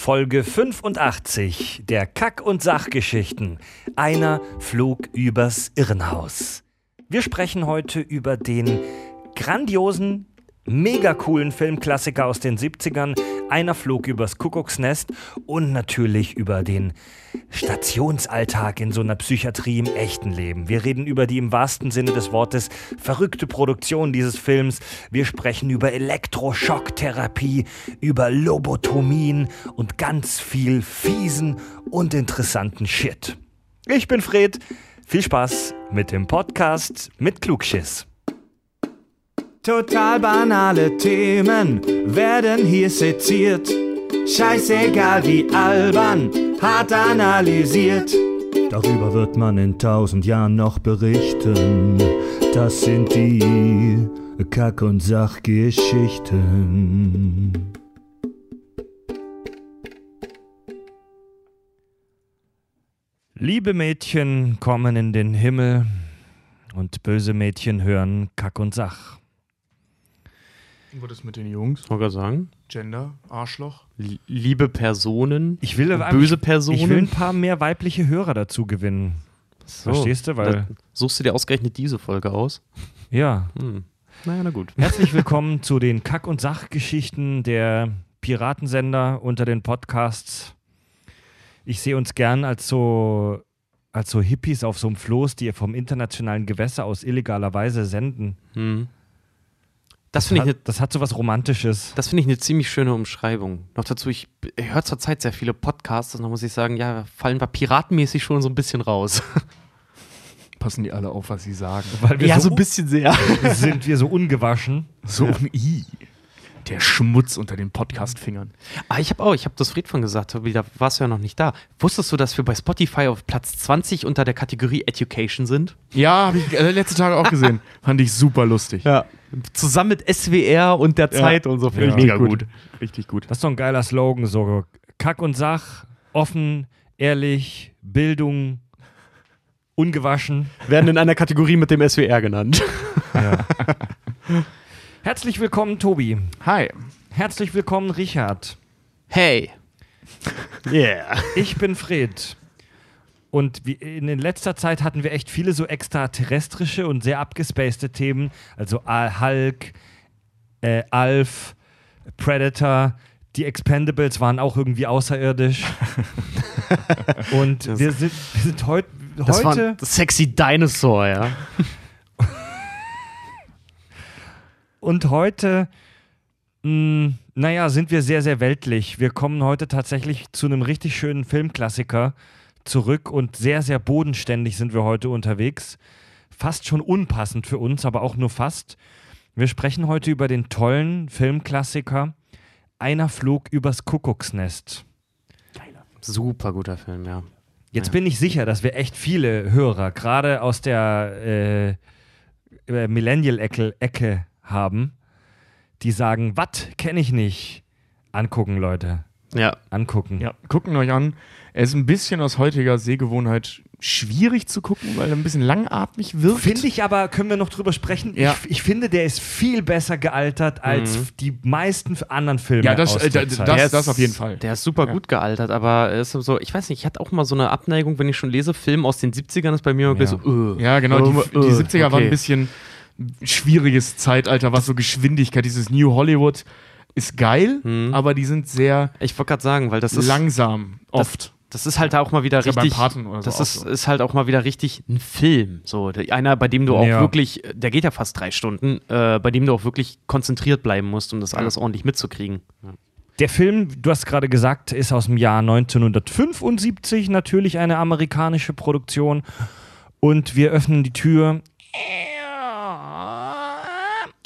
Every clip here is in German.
Folge 85 der Kack- und Sachgeschichten. Einer flog übers Irrenhaus. Wir sprechen heute über den grandiosen, mega coolen Filmklassiker aus den 70ern. Einer flog übers Kuckucksnest und natürlich über den Stationsalltag in so einer Psychiatrie im echten Leben. Wir reden über die im wahrsten Sinne des Wortes verrückte Produktion dieses Films. Wir sprechen über Elektroschocktherapie, über Lobotomien und ganz viel fiesen und interessanten Shit. Ich bin Fred. Viel Spaß mit dem Podcast mit Klugschiss. Total banale Themen werden hier seziert. Scheißegal wie albern, hart analysiert. Darüber wird man in tausend Jahren noch berichten. Das sind die Kack- und Sachgeschichten. Liebe Mädchen kommen in den Himmel und böse Mädchen hören Kack und Sach. Was ist mit den Jungs? Wollte gerade sagen. Gender, Arschloch. Li- Liebe Personen. Ich will aber- böse Ich Personen. will ein paar mehr weibliche Hörer dazu gewinnen. So, Verstehst du? Weil, suchst du dir ausgerechnet diese Folge aus? ja. Hm. Naja, na gut. Herzlich willkommen zu den Kack- und Sachgeschichten der Piratensender unter den Podcasts. Ich sehe uns gern als so, als so Hippies auf so einem Floß, die vom internationalen Gewässer aus illegaler Weise senden. Hm. Das finde ich, ne, Hat, das hat so was Romantisches. das finde ich eine ziemlich schöne Umschreibung. Noch dazu, ich höre zurzeit sehr viele Podcasts und da muss ich sagen, ja, fallen wir piratenmäßig schon so ein bisschen raus. Passen die alle auf, was sie sagen. Weil wir so, bisschen sehr. sind wir so ungewaschen. So ein I. Der Schmutz unter den Podcast-Fingern. Ah, ich habe auch, ich habe das Fred von gesagt, da warst du ja noch nicht da. Wusstest du, dass wir bei Spotify auf Platz 20 unter der Kategorie Education sind? Ja, habe ich äh, letzte Tage auch gesehen. Fand ich super lustig. Ja. Zusammen mit SWR und der Zeit und so. Finde Richtig mega gut. Richtig gut. Das ist doch ein geiler Slogan. So Kack und Sach, offen, ehrlich, Bildung, ungewaschen. Werden in einer Kategorie mit dem SWR genannt. Herzlich willkommen, Tobi. Hi. Herzlich willkommen, Richard. Hey. Yeah. Ich bin Fred. Und in letzter Zeit hatten wir echt viele so extraterrestrische und sehr abgespacede Themen. Also Al- Hulk, äh, Alf, Predator. Die Expendables waren auch irgendwie außerirdisch. und wir sind, wir sind heut, Das war heute. sexy Dinosaur, ja. Und heute, mh, naja, sind wir sehr, sehr weltlich. Wir kommen heute tatsächlich zu einem richtig schönen Filmklassiker zurück und sehr, sehr bodenständig sind wir heute unterwegs. Fast schon unpassend für uns, aber auch nur fast. Wir sprechen heute über den tollen Filmklassiker Einer flog übers Kuckucksnest. Super guter Film, ja. Jetzt Ja. bin ich sicher, dass wir echt viele Hörer, gerade aus der äh, äh, Millennial-Ecke Ecke haben, die sagen, was kenne ich nicht. Angucken, Leute. Ja. Angucken. Ja, gucken euch an. Er ist ein bisschen aus heutiger Sehgewohnheit schwierig zu gucken, weil er ein bisschen langatmig wirkt. Finde ich aber, können wir noch drüber sprechen? Ja. Ich, ich finde, der ist viel besser gealtert als Mhm. die meisten anderen Filme. Ja, das- aus äh, der Zeit. das- Der ist- das auf jeden Fall. Der ist super Ja. gut gealtert, aber ist so, ich weiß nicht, ich hatte auch mal so eine Abneigung, wenn ich schon lese, Film aus den 70ern ist bei mir wirklich Ja. so, äh. Ja, genau. Die, Äh, die 70er waren okay. ein bisschen schwieriges Zeitalter, was so Geschwindigkeit, dieses New Hollywood ist geil, Mhm. aber die sind sehr Ich wollte gerade sagen, weil das ist langsam, oft. Das ist halt auch mal wieder Das ja richtig. beim Paten oder so das auch ist, so. ist halt auch mal wieder richtig ein Film. So, der- einer, bei dem du auch Ja. wirklich, der geht ja fast drei Stunden, äh, bei dem du auch wirklich konzentriert bleiben musst, um das alles ordentlich mitzukriegen. Ja. Der Film, du hast gerade gesagt, ist aus dem Jahr 1975, natürlich eine amerikanische Produktion. Und wir öffnen die Tür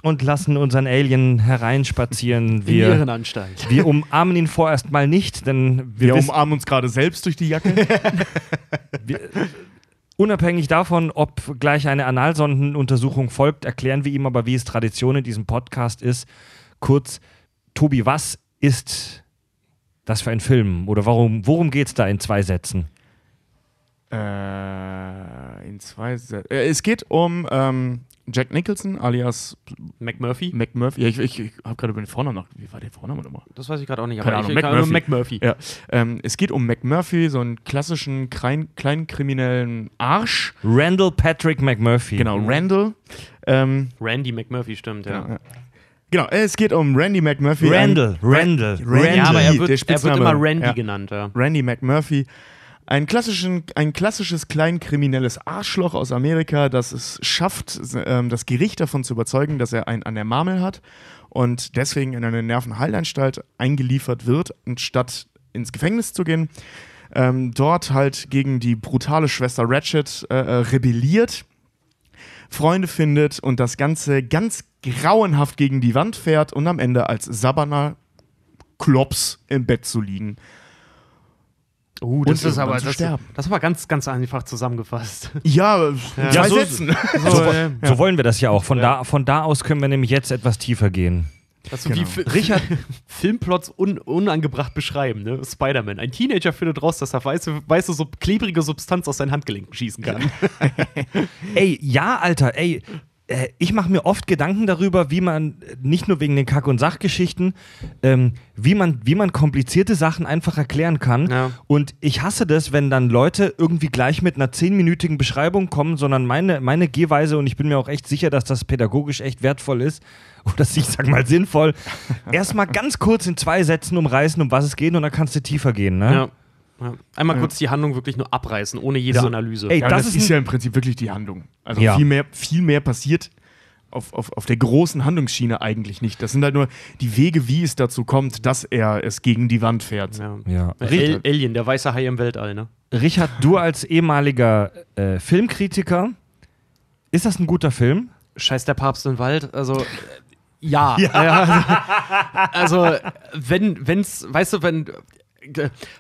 und lassen unseren Alien hereinspazieren. Wir, Irrenanstalt. wir umarmen ihn vorerst mal nicht, denn wir, Wir wissen, umarmen uns gerade selbst durch die Jacke. wir, unabhängig davon, ob gleich eine Analsondenuntersuchung folgt, erklären wir ihm aber, wie es Tradition in diesem Podcast ist. Kurz, Tobi, was ist das für ein Film? Oder warum, worum geht es da in zwei Sätzen? Äh, in zwei Sä- äh, Es geht um ähm, Jack Nicholson alias McMurphy? McMurphy. Ja, ich, ich, ich habe gerade über den Vornamen nach. Wie war der Vorname nochmal? Das weiß ich gerade auch nicht. Keine aber Ahnung, ich, McMurphy. McMurphy. Ja, ähm, es geht um McMurphy, so einen klassischen klein, kleinkriminellen Arsch. Randall Patrick McMurphy. Genau, Randall. Ähm, Randy McMurphy, stimmt, ja. genau, ja. genau, es geht um Randy McMurphy. Randall, Randall, Randy, Ja, aber er wird, der er wird immer Randy Ja. genannt, ja. Randy McMurphy. Ein, klassischen, ein klassisches kleinkriminelles Arschloch aus Amerika, das es schafft, ähm, das Gericht davon zu überzeugen, dass er einen an der Marmel hat und deswegen in eine Nervenheilanstalt eingeliefert wird, anstatt ins Gefängnis zu gehen. Ähm, dort halt gegen die brutale Schwester Ratchet äh, äh, rebelliert, Freunde findet und das Ganze ganz grauenhaft gegen die Wand fährt und am Ende als Sabana Klops im Bett zu liegen. Uh, Und das ist aber zu das, sterben. das war ganz, ganz einfach zusammengefasst. Ja, Ja, zwei so- Sätzen. So, äh, so wollen wir das ja auch. Von, Ja. Da, von da aus können wir nämlich jetzt etwas tiefer gehen. Das Genau. wie Richard Filmplots un unangebracht beschreiben, ne? Spider-Man. Ein Teenager findet raus, dass er weiße, weiße sub klebrige Substanz aus seinen Handgelenken schießen kann. Ey, ja, Alter, ey. Äh, Ich mache mir oft Gedanken darüber, wie man, äh, nicht nur wegen den Kack- und Sachgeschichten, ähm, wie, man, wie man komplizierte Sachen einfach erklären kann. Ja. Und ich hasse das, wenn dann Leute irgendwie gleich mit einer zehnminütigen Beschreibung kommen, sondern meine, meine Gehweise, und ich bin mir auch echt sicher, dass das pädagogisch echt wertvoll ist, oder ich sag mal sinnvoll, erstmal ganz kurz in zwei Sätzen umreißen, um was es geht, und dann kannst du tiefer gehen. Ne? ja. Ja. Einmal kurz die Handlung wirklich nur abreißen, ohne jede So, Analyse. ey, Ja, das das, ist ja im Prinzip wirklich die Handlung. Also Ja. viel, mehr, viel mehr passiert auf, auf, auf der großen Handlungsschiene eigentlich nicht. Das sind halt nur die Wege, wie es dazu kommt, dass er es gegen die Wand fährt. ja. Ja. El Alien, der weiße Hai im Weltall, ne? Richard, du als ehemaliger äh, Filmkritiker, ist das ein guter Film? Scheiß der Papst im Wald, also äh, ja. ja. Also, also wenn, wenn's, weißt du, wenn,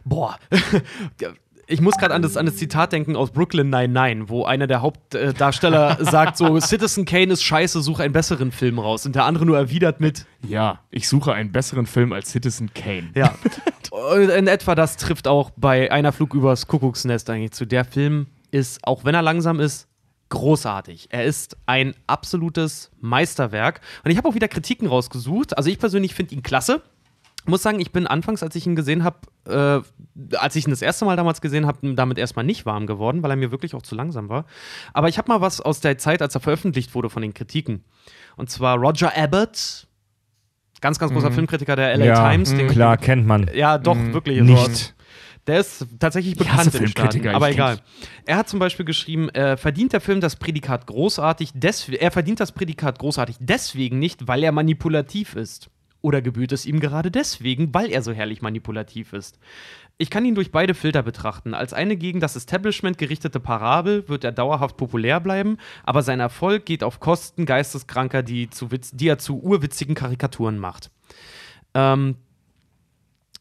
boah, ich muss gerade an das, an das Zitat denken aus Brooklyn 99, wo einer der Hauptdarsteller sagt so, Citizen Kane ist scheiße, such einen besseren Film raus. Und der andere nur erwidert mit, Ja, ich suche einen besseren Film als Citizen Kane. ja. In etwa das trifft auch bei einer Flug übers Kuckucksnest eigentlich zu. Der Film ist, auch wenn er langsam ist, großartig. Er ist ein absolutes Meisterwerk. Und ich habe auch wieder Kritiken rausgesucht. Also ich persönlich finde ihn klasse. Muss sagen, ich bin anfangs, als ich ihn gesehen habe, äh, als ich ihn das erste Mal damals gesehen habe, damit erstmal nicht warm geworden, weil er mir wirklich auch zu langsam war. Aber ich habe mal was aus der Zeit, als er veröffentlicht wurde, von den Kritiken. Und zwar Roger Abbott, ganz, ganz großer Filmkritiker der LA Times. Den, klar, kennt man. ja, doch, wirklich. Nicht. Also, der ist tatsächlich bekannt im Staaten, Filmkritiker, aber egal. Er hat zum Beispiel geschrieben, äh, verdient der Film das Prädikat großartig, er verdient das Prädikat großartig deswegen nicht, weil er manipulativ ist. Oder gebührt es ihm gerade deswegen, weil er so herrlich manipulativ ist. Ich kann ihn durch beide Filter betrachten. Als eine gegen das Establishment gerichtete Parabel wird er dauerhaft populär bleiben, aber sein Erfolg geht auf Kosten Geisteskranker, die, zu Witz, die er zu urwitzigen Karikaturen macht. Ähm,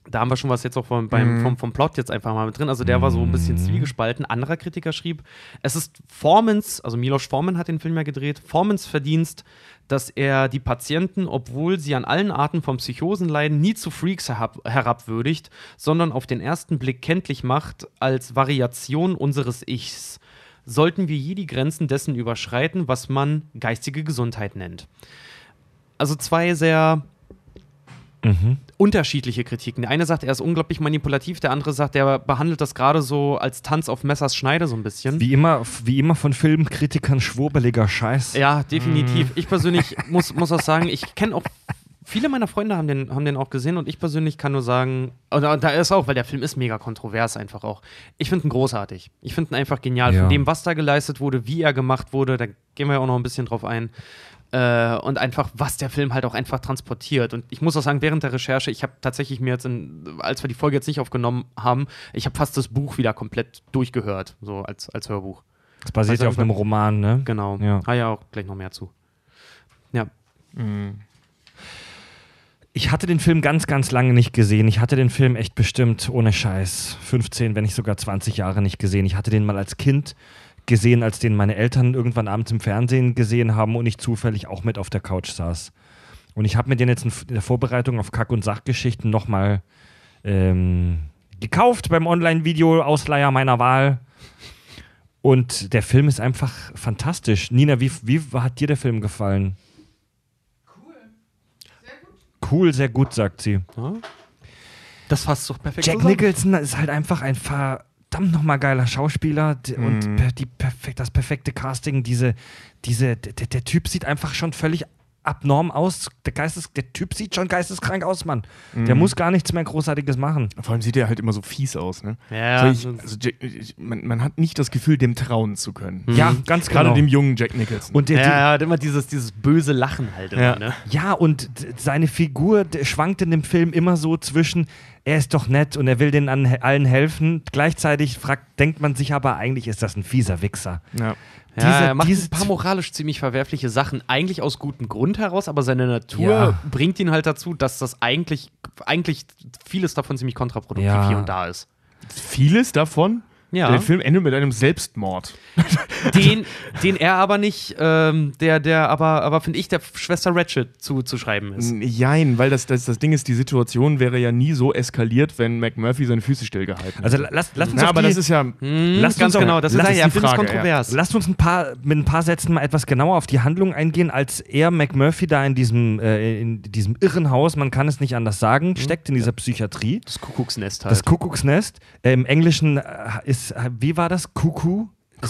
da haben wir schon was jetzt auch vom, beim, vom, vom Plot jetzt einfach mal mit drin. Also der war so ein bisschen zwiegespalten. Anderer Kritiker schrieb, es ist Formans, also Milos Forman hat den Film ja gedreht, Formans Verdienst, dass er die Patienten, obwohl sie an allen Arten von Psychosen leiden, nie zu Freaks herab, herabwürdigt, sondern auf den ersten Blick kenntlich macht als Variation unseres Ichs. Sollten wir je die Grenzen dessen überschreiten, was man geistige Gesundheit nennt. Also zwei sehr unterschiedliche Kritiken. Der eine sagt, er ist unglaublich manipulativ, der andere sagt, er behandelt das gerade so als Tanz auf Messers Schneide so ein bisschen. Wie immer, wie immer von Filmkritikern schwurbeliger Scheiß. Ja, definitiv. Ich persönlich muss, muss auch sagen, ich kenne auch viele meiner Freunde haben den, haben den auch gesehen und ich persönlich kann nur sagen, und da da ist auch, weil der Film ist mega kontrovers einfach auch. Ich finde ihn großartig. Ich finde ihn einfach genial. Ja. Von dem, was da geleistet wurde, wie er gemacht wurde, da gehen wir ja auch noch ein bisschen drauf ein. Äh, und einfach, was der Film halt auch einfach transportiert. Und ich muss auch sagen, während der Recherche, ich habe tatsächlich mir jetzt, in, als wir die Folge jetzt nicht aufgenommen haben, ich habe fast das Buch wieder komplett durchgehört, so als, als Hörbuch. Das basiert Also ja auf einem Roman, ne? Genau. Ja. Ah ja, auch gleich noch mehr zu. Ja. Ich hatte den Film ganz, ganz lange nicht gesehen. Ich hatte den Film echt bestimmt ohne Scheiß 15, wenn nicht sogar 20 Jahre nicht gesehen. Ich hatte den mal als Kind gesehen, als den meine Eltern irgendwann abends im Fernsehen gesehen haben und ich zufällig auch mit auf der Couch saß. Und ich habe mir den jetzt in der Vorbereitung auf Kack- und Sachgeschichten nochmal ähm, gekauft beim Online-Video-Ausleiher meiner Wahl. Und der Film ist einfach fantastisch. Nina, wie, wie hat dir der Film gefallen? Cool, sehr gut, sagt sie. Das fasst doch perfekt Jack zusammen. Nicholson ist halt einfach ein verdammt nochmal geiler Schauspieler und per, die perfekt, das perfekte Casting, diese, diese, der, der Typ sieht einfach schon völlig abnorm aus. Der, Geistes, der Typ sieht schon geisteskrank aus, Mann. Der muss gar nichts mehr Großartiges machen. Vor allem sieht er halt immer so fies aus, ne? Ja, so ich, also Jack, ich, man, man hat nicht das Gefühl, dem trauen zu können. Ja, ganz Gerade genau. dem jungen Jack Nicholson. und der, ja, ja, hat immer dieses, dieses böse Lachen halt immer, Ja. ne? Ja, und seine Figur schwankt in dem Film immer so zwischen, er ist doch nett und er will den an allen helfen. Gleichzeitig fragt, denkt man sich aber, eigentlich ist das ein fieser Wichser. ja. Ja, Diese- er macht diese ein paar moralisch ziemlich verwerfliche Sachen, eigentlich aus gutem Grund heraus, aber seine Natur Ja. bringt ihn halt dazu, dass das eigentlich, eigentlich vieles davon ziemlich kontraproduktiv Ja. hier und da ist. Vieles davon. Ja. Der Film endet mit einem Selbstmord. Den, den er aber nicht, ähm, der, der aber, aber finde ich, der Schwester Ratchet zuzuschreiben ist. Jein, weil das, das, das Ding ist, die Situation wäre ja nie so eskaliert, wenn McMurphy seine Füße stillgehalten Also hätte. lass, lass uns Na, auf aber die, das ist ja. Hm, Lasst ganz uns genau, das ist, lasst ja, ja, Frage, kontrovers. Lasst uns ein paar, mit ein paar Sätzen mal etwas genauer auf die Handlung eingehen, als er McMurphy da in diesem, äh, in diesem Irrenhaus, man kann es nicht anders sagen, steckt in dieser Psychiatrie. Das Kuckucksnest halt. Das Kuckucksnest. Äh, Im Englischen äh, ist, äh, wie war das? Ist Kuckucksnest.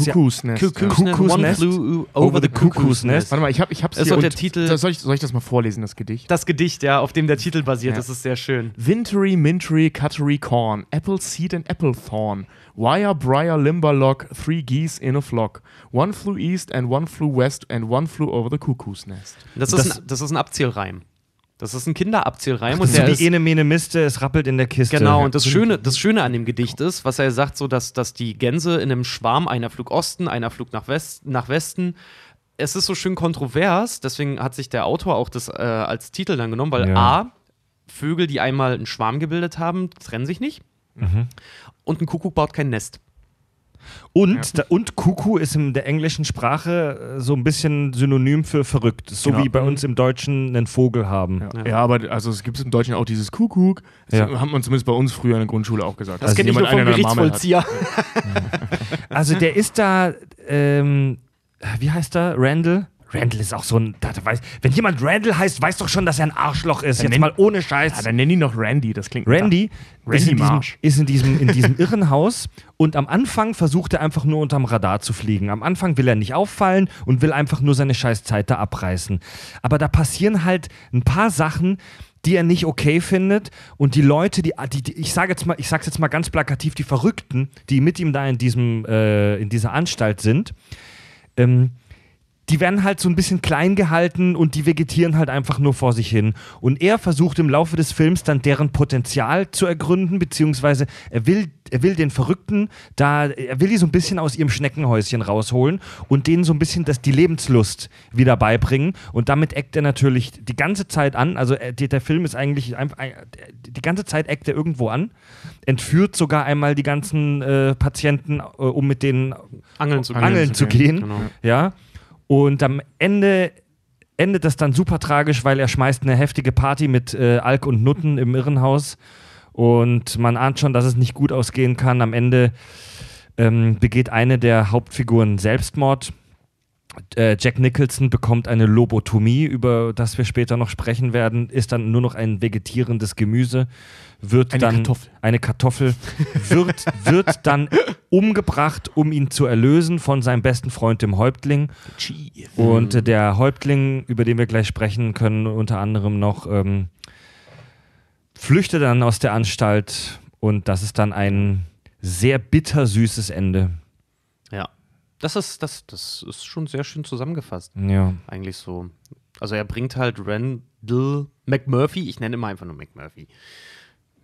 Cuckoo's. Nest, One Kuckucksnest. flew Over the Cuckoo's Nest. Warte mal, ich, hab, ich hab's Das ist hier doch der Titel- Soll ich, soll ich das mal vorlesen, das Gedicht? Das Gedicht, ja, auf dem der Titel basiert, Ja. das ist sehr schön. Wintry, mintry, cuttery corn, apple seed and apple thorn, wire, briar, limberlock, three geese in a flock. One flew east and one flew west and one flew over the cuckoo's nest. Das, Das- ist, ein, das ist ein Abzählreim. Das ist ein Kinderabzählreim. Und und der so ist, wie Ene Mene Miste, es rappelt in der Kiste. Genau, und das Schöne, das Schöne an dem Gedicht ist, was er sagt, so dass, dass die Gänse in einem Schwarm, einer flog Osten, einer flog nach, West, nach Westen. Es ist so schön kontrovers, deswegen hat sich der Autor auch das äh, als Titel dann genommen, weil Ja. A, Vögel, die einmal einen Schwarm gebildet haben, trennen sich nicht. Und ein Kuckuck baut kein Nest. Und, da, und Kuckuck ist in der englischen Sprache äh, so ein bisschen synonym für verrückt. So Genau. wie bei uns im Deutschen einen Vogel haben. Ja, Ja. ja aber also es gibt im Deutschen auch dieses Kuckuck. Das Ja. haben man zumindest bei uns früher in der Grundschule auch gesagt. Das dass kenne ich nur jemand vom. Gerichtsvollzieher. Also der ist da, ähm, wie heißt er? Randall? Randall ist auch so ein, da, da weiß, wenn jemand Randall heißt, weiß doch schon, dass er ein Arschloch ist. Dann Jetzt nenn- mal ohne Scheiß. Ja, dann nenn ihn noch Randy, das klingt Randy, Randy ist, in diesem, ist in diesem, in diesem Irrenhaus und am Anfang versucht er einfach nur unterm Radar zu fliegen. Am Anfang will er nicht auffallen und will einfach nur seine Scheißzeit da abreißen. Aber da passieren halt ein paar Sachen, die er nicht okay findet und die Leute, die, die, die ich sage jetzt mal, ich sag's jetzt mal ganz plakativ, die Verrückten, die mit ihm da in diesem, äh, in dieser Anstalt sind, ähm, die werden halt so ein bisschen klein gehalten und die vegetieren halt einfach nur vor sich hin. Und er versucht im Laufe des Films dann deren Potenzial zu ergründen, beziehungsweise er will, er will den Verrückten da, er will die so ein bisschen aus ihrem Schneckenhäuschen rausholen und denen so ein bisschen das, die Lebenslust wieder beibringen. Und damit eckt er natürlich die ganze Zeit an. Also die, der Film ist eigentlich einfach, die ganze Zeit eckt er irgendwo an, entführt sogar einmal die ganzen äh, Patienten, äh, um mit denen Angeln zu angeln, gehen. zu gehen. Genau. Ja. Und am Ende endet das dann super tragisch, weil er schmeißt eine heftige Party mit äh, Alk und Nutten im Irrenhaus. Und man ahnt schon, dass es nicht gut ausgehen kann. Am Ende ähm, begeht eine der Hauptfiguren Selbstmord. Äh, Jack Nicholson bekommt eine Lobotomie, über das wir später noch sprechen werden, ist dann nur noch ein vegetierendes Gemüse, wird Eine dann Kartoffel. eine Kartoffel, wird, wird dann umgebracht, um ihn zu erlösen von seinem besten Freund, dem Häuptling. Und äh, der Häuptling, über den wir gleich sprechen können, unter anderem noch, ähm, flüchtet dann aus der Anstalt und das ist dann ein sehr bittersüßes Ende. Ja. Das ist, das, das ist schon sehr schön zusammengefasst. Ja. Eigentlich so. Also er bringt halt Randall McMurphy, ich nenne immer einfach nur McMurphy.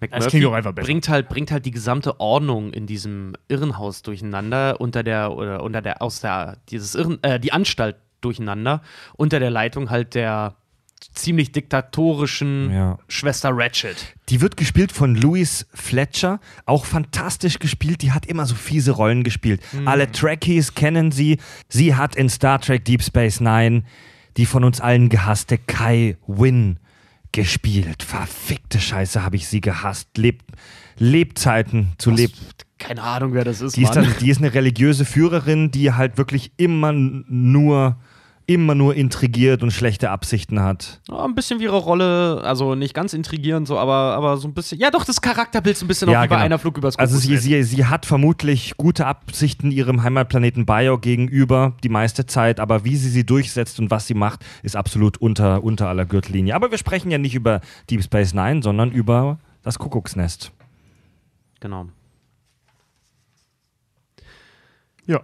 Einfach besser. bringt halt, bringt halt die gesamte Ordnung in diesem Irrenhaus durcheinander, unter der, oder unter der, aus der, dieses Irren, äh, die Anstalt durcheinander, unter der Leitung halt der ziemlich diktatorischen Ja. Schwester Ratchet. Die wird gespielt von Louise Fletcher, auch fantastisch gespielt. Die hat immer so fiese Rollen gespielt. Alle Trekkies kennen sie. Sie hat in Star Trek Deep Space Nine die von uns allen gehasste Kai Wynn gespielt. Verfickte Scheiße, habe ich sie gehasst. Leb Lebzeiten zu leben. Keine Ahnung, wer das ist. Die ist, dann, die ist eine religiöse Führerin, die halt wirklich immer nur, immer nur intrigiert und schlechte Absichten hat. Ja, ein bisschen wie ihre Rolle, also nicht ganz intrigierend, so, aber, aber so ein bisschen. Ja, doch, das Charakterbild so ein bisschen auch wie bei genau. einer Flug übers Also sie, sie, sie hat vermutlich gute Absichten ihrem Heimatplaneten Bio gegenüber die meiste Zeit, aber wie sie sie durchsetzt und was sie macht, ist absolut unter, unter aller Gürtellinie. Aber wir sprechen ja nicht über Deep Space Nine, sondern über das Kuckucksnest. Genau. Ja.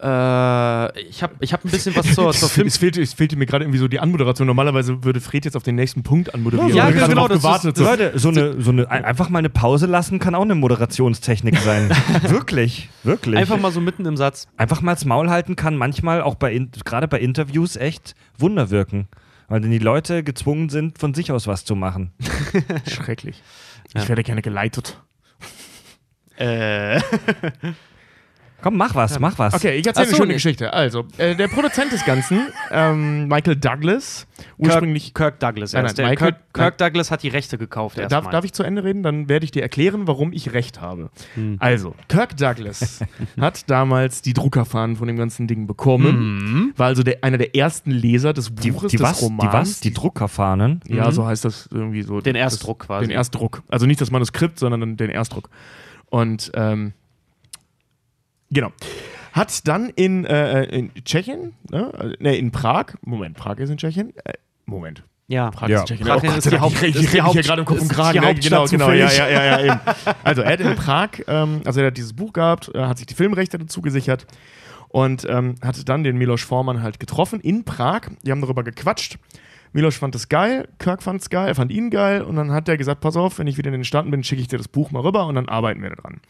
Äh, ich habe ich hab ein bisschen was zur, zur Film. es, fehlte, es fehlte mir gerade irgendwie so die Anmoderation. Normalerweise würde Fred jetzt auf den nächsten Punkt anmoderieren. Ja, hab genau, das gewartet. ist- so. Leute, so eine, so eine, ein- einfach mal eine Pause lassen kann auch eine Moderationstechnik sein. wirklich, wirklich. Einfach mal so mitten im Satz. einfach mal das Maul halten kann manchmal auch bei in- gerade bei Interviews echt Wunder wirken, weil dann die Leute gezwungen sind von sich aus was zu machen. Schrecklich. Ja. Ich werde gerne geleitet. Äh. Komm, mach was, mach was. Okay, ich erzähle so, eine schöne nee. Geschichte. Also, äh, der Produzent des Ganzen, ähm, Michael Douglas, ursprünglich. Kirk Douglas. Nein, nein, Der Michael- Kirk, Kirk Douglas hat die Rechte gekauft. Darf, erstmal. darf ich zu Ende reden? Dann werde ich dir erklären, warum ich recht habe. Hm. Also, Kirk Douglas hat damals die Druckerfahnen von dem ganzen Ding bekommen. War also der, einer der ersten Leser des Die, Buches, die, des was, Romans. die was? Die Druckerfahnen? Ja, so heißt das irgendwie so. Den das- Erstdruck quasi. Den Erstdruck. Also nicht das Manuskript, sondern den Erstdruck. Und ähm, genau. Hat dann in, äh, in Tschechien, ne, ne, in Prag, Moment, Prag ist in Tschechien, äh, Moment, Ja. Prag Ja. ist in Tschechien. Prag oh ist die Haupt- ich rede hier gerade im Kopf und Kragen. ne? Genau, genau, ja, ja, ja, ja, eben. Also er hat in Prag, ähm, also er hat dieses Buch gehabt, äh, hat sich die Filmrechte dazu gesichert und ähm, hatte dann den Milos Forman halt getroffen in Prag. Die haben darüber gequatscht. Milos fand es geil, Kirk fand es geil, er fand ihn geil und dann hat er gesagt, pass auf, wenn ich wieder in den Staaten bin, schicke ich dir das Buch mal rüber und dann arbeiten wir daran.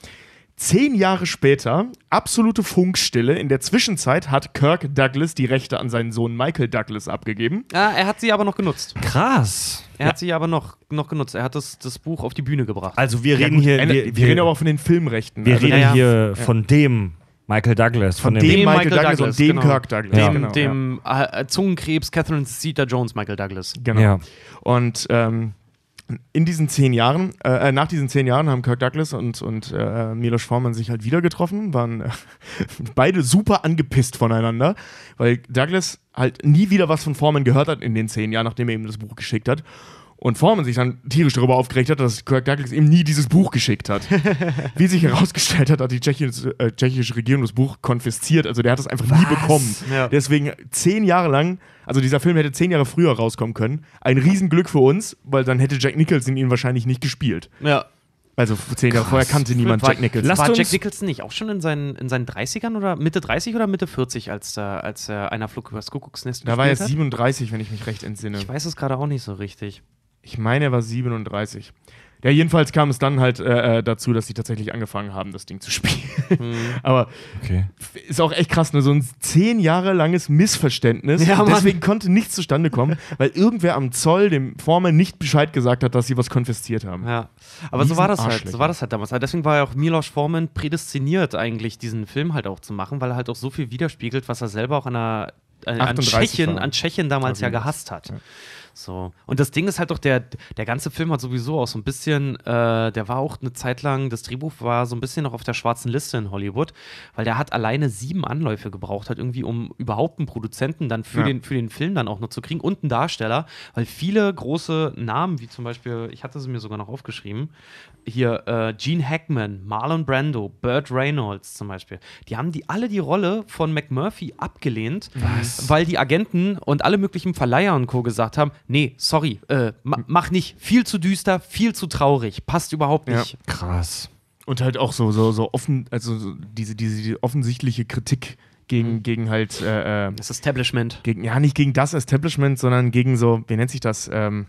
Zehn Jahre später, absolute Funkstille. In der Zwischenzeit hat Kirk Douglas die Rechte an seinen Sohn Michael Douglas abgegeben. Ah, er hat sie aber noch genutzt. Krass. Er hat sie aber noch, noch genutzt. Er hat das, das Buch auf die Bühne gebracht. Also wir Ja, reden gut, hier, äh, wir, wir, reden aber auch von den Filmrechten. wir Also reden ja, ja. hier von dem Michael Douglas, von, von dem, dem, dem Michael, Michael Douglas, Douglas, und dem genau. Kirk Douglas. Ja. dem, genau, dem äh, Zungenkrebs Catherine Zeta Jones Michael Douglas. ja. Genau. Ja. Und ähm, in diesen zehn Jahren, äh, nach diesen zehn Jahren haben Kirk Douglas und, und äh, Milos Forman sich halt wieder getroffen, waren äh, beide super angepisst voneinander, weil Douglas halt nie wieder was von Forman gehört hat in den zehn Jahren, nachdem er ihm das Buch geschickt hat. Und Forman sich dann tierisch darüber aufgeregt hat, dass Kirk Douglas ihm nie dieses Buch geschickt hat. Wie sich herausgestellt hat, hat die tschechische, äh, tschechische Regierung das Buch konfisziert. Also der hat es einfach nie bekommen. Ja. Deswegen zehn Jahre lang, also dieser Film hätte zehn Jahre früher rauskommen können. Ein Riesenglück für uns, weil dann hätte Jack Nicholson ihn wahrscheinlich nicht gespielt. Ja. Also zehn Jahre vorher kannte niemand war, Jack Nicholson. Lasst war Jack Nicholson nicht auch schon in seinen, in seinen 30ern oder Mitte 30 oder Mitte 40, als, äh, als äh, einer Flug übers Kuckucksnest da war er gespielt hat? 37, wenn ich mich recht entsinne. Ich weiß es gerade auch nicht so richtig. Ich meine, er war 37. Ja, jedenfalls kam es dann halt äh, äh, dazu, dass sie tatsächlich angefangen haben, das Ding zu spielen. Hm. Aber Okay. ist auch echt krass, ne? so ein zehn Jahre langes Missverständnis. Ja. Deswegen konnte nichts zustande kommen, weil irgendwer am Zoll dem Foreman nicht Bescheid gesagt hat, dass sie was konfisziert haben. Ja, aber so war das halt. So war das halt damals. Deswegen war ja auch Milos Forman prädestiniert, eigentlich diesen Film halt auch zu machen, weil er halt auch so viel widerspiegelt, was er selber auch an, einer, äh, an, 38 Tschechien, an Tschechien damals ja gehasst hat. So. Und das Ding ist halt doch, der, der ganze Film hat sowieso auch so ein bisschen, äh, der war auch eine Zeit lang, das Drehbuch war so ein bisschen noch auf der schwarzen Liste in Hollywood, weil der hat alleine sieben Anläufe gebraucht, hat irgendwie, um überhaupt einen Produzenten dann für, Ja. den, für den Film dann auch noch zu kriegen und einen Darsteller, weil viele große Namen, wie zum Beispiel, ich hatte sie mir sogar noch aufgeschrieben, hier äh, Gene Hackman, Marlon Brando, Burt Reynolds zum Beispiel, die haben die alle die Rolle von McMurphy abgelehnt, weil die Agenten und alle möglichen Verleiher und Co. gesagt haben, nee, sorry, äh, ma mach nicht, viel zu düster, viel zu traurig, passt überhaupt Ja. nicht. Krass. Und halt auch so, so, so offen, also so diese, diese die offensichtliche Kritik gegen, gegen halt, äh, äh, Das Establishment. gegen, ja, nicht gegen das Establishment, sondern gegen so, wie nennt sich das? Ähm,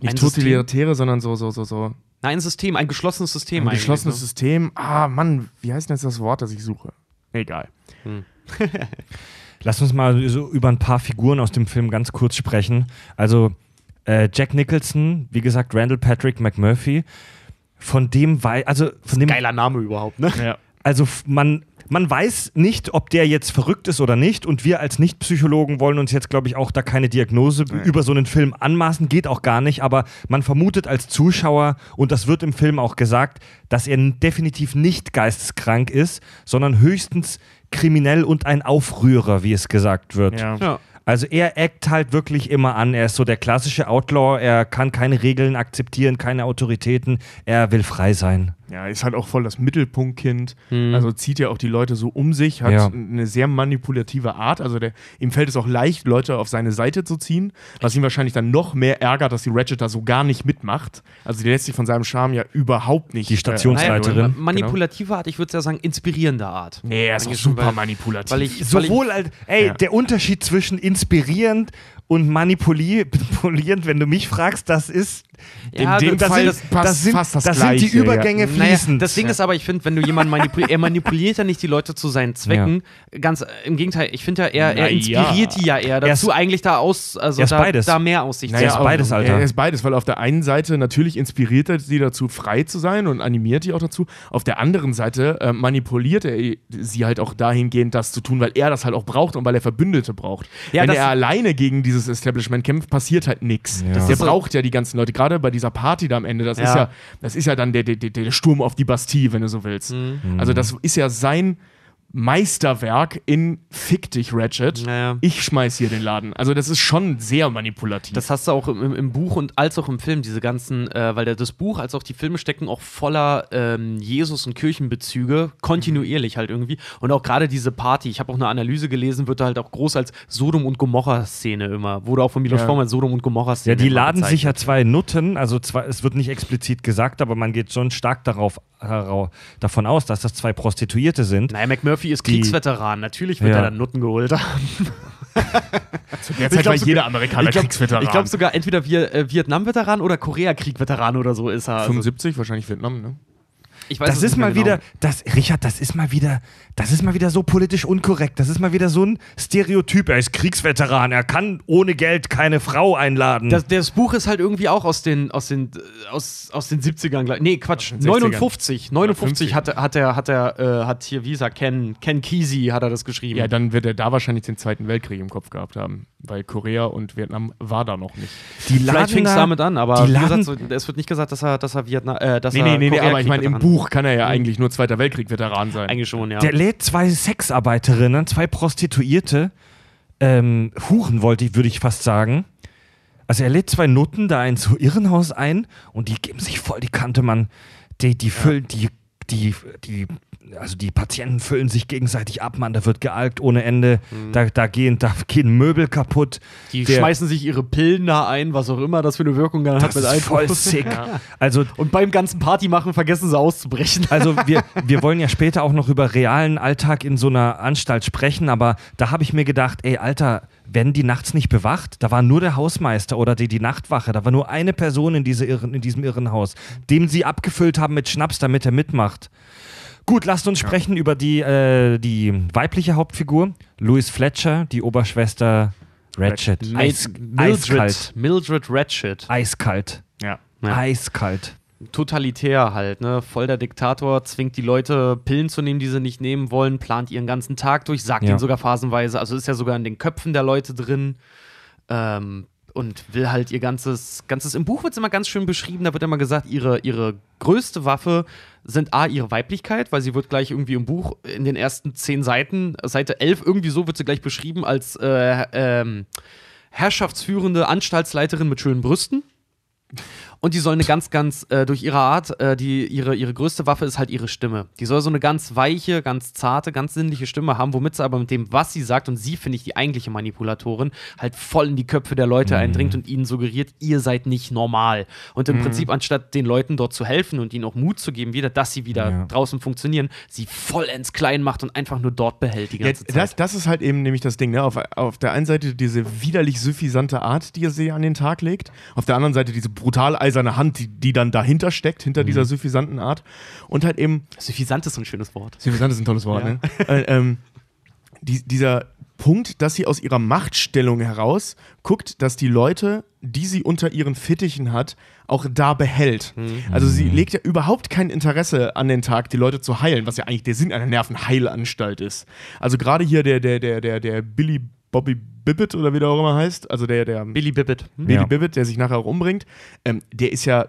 nicht Ein System? totalitäre, sondern so, so, so, so. Nein, ein System, ein geschlossenes System Ein geschlossenes ne? System. Ah, Mann, wie heißt denn jetzt das Wort, das ich suche? Egal. Lass uns mal so über ein paar Figuren aus dem Film ganz kurz sprechen. Also äh, Jack Nicholson, wie gesagt, Randall Patrick McMurphy, von dem wei also von dem Geiler Name überhaupt, ne? Ja. also man, man weiß nicht, ob der jetzt verrückt ist oder nicht. Und wir als Nicht-Psychologen wollen uns jetzt, glaube ich, auch da keine Diagnose über so einen Film anmaßen. Geht auch gar nicht. Aber man vermutet als Zuschauer, und das wird im Film auch gesagt, dass er definitiv nicht geisteskrank ist, sondern höchstens kriminell und ein Aufrührer, wie es gesagt wird. Ja. Ja. Also er eckt halt wirklich immer an. Er ist so der klassische Outlaw. Er kann keine Regeln akzeptieren, keine Autoritäten. Er will frei sein. Ja, ist halt auch voll das Mittelpunktkind. Mhm. Also zieht ja auch die Leute so um sich, hat Ja. eine sehr manipulative Art. Also der, ihm fällt es auch leicht, Leute auf seine Seite zu ziehen, was ihn wahrscheinlich dann noch mehr ärgert, dass die Ratchet da so gar nicht mitmacht. Also die lässt sich von seinem Charme ja überhaupt nicht. Die Stationsleiterin. ma- manipulative Art, ich würde ja sagen, inspirierende Art. Äh, nee, er ist auch super weil- manipulativ. Weil ich, Sowohl als, ey, Ja. der Unterschied zwischen inspirierend und manipuli- manipulierend, wenn du mich fragst, das ist. Ja, in dem das Fall sind, das passt das sind, fast das das sind die Gleiche, ja. Übergänge Naja, fließend. das Ding ist aber, ich finde, wenn du jemanden manipuliert, er manipuliert ja nicht die Leute zu seinen Zwecken. Ganz äh, im Gegenteil, ich finde ja, er, er inspiriert ja. die ja eher Er dazu, ist- eigentlich da aus, also er ist da, da mehr aus sich Er ist zu beides. Alter. Er ist beides, weil auf der einen Seite natürlich inspiriert er sie dazu, frei zu sein und animiert die auch dazu. Auf der anderen Seite äh, manipuliert er sie halt auch dahingehend, das zu tun, weil er das halt auch braucht und weil er Verbündete braucht. Ja, Wenn er alleine gegen dieses Establishment kämpft, passiert halt nichts. Ja. Der so- braucht ja die ganzen Leute, gerade bei dieser Party da am Ende, das ist Ja. ja, das ist ja dann der, der, der, der Sturm auf die Bastille, wenn du so willst. Mhm. Also das ist ja sein Meisterwerk in Fick dich, Ratchet. Naja. Ich schmeiß hier den Laden. Also das ist schon sehr manipulativ. Das hast du auch im, im- Buch und als auch im Film, diese ganzen, äh, weil das Buch als auch die Filme stecken auch voller ähm, Jesus- und Kirchenbezüge, kontinuierlich halt irgendwie. Und auch gerade diese Party, ich habe auch eine Analyse gelesen, wird da halt auch groß als Sodom- und Gomorra-Szene immer. Wurde auch von Milos Ja. Forman als Sodom- und ja, Gomorra-Szene. die immer laden sich ja zwei Nutten, also zwei, es wird nicht explizit gesagt, aber man geht schon stark darauf, davon aus, dass das zwei Prostituierte sind. Naja, McMurphy ist Kriegsveteran. Natürlich wird Ja. er dann Nutten geholt haben. Zu der Ich Zeit glaub war jeder Amerikaner ich glaub- Kriegsveteran. Ich glaube sogar entweder Wir- äh, Vietnam-Veteran oder Korea-Krieg-Veteran oder so ist er. Also, 75, wahrscheinlich Vietnam, ne? Ich weiß Das ist mal genau. wieder, das, Richard, das ist mal wieder, das ist mal wieder so politisch unkorrekt. Das ist mal wieder so ein Stereotyp. Er ist Kriegsveteran, er kann ohne Geld keine Frau einladen. Das, das Buch ist halt irgendwie auch aus den, aus den, aus, aus den 70ern. glaub- Nee, Quatsch, Aus den 60ern. 59. 59 50. hat, er- hat er, hat er, äh, hat hier, wie sagt Ken, Ken Kesey hat er das geschrieben. Ja, dann wird er da wahrscheinlich den Zweiten Weltkrieg im Kopf gehabt haben, weil Korea und Vietnam war da noch nicht. die Vielleicht fing es da- damit an, aber wie gesagt, so, es wird nicht gesagt, dass er, dass er Vietnam, äh, dass Nee, er nee, nee, nee aber ich meine, im Koreakrieg-Veteran- Buch kann er ja eigentlich nur Zweiter Weltkrieg-Veteran sein. Eigentlich schon, ja. Der lädt zwei Sexarbeiterinnen, zwei Prostituierte, ähm, Huren wollte ich, würde ich fast sagen. Also er lädt zwei Nutten da ins Irrenhaus ein und die geben sich voll die Kante, Mann. Die, die füllen, die, die, die, also die Patienten füllen sich gegenseitig ab, Mann. Da wird gealkt ohne Ende. Da, da, gehen, da gehen Möbel kaputt. die der- schmeißen sich ihre Pillen da ein, was auch immer das für eine Wirkung dann hat Das ist Alkohol. voll sick. Also Und beim ganzen Party machen vergessen sie auszubrechen. Also wir, wir wollen ja später auch noch über realen Alltag in so einer Anstalt sprechen, aber da habe ich mir gedacht, ey Alter, werden die nachts nicht bewacht? Da war nur der Hausmeister oder die, die Nachtwache, da war nur eine Person in, diese Irren, in diesem Irrenhaus, dem sie abgefüllt haben mit Schnaps, damit er mitmacht. Gut, lasst uns sprechen über die, äh, die weibliche Hauptfigur, Louis Fletcher, die Oberschwester Ratchet. Eis, eiskalt. Mildred, Mildred Ratchet. Eiskalt. Ja. Ja. Eiskalt. totalitär halt, ne? Voll der Diktator, zwingt die Leute, Pillen zu nehmen, die sie nicht nehmen wollen, plant ihren ganzen Tag durch, sagt Ja. ihnen sogar phasenweise, also ist ja sogar in den Köpfen der Leute drin. Ähm, und will halt ihr ganzes, ganzes, im Buch wird es immer ganz schön beschrieben, da wird immer gesagt, ihre, ihre größte Waffe sind A, ihre Weiblichkeit, weil sie wird gleich irgendwie im Buch in den ersten zehn Seiten, Seite 11, irgendwie so wird sie gleich beschrieben als äh, ähm, herrschaftsführende Anstaltsleiterin mit schönen Brüsten. Und die soll eine ganz, ganz, äh, durch ihre Art, äh, die, ihre, ihre größte Waffe ist halt ihre Stimme. Die soll so eine ganz weiche, ganz zarte, ganz sinnliche Stimme haben, womit sie aber mit dem, was sie sagt, und sie finde ich die eigentliche Manipulatorin, halt voll in die Köpfe der Leute eindringt und ihnen suggeriert, ihr seid nicht normal. Und im Prinzip, anstatt den Leuten dort zu helfen und ihnen auch Mut zu geben, wieder, dass sie wieder Ja. draußen funktionieren, sie vollends klein macht und einfach nur dort behält die Ja, ganze Zeit. das, das ist halt eben nämlich das Ding. Ne? Auf, auf der einen Seite diese widerlich suffisante Art, die er sie an den Tag legt. Auf der anderen Seite diese brutal eiserne Hand, die, die dann dahinter steckt, hinter dieser suffisanten Art. Und halt eben Suffisant ist so ein schönes Wort. Suffisant ist ein tolles Wort, Ja. ne? äh, ähm, die, dieser Punkt, dass sie aus ihrer Machtstellung heraus guckt, dass die Leute, die sie unter ihren Fittichen hat, auch da behält. Also sie legt ja überhaupt kein Interesse an den Tag, die Leute zu heilen, was ja eigentlich der Sinn einer Nervenheilanstalt ist. Also gerade hier der, der, der, der, der Billy Bobby Bibbit oder wie der auch immer heißt, also der, der Billy Bibbit. Hm? Billy Ja. Bibbit, der sich nachher auch umbringt, ähm, der ist ja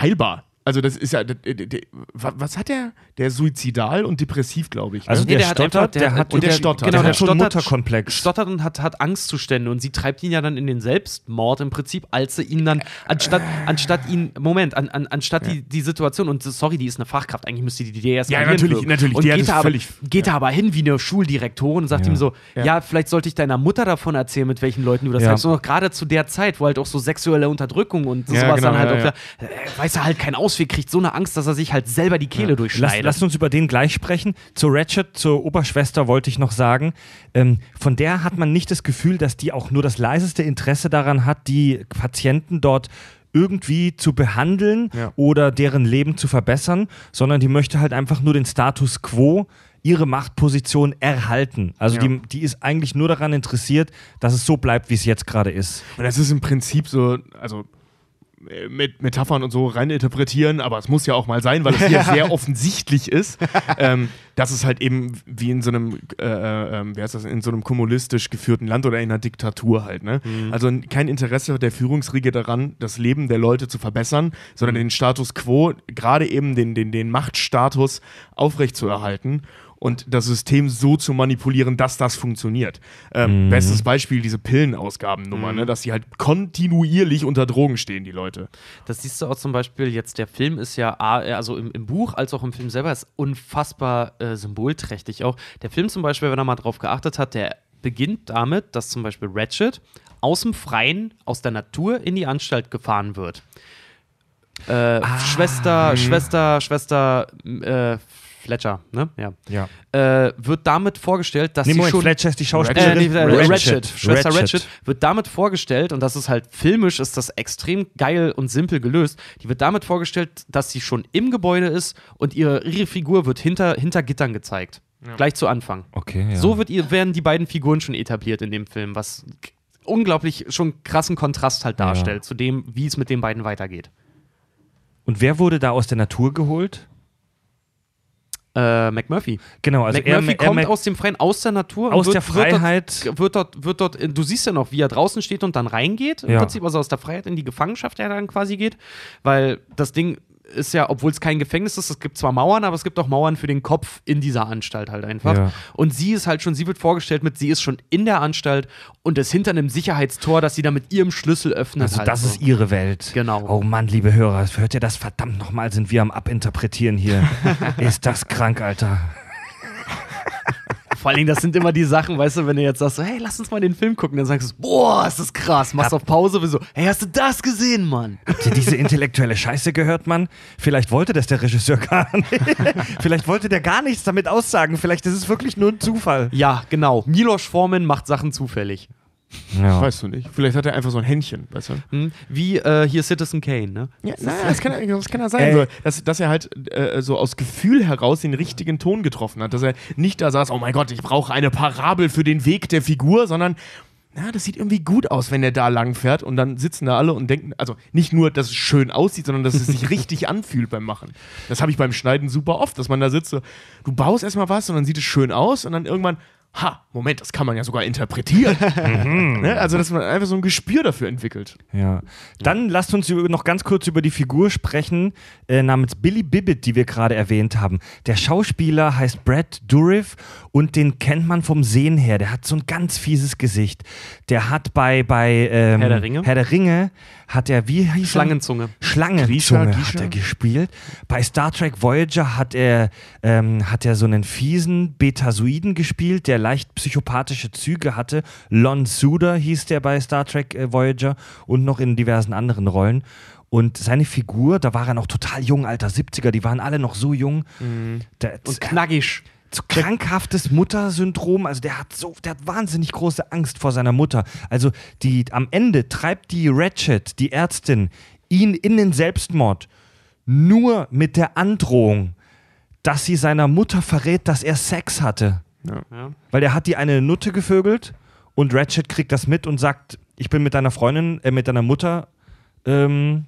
heilbar. Also das ist ja, der, der, der, wa- was hat der? Der ist suizidal und depressiv, glaube ich. Ne? Also Nee, der, der hat stottert, einfach- der, der- hat und der stottert. Genau, der der hat schon Mutterkomplex. stottert und hat, hat Angstzustände und sie treibt ihn ja dann in den Selbstmord im Prinzip, als sie ihn dann, anstatt, anstatt ihn, Moment, an, an, anstatt die, die Situation, und sorry, die ist eine Fachkraft, eigentlich müsste die die deeskalieren. Ja, natürlich, wirken. natürlich, Und die geht, da aber, völlig- geht da aber hin wie eine Schuldirektorin und sagt Ja. ihm so, Ja. ja. vielleicht sollte ich deiner Mutter davon erzählen, mit welchen Leuten du das Ja. treibst. Und auch gerade zu der Zeit, wo halt auch so sexuelle Unterdrückung und Ja, sowas genau, dann halt ja, auch ja. da, äh, weiß er halt keinen Ausweg, kriegt so eine Angst, dass er sich halt selber die Kehle Lass, durchschneidet. lasst uns über den gleich sprechen. Zu Ratchet, zur Oberschwester wollte ich noch sagen, ähm, von der hat man nicht das Gefühl, dass die auch nur das leiseste Interesse daran hat, die Patienten dort irgendwie zu behandeln Ja. oder deren Leben zu verbessern, sondern die möchte halt einfach nur den Status quo, ihre Machtposition erhalten. Also Ja. die, die ist eigentlich nur daran interessiert, dass es so bleibt, wie es jetzt gerade ist. Und das ist im Prinzip so, also mit Metaphern und so rein interpretieren, aber es muss ja auch mal sein, weil es hier sehr offensichtlich ist, ähm, dass es halt eben wie in so einem, äh, äh, wie heißt das, in so einem kommunistisch geführten Land oder in einer Diktatur halt, ne? Also n- kein Interesse der Führungsriege daran, das Leben der Leute zu verbessern, sondern den Status quo, gerade eben den, den, den Machtstatus aufrechtzuerhalten und das System so zu manipulieren, dass das funktioniert. Ähm, Bestes Beispiel diese Pillenausgabennummer, ne? dass sie halt kontinuierlich unter Drogen stehen, die Leute. Das siehst du auch zum Beispiel jetzt, der Film ist ja, also im, im Buch als auch im Film selber, ist unfassbar äh, symbolträchtig auch. Der Film zum Beispiel, wenn er mal drauf geachtet hat, der beginnt damit, dass zum Beispiel Ratchet aus dem Freien, aus der Natur in die Anstalt gefahren wird. Äh, Schwester, Schwester, Schwester äh, Fletcher, ne? Ja. Ja. Äh, wird damit vorgestellt, dass Nee, sie Moment, schon Fletcher ist die äh, Schauspielerin. nee, äh, Ratchet. Ratchet. Schwester Ratchet. Ratchet. wird damit vorgestellt, und das ist halt filmisch, ist das extrem geil und simpel gelöst. Die wird damit vorgestellt, dass sie schon im Gebäude ist und ihre, ihre Figur wird hinter, hinter Gittern gezeigt. Gleich zu Anfang. Okay, ja. So wird ihr, werden die beiden Figuren schon etabliert in dem Film, was unglaublich schon krassen Kontrast halt Ja. darstellt zu dem, wie es mit den beiden weitergeht. Und wer wurde da aus der Natur geholt? Äh, McMurphy. Genau, also McMurphy er, er, kommt er, aus dem Freien, aus der Natur. Aus und der Freiheit. Wird dort, wird, dort, wird dort, du siehst ja noch, wie er draußen steht und dann reingeht. Im Ja. Prinzip, also aus der Freiheit in die Gefangenschaft, der dann quasi geht. Weil das Ding ist ja, obwohl es kein Gefängnis ist, es gibt zwar Mauern, aber es gibt auch Mauern für den Kopf in dieser Anstalt halt einfach. Ja. Und sie ist halt schon, sie wird vorgestellt mit, sie ist schon in der Anstalt und ist hinter einem Sicherheitstor, das sie dann mit ihrem Schlüssel öffnet. also halt das so. ist ihre Welt. Genau. Oh Mann, liebe Hörer, hört ihr das? Verdammt nochmal, sind wir am Abinterpretieren hier. ist das krank, Alter. Vor allen Dingen, das sind immer die Sachen, weißt du, wenn du jetzt sagst, so, hey, lass uns mal den Film gucken, dann sagst du, boah, ist das krass, machst auf Pause, wie so, hey, hast du das gesehen, Mann? Habt ihr diese intellektuelle Scheiße gehört, Mann? Vielleicht wollte das der Regisseur gar nicht. Vielleicht wollte der gar nichts damit aussagen. Vielleicht ist es wirklich nur ein Zufall. Ja, genau. Milos Forman macht Sachen zufällig. Ja. Weißt du nicht. Vielleicht hat er einfach so ein Händchen, weißt du? Hm? Wie äh, hier Citizen Kane, ne? Ja, na, das kann, er- das kann er sein. Ey. So, dass, dass er halt äh, so aus Gefühl heraus den richtigen Ton getroffen hat. Dass er nicht da saß, oh mein Gott, ich brauche eine Parabel für den Weg der Figur, sondern na, das sieht irgendwie gut aus, wenn er da lang fährt und dann sitzen da alle und denken, also nicht nur, dass es schön aussieht, sondern dass es sich richtig anfühlt beim Machen. Das habe ich beim Schneiden super oft, dass man da sitzt, so, du baust erstmal was und dann sieht es schön aus und dann irgendwann, ha, Moment, das kann man ja sogar interpretieren. ne? Also, dass man einfach so ein Gespür dafür entwickelt. Ja. Dann lasst uns noch ganz kurz über die Figur sprechen, äh, namens Billy Bibbit, die wir gerade erwähnt haben. Der Schauspieler heißt Brad Dourif und den kennt man vom Sehen her. Der hat so ein ganz fieses Gesicht. Der hat bei, bei ähm, Herr der Ringe? Herr der Ringe hat er, wie hieß er? Schlangentzunge. Schlangenzunge Grisha, hat Grisha? er gespielt. Bei Star Trek Voyager hat er, ähm, hat er so einen fiesen Betasoiden gespielt, der leicht psychopathische Züge hatte. Lon Suder hieß der bei Star Trek äh, Voyager und noch in diversen anderen Rollen. Und seine Figur, da war er noch total jung, Alter, 70er, die waren alle noch so jung. Der, Und knackig. so krankhaftes Muttersyndrom. Also der hat so, der hat wahnsinnig große Angst vor seiner Mutter. Also die am Ende treibt die Ratchet, die Ärztin, ihn in den Selbstmord nur mit der Androhung, dass sie seiner Mutter verrät, dass er Sex hatte. Ja. Weil der hat die eine Nutte gevögelt und Ratchet kriegt das mit und sagt, ich bin mit deiner Freundin, äh, mit deiner Mutter ähm,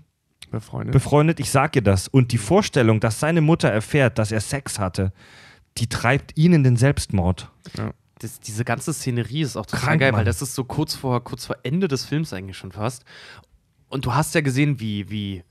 Befreundet. befreundet, ich sag ihr das. Und die Vorstellung, dass seine Mutter erfährt, dass er Sex hatte, die treibt ihn in den Selbstmord. Das, diese ganze Szenerie ist auch total Krank, geil, weil Mann. das ist so kurz vor, kurz vor Ende des Films eigentlich schon fast. Und du hast ja gesehen, wie, wie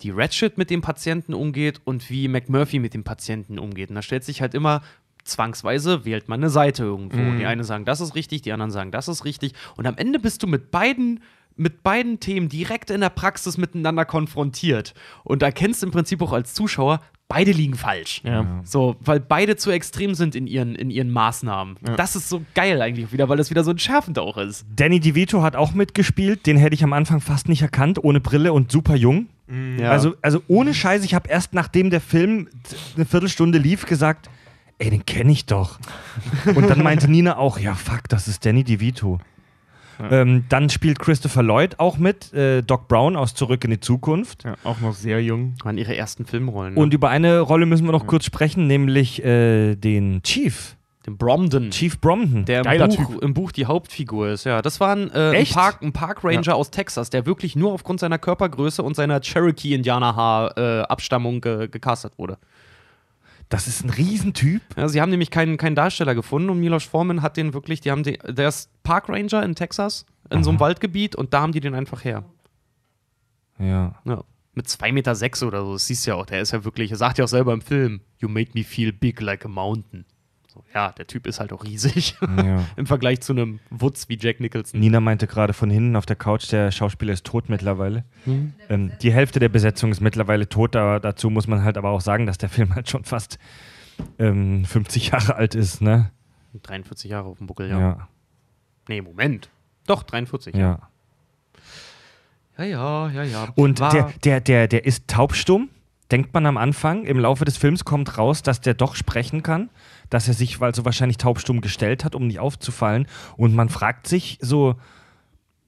die Ratchet mit dem Patienten umgeht und wie McMurphy mit dem Patienten umgeht. Und da stellt sich halt immer zwangsweise wählt man eine Seite irgendwo. Mhm. Die einen sagen, das ist richtig, die anderen sagen, das ist richtig. Und am Ende bist du mit beiden mit beiden Themen direkt in der Praxis miteinander konfrontiert und erkennst im Prinzip auch als Zuschauer, beide liegen falsch. Ja. So, weil beide zu extrem sind in ihren, in ihren Maßnahmen. Das ist so geil eigentlich wieder, weil das wieder so entschärfend auch ist. Danny DeVito hat auch mitgespielt, den hätte ich am Anfang fast nicht erkannt, ohne Brille und super jung. Ja. Also, also ohne Scheiß, ich habe erst nachdem der Film eine Viertelstunde lief gesagt, ey, den kenne ich doch. Und dann meinte Nina auch, ja fuck, das ist Danny DeVito. Ähm, dann spielt Christopher Lloyd auch mit, äh, Doc Brown aus Zurück in die Zukunft. ja, auch noch sehr jung. waren ihre ersten Filmrollen. Ne? Und über eine Rolle müssen wir noch kurz sprechen, nämlich äh, den Chief. den Bromden. Chief Bromden. Der im Buch, Typ. im Buch die Hauptfigur ist, ja. Das war ein, äh, ein? Park, ein Park Ranger aus Texas, der wirklich nur aufgrund seiner Körpergröße und seiner Cherokee-Indianer-Abstammung ge gecastet wurde. Das ist ein Riesentyp. Ja, sie haben nämlich keinen, keinen Darsteller gefunden und Milos Forman hat den wirklich, die haben den, der ist Park Ranger in Texas, in so einem Waldgebiet und da haben die den einfach her. Ja. Ja. Mit 2,6 Meter sechs oder so, das siehst du ja auch, der ist ja wirklich, er sagt ja auch selber im Film, You made me feel big like a mountain. So, ja, der Typ ist halt auch riesig ja. im Vergleich zu einem Wutz wie Jack Nicholson. Nina meinte gerade von hinten auf der Couch, der Schauspieler ist tot mittlerweile. Ähm, die Hälfte der Besetzung ist mittlerweile tot, aber dazu muss man halt aber auch sagen, dass der Film halt schon fast ähm, 50 Jahre alt ist, ne? 43 Jahre auf dem Buckel, ja. Ja, Nee, Moment. Doch, 43. ja. Ja, ja, ja, ja. Und War- der, der, der, der ist taubstumm, denkt man am Anfang. Im Laufe des Films kommt raus, dass der doch sprechen kann, dass er sich also wahrscheinlich taubstumm gestellt hat, um nicht aufzufallen. Und man fragt sich so,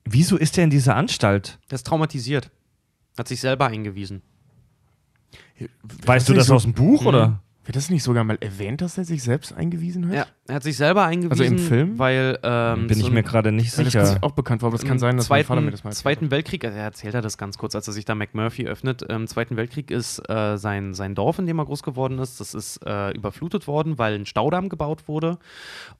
wieso ist er in dieser Anstalt? der ist traumatisiert. Hat sich selber eingewiesen. Weißt du das so- aus dem Buch oder? Wird das nicht sogar mal erwähnt, dass er sich selbst eingewiesen hat? Ja, er hat sich selber eingewiesen. Also im Film? Weil. Ähm, Bin ich so mir ein- gerade nicht Weil das sicher. ist auch bekannt war, aber es kann sein, dass mein zweiten, Vater mir das mal Zweiten Weltkrieg, also er erzählt er das ganz kurz, als er sich da McMurphy öffnet. Im Zweiten Weltkrieg ist äh, sein, sein Dorf, in dem er groß geworden ist, das ist äh, überflutet worden, weil ein Staudamm gebaut wurde.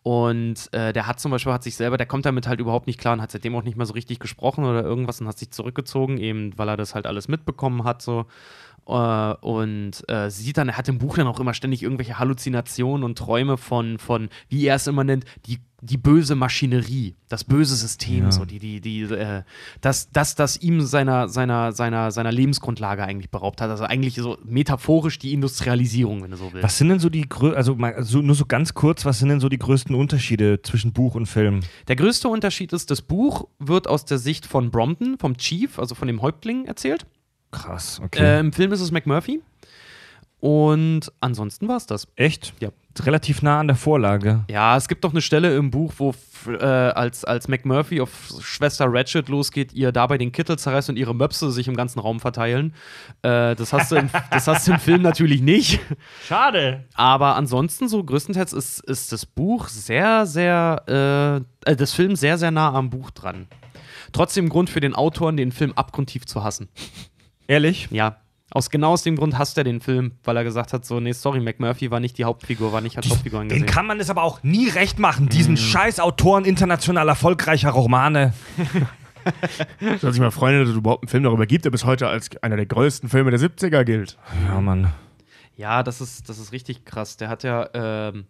Und äh, der hat zum Beispiel, hat sich selber, der kommt damit halt überhaupt nicht klar und hat seitdem auch nicht mehr so richtig gesprochen oder irgendwas und hat sich zurückgezogen, eben weil er das halt alles mitbekommen hat. So. Äh, und äh, sieht dann, er hat im Buch dann auch immer ständig irgendwelche Halluzinationen und Träume von, von wie er es immer nennt, die, die böse Maschinerie, das böse System, Ja. so die, die, die, äh, das, das, das ihm seiner, seiner, seiner, seiner Lebensgrundlage eigentlich beraubt hat. Also eigentlich so metaphorisch die Industrialisierung, wenn du so willst. Was sind denn so die also mal so, nur so ganz kurz, was sind denn so die größten Unterschiede zwischen Buch und Film? Der größte Unterschied ist, das Buch wird aus der Sicht von Brompton, vom Chief, also von dem Häuptling, erzählt. Krass, okay. Äh, Im Film ist es McMurphy. Und ansonsten war es das. Echt? Ja. Relativ nah an der Vorlage. Ja, es gibt doch eine Stelle im Buch, wo äh, als, als McMurphy auf Schwester Ratchet losgeht, ihr dabei den Kittel zerreißt und ihre Möpse sich im ganzen Raum verteilen. Äh, das, hast du im, das hast du im Film natürlich nicht. Schade. Aber ansonsten, so größtenteils ist, ist das Buch sehr, sehr, äh, äh, das Film sehr, sehr nah am Buch dran. Trotzdem Grund für den Autoren, den Film abgrundtief zu hassen. Ehrlich? Ja. Aus genau aus dem Grund hasst er den Film, weil er gesagt hat: so, nee, sorry, McMurphy war nicht die Hauptfigur, war nicht als Hauptfigur Den angesehen. kann man es aber auch nie recht machen, diesen scheiß Autoren international erfolgreicher Romane. Soll sich mal freuen, dass es überhaupt einen Film darüber gibt, der bis heute als einer der größten Filme der 70er gilt. Ja, Mann. Ja, das ist, das ist richtig krass. Der hat ja, ähm,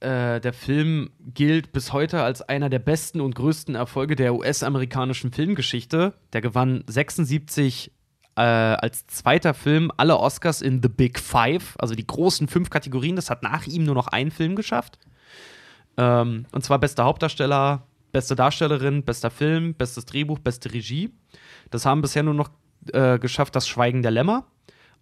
äh, der Film gilt bis heute als einer der besten und größten Erfolge der US-amerikanischen Filmgeschichte. Der gewann 76 äh, als zweiter Film alle Oscars in The Big Five, also die großen fünf Kategorien. Das hat nach ihm nur noch ein Film geschafft. Ähm, und zwar bester Hauptdarsteller, beste Darstellerin, bester Film, bestes Drehbuch, beste Regie. Das haben bisher nur noch äh, geschafft das Schweigen der Lämmer.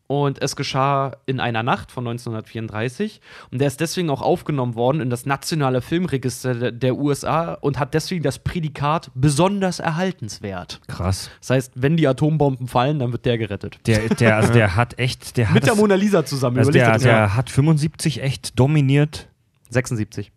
Und es geschah in einer Nacht von 1934. Und der ist deswegen auch aufgenommen worden in das nationale Filmregister der, USA und hat deswegen das Prädikat besonders erhaltenswert. Krass. Das heißt, wenn die Atombomben fallen, dann wird der gerettet. Der, der, also der hat echt, der hat Mit der Mona Lisa zusammen. also der, der hat 75 echt dominiert. 76.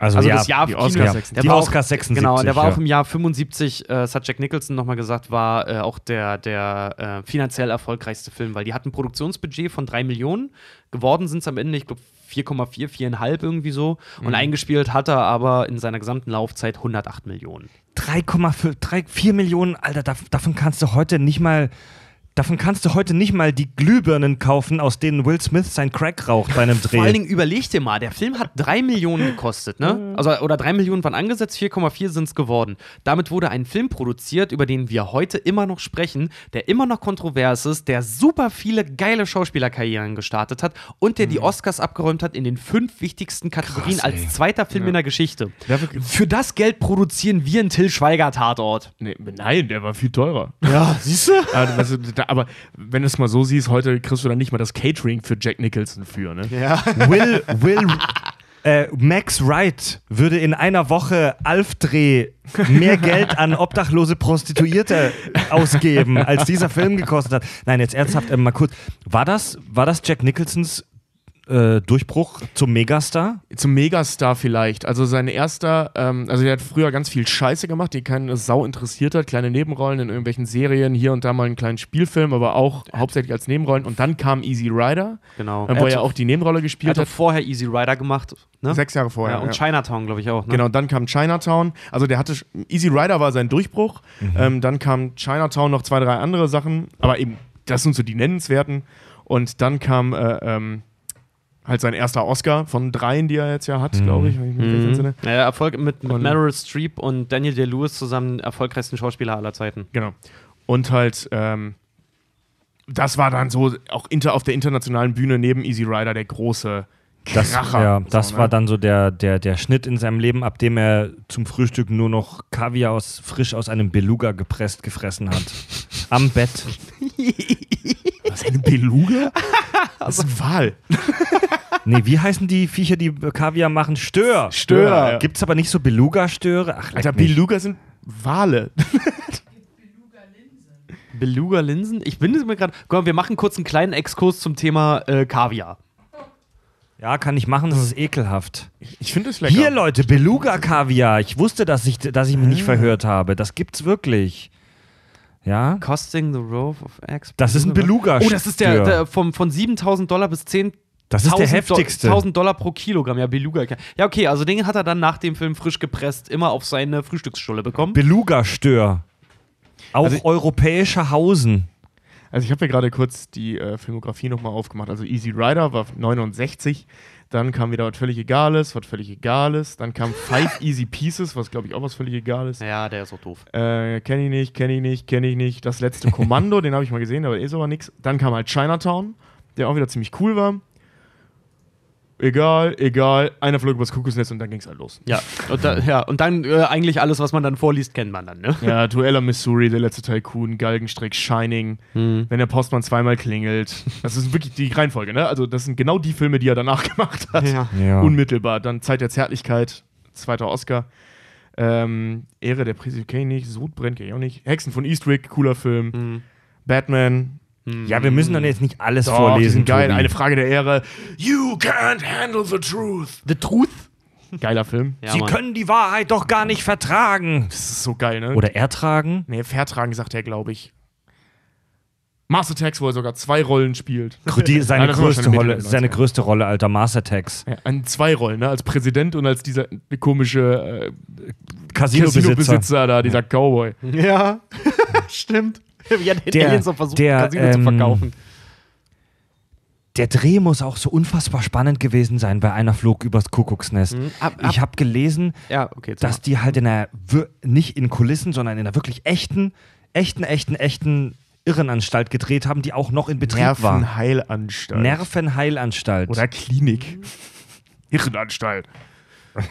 Also, Also ja, das Jahr die Oscars der 76. die Oscars 76. Genau, der war ja. auch im Jahr 75, äh, hat Jack Nicholson nochmal gesagt, war äh, auch der, der äh, finanziell erfolgreichste Film, weil die hatten ein Produktionsbudget von 3 Millionen, geworden sind es am Ende, ich glaube 4,4, 4,5 irgendwie so. Mhm. Und eingespielt hat er aber in seiner gesamten Laufzeit 108 Millionen. 3,4 3 4 Millionen, Alter, dav- davon kannst du heute nicht mal. Davon kannst du heute nicht mal die Glühbirnen kaufen, aus denen Will Smith sein Crack raucht bei einem Dreh. Vor allen Dingen überleg dir mal, der Film hat 3 Millionen gekostet, ne? Also, oder 3 Millionen waren angesetzt, 4,4 sind es geworden. Damit wurde ein Film produziert, über den wir heute immer noch sprechen, der immer noch kontrovers ist, der super viele geile Schauspielerkarrieren gestartet hat und der die Oscars abgeräumt hat in den fünf wichtigsten Kategorien Krass, als zweiter Film in der Geschichte. Dafür- Für das Geld produzieren wir einen Till Schweiger-Tatort. Nee, nein, der war viel teurer. Ja, siehst du? aber, da, aber wenn du es mal so siehst, heute kriegst du dann nicht mal das Catering für Jack Nicholson für, ne? Ja. Will, Will, äh, Max Wright würde in einer Woche Alf-Dreh mehr Geld an obdachlose Prostituierte ausgeben, als dieser Film gekostet hat. Nein, jetzt ernsthaft, äh, mal kurz. War das, war das Jack Nicholsons äh, Durchbruch zum Megastar? Zum Megastar vielleicht. Also sein erster, ähm, also der hat früher ganz viel Scheiße gemacht, die keine Sau interessiert hat. Kleine Nebenrollen in irgendwelchen Serien, hier und da mal einen kleinen Spielfilm, aber auch hauptsächlich als Nebenrollen. Und dann kam Easy Rider, Genau. äh, wo er ja auch die Nebenrolle Er gespielt hat doch hat. vorher Easy Rider gemacht. Ne? Sechs Jahre vorher. ja, und ja. Chinatown, glaube ich, auch. Ne? Genau, dann kam Chinatown. Also der hatte, Easy Rider war sein Durchbruch. Ähm, dann kam Chinatown, noch zwei, drei andere Sachen. Aber eben, das sind so die nennenswerten. Und dann kam äh, ähm, halt sein erster Oscar von dreien, die er jetzt ja hat, glaube ich, wenn ich mich recht entsinne. Ja, Erfolg mit, mit Meryl Streep und Daniel Day-Lewis zusammen erfolgreichsten Schauspieler aller Zeiten. Genau. Und halt, ähm, das war dann so auch inter, auf der internationalen Bühne neben Easy Rider der große Das, Kracher. ja, das So, ne? war dann so der, der, der Schnitt in seinem Leben, ab dem er zum Frühstück nur noch Kaviar aus, frisch aus einem Beluga gepresst gefressen hat. Am Bett. Was, eine Beluga? Das ist ein Wal. Nee, wie heißen die Viecher, die Kaviar machen? Stör. Stör, ja. Gibt's aber nicht so Beluga-Störe? Ach, Alter, mich. Beluga sind Wale. Beluga-Linsen? Ich bin es mir gerade. Guck mal, wir machen kurz einen kleinen Exkurs zum Thema äh, Kaviar. Ja, kann ich machen, das ist ekelhaft. Ich finde es lecker. Hier, Leute, Beluga-Kaviar. Ich wusste, dass ich, dass ich mich nicht verhört habe. Das gibt's wirklich. Ja? Costing the Rove of Eggs. Das ist ein Beluga-Stör. Oh, das ist der, der vom, von 7000 Dollar bis 10. Das ist der 1000 heftigste. 1000 Dollar pro Kilogramm, ja, Beluga. Ja, okay, also den hat er dann nach dem Film frisch gepresst immer auf seine Frühstücksstulle bekommen. Beluga-Stör. Auch Also europäischer Hausen. Also ich habe ja gerade kurz die äh, Filmografie nochmal aufgemacht. Also Easy Rider war 69, dann kam wieder was völlig Egales, was völlig Egales, dann kam Five Easy Pieces, was glaube ich auch was völlig Egales. ja, der ist so doof. Äh, kenne ich nicht, kenne ich nicht, kenne ich nicht. Das letzte Kommando, den habe ich mal gesehen, aber ist aber nix. Dann kam halt Chinatown, der auch wieder ziemlich cool war. Egal, egal, einer flog übers Kuckucksnest und dann ging es halt los. Ja, und, da, ja, und dann äh, eigentlich alles, was man dann vorliest, kennt man dann, ne? Ja, Dueller Missouri, der letzte Tycoon, Galgenstrick, Shining, wenn der Postmann zweimal klingelt. Das ist wirklich die Reihenfolge, ne? Also, das sind genau die Filme, die er danach gemacht hat. Ja. Ja. Unmittelbar. Dann Zeit der Zärtlichkeit, zweiter Oscar. Ähm, Ehre der Präsident, kenn ich nicht. Sodbrennt, kenn ich auch nicht. Hexen von Eastwick, cooler Film. Mhm. Batman. Ja, wir müssen dann jetzt nicht alles Doch, vorlesen. die sind geil. Tobi. Eine Frage der Ehre. You can't handle the truth. The Truth? Geiler Film. Ja, Sie Mann. können die Wahrheit doch gar nicht vertragen. Das ist so geil, ne? Oder ertragen. Nee, Vertragen sagt er, glaube ich. Mars Attacks, wo er sogar zwei Rollen spielt. Die, seine, Ja, größte Rolle, seine 90er. größte Rolle, Alter, Mars Attacks. Ja, an zwei Rollen, ne? Als Präsident und als dieser komische äh, Casino-Besitzer. Casino-Besitzer da, dieser Cowboy. Ja, stimmt. Wie er den Der- Aliens so versucht, der, Casino zu ähm, verkaufen. Der Dreh muss auch so unfassbar spannend gewesen sein bei einer Flug übers Kuckucksnest. Mhm. Ab- ab- Ich habe gelesen, Ja, okay. dass die halt in wir- nicht in Kulissen, sondern in einer wirklich echten, echten, echten, echten Irrenanstalt gedreht haben, die auch noch in Betrieb war. Nervenheilanstalt. Nervenheilanstalt. Oder Klinik. Hirnanstalt.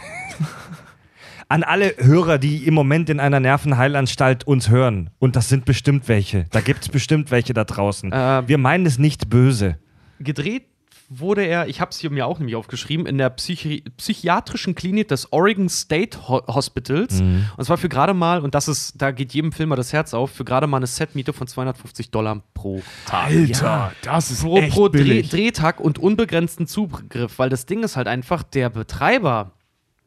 An alle Hörer, die im Moment in einer Nervenheilanstalt uns hören, und das sind bestimmt welche, da gibt es bestimmt welche da draußen. Äh, Wir meinen es nicht böse. gedreht wurde er, ich habe es hier mir auch nämlich aufgeschrieben, in der Psychi psychiatrischen Klinik des Oregon State Ho Hospitals. Mhm. Und zwar für gerade mal, und das ist, da geht jedem Filmer das Herz auf, für gerade mal eine Setmiete von 250 Dollar pro Tag. Alter, das ist Pro, echt pro Dreh, billig. Drehtag und unbegrenzten Zugriff, weil das Ding ist halt einfach, der Betreiber,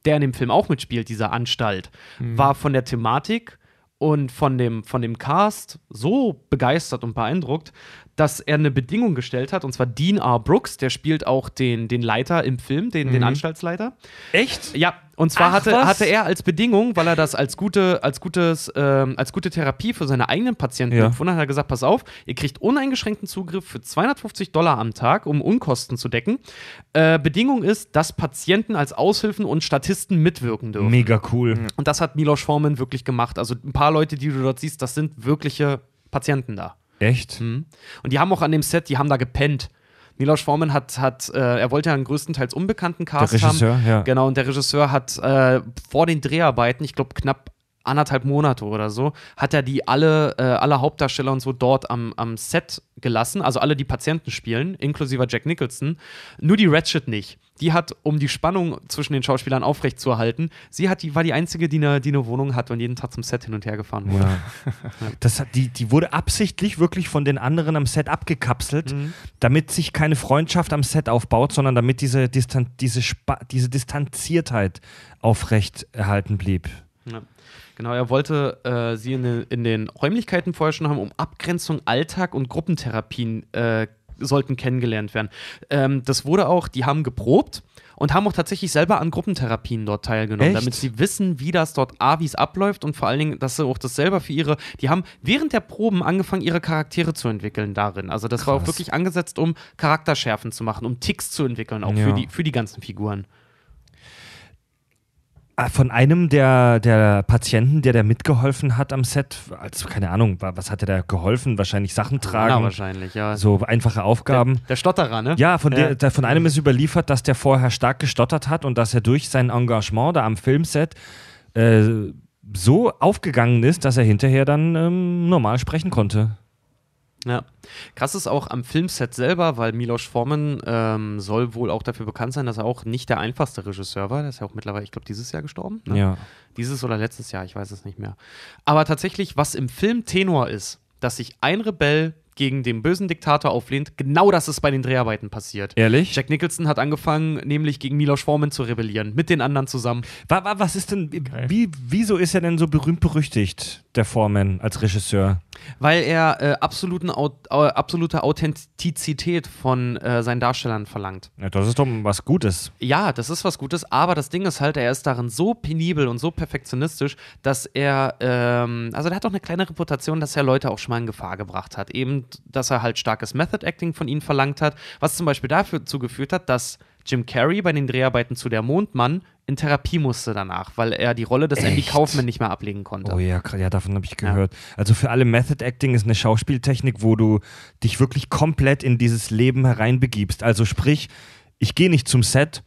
der in dem Film auch mitspielt, dieser Anstalt, Mhm. war von der Thematik und von dem, von dem Cast so begeistert und beeindruckt, dass er eine Bedingung gestellt hat, und zwar Dean R. Brooks, der spielt auch den, den Leiter im Film, den, Mhm. den Anstaltsleiter. Echt? Ja, und zwar Ach, hatte, was? hatte er als Bedingung, weil er das als gute, als gutes, ähm, als gute Therapie für seine eigenen Patienten Ja. empfunden hat, hat er gesagt: Pass auf, ihr kriegt uneingeschränkten Zugriff für 250 Dollar am Tag, um Unkosten zu decken. Äh, Bedingung ist, dass Patienten als Aushilfen und Statisten mitwirken dürfen. Mega cool. Und das hat Milos Forman wirklich gemacht. Also ein paar Leute, die du dort siehst, das sind wirkliche Patienten da. Echt? Mhm. Und die haben auch an dem Set, die haben da gepennt. Milos Forman hat, hat äh, er wollte ja einen größtenteils unbekannten Cast Der Regisseur, haben. ja. Genau, und der Regisseur hat äh, vor den Dreharbeiten, ich glaube knapp anderthalb Monate oder so, hat er die alle, äh, alle Hauptdarsteller und so dort am, am Set gelassen, also alle, die Patienten spielen, inklusive Jack Nicholson. Nur die Ratchet nicht. Die hat, um die Spannung zwischen den Schauspielern aufrechtzuerhalten, sie hat die, war die einzige, die eine, die eine Wohnung hatte und jeden Tag zum Set hin und her gefahren wurde. Ja. Das hat, die, die wurde absichtlich wirklich von den anderen am Set abgekapselt, Mhm. damit sich keine Freundschaft am Set aufbaut, sondern damit diese, Distan diese, diese Distanziertheit aufrecht erhalten blieb. Ja. Genau, er wollte äh, sie in den, in den Räumlichkeiten vorher schon haben, um Abgrenzung, Alltag und Gruppentherapien äh, sollten kennengelernt werden. Ähm, das wurde auch, die haben geprobt und haben auch tatsächlich selber an Gruppentherapien dort teilgenommen, Echt? damit sie wissen, wie das dort A, wie es abläuft und vor allen Dingen, dass sie auch das selber für ihre, die haben während der Proben angefangen, ihre Charaktere zu entwickeln darin. Also das war auch Krass. wirklich angesetzt, um Charakterschärfen zu machen, um Ticks zu entwickeln, auch Ja. für, die, für die ganzen Figuren. Ah, Von einem der, der Patienten, der da mitgeholfen hat am Set, also keine Ahnung, wa- was hat er da geholfen? Wahrscheinlich Sachen Ja, tragen, wahrscheinlich, ja. so einfache Aufgaben. Der, der Stotterer, ne? Ja, von, Der, der, von einem ist überliefert, dass der vorher stark gestottert hat und dass er durch sein Engagement da am Filmset äh, so aufgegangen ist, dass er hinterher dann ähm, normal sprechen konnte. Ja. Krass ist auch am Filmset selber, weil Milos Forman ähm, soll wohl auch dafür bekannt sein, dass er auch nicht der einfachste Regisseur war. Der ist ja auch mittlerweile, ich glaube, dieses Jahr gestorben. Ne? Ja. Dieses oder letztes Jahr, ich weiß es nicht mehr. Aber tatsächlich, was im Film Tenor ist, dass sich ein Rebell gegen den bösen Diktator auflehnt, genau das ist bei den Dreharbeiten passiert. Ehrlich? Jack Nicholson hat angefangen, nämlich gegen Milos Forman zu rebellieren, mit den anderen zusammen. Wa, wa, was ist denn, wie, wieso ist er denn so berühmt berüchtigt, der Foreman, als Regisseur? Weil er äh, absoluten, Au- äh, absolute Authentizität von äh, seinen Darstellern verlangt. Ja, das ist doch was Gutes. Ja, das ist was Gutes, aber das Ding ist halt, er ist darin so penibel und so perfektionistisch, dass er, ähm, also der hat auch eine kleine Reputation, dass er Leute auch schon mal in Gefahr gebracht hat. Eben, dass er halt starkes Method Acting von ihnen verlangt hat, was zum Beispiel dazu geführt hat, dass Jim Carrey bei den Dreharbeiten zu Der Mondmann in Therapie musste danach, weil er die Rolle des Andy Echt? Kaufman nicht mehr ablegen konnte. Oh ja, ja davon habe ich gehört. Also für alle Method Acting ist eine Schauspieltechnik, wo du dich wirklich komplett in dieses Leben hereinbegibst. Also sprich, ich gehe nicht zum Set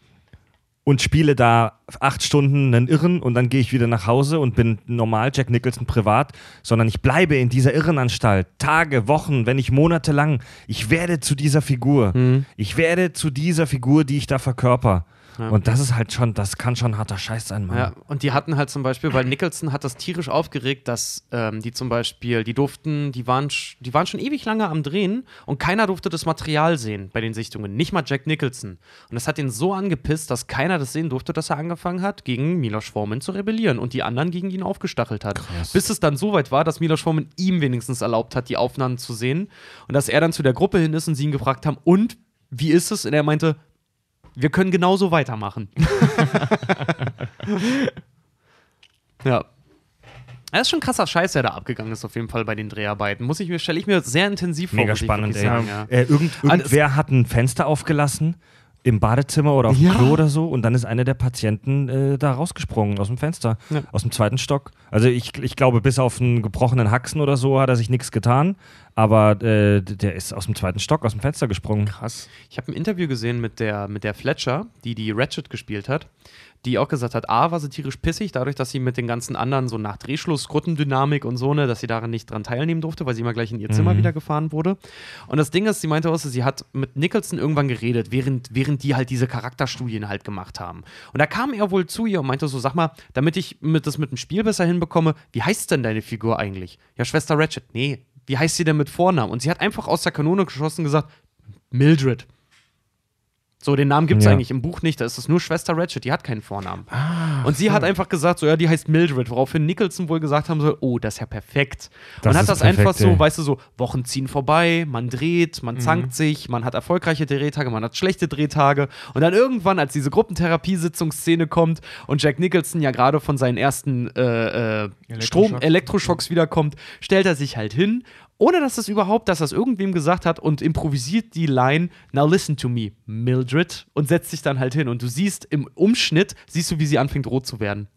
und spiele da acht Stunden einen Irren und dann gehe ich wieder nach Hause und bin normal Jack Nicholson privat, sondern ich bleibe in dieser Irrenanstalt Tage, Wochen, wenn nicht monatelang. Ich werde zu dieser Figur. Ich werde zu dieser Figur, die ich da verkörper. Ja. Und das ist halt schon, das kann schon harter Scheiß sein, Mann. Ja, und die hatten halt zum Beispiel, weil Nicholson hat das tierisch aufgeregt, dass ähm, die zum Beispiel, die durften, die waren, die waren schon ewig lange am Drehen und keiner durfte das Material sehen bei den Sichtungen, nicht mal Jack Nicholson. Und das hat ihn so angepisst, dass keiner das sehen durfte, dass er angefangen hat, gegen Milos Forman zu rebellieren und die anderen gegen ihn aufgestachelt hat. Bis es dann so weit war, dass Milos Forman ihm wenigstens erlaubt hat, die Aufnahmen zu sehen und dass er dann zu der Gruppe hin ist und sie ihn gefragt haben, und wie ist es? Und er meinte, wir können genauso weitermachen. ja. Das ist schon krasser Scheiß, der da abgegangen ist, auf jeden Fall bei den Dreharbeiten. Muss ich mir, stelle ich mir sehr intensiv vor. Mega ich spannend, wirklich ey. sagen, ja. Äh, irgend, das- irgendwer hat ein Fenster aufgelassen im Badezimmer oder auf dem Ja. Klo oder so und dann ist einer der Patienten äh, da rausgesprungen aus dem Fenster, Ja. aus dem zweiten Stock. Also ich, ich glaube, bis auf einen gebrochenen Haxen oder so hat er sich nichts getan, aber äh, der ist aus dem zweiten Stock, aus dem Fenster gesprungen. Krass. Ich habe ein Interview gesehen mit der, mit der Fletcher, die die Ratchet gespielt hat, die auch gesagt hat, A, war sie tierisch pissig, dadurch, dass sie mit den ganzen anderen so nach Drehschluss, Gruppendynamik und so, ne, dass sie daran nicht dran teilnehmen durfte, weil sie immer gleich in ihr Zimmer wieder gefahren wurde. Und das Ding ist, sie meinte auch, sie hat mit Nicholson irgendwann geredet, während, während die halt diese Charakterstudien halt gemacht haben. Und da kam er wohl zu ihr und meinte so, sag mal, damit ich mit, das mit dem Spiel besser hinbekomme, wie heißt denn deine Figur eigentlich? Ja, Schwester Ratchet. Nee, wie heißt sie denn mit Vornamen? Und sie hat einfach aus der Kanone geschossen und gesagt, Mildred. So, den Namen gibt es Ja. eigentlich im Buch nicht. Da ist es nur Schwester Ratchet, die hat keinen Vornamen. und sie hat einfach gesagt, so, ja, die heißt Mildred, woraufhin Nicholson wohl gesagt haben soll, oh, das ist ja perfekt. Das und hat das perfekt, einfach so, ey. weißt du, so, Wochen ziehen vorbei, man dreht, man zankt sich, man hat erfolgreiche Drehtage, man hat schlechte Drehtage. Und dann irgendwann, als diese Gruppentherapiesitzungsszene kommt und Jack Nicholson ja gerade von seinen ersten äh, äh, Strom, Elektroschocks. Elektroschocks wiederkommt, stellt er sich halt hin, ohne dass es überhaupt, dass das irgendwem gesagt hat und improvisiert die Line, now listen to me, Mildred, und setzt sich dann halt hin. Und du siehst im Umschnitt, siehst du, wie sie anfängt rot zu werden.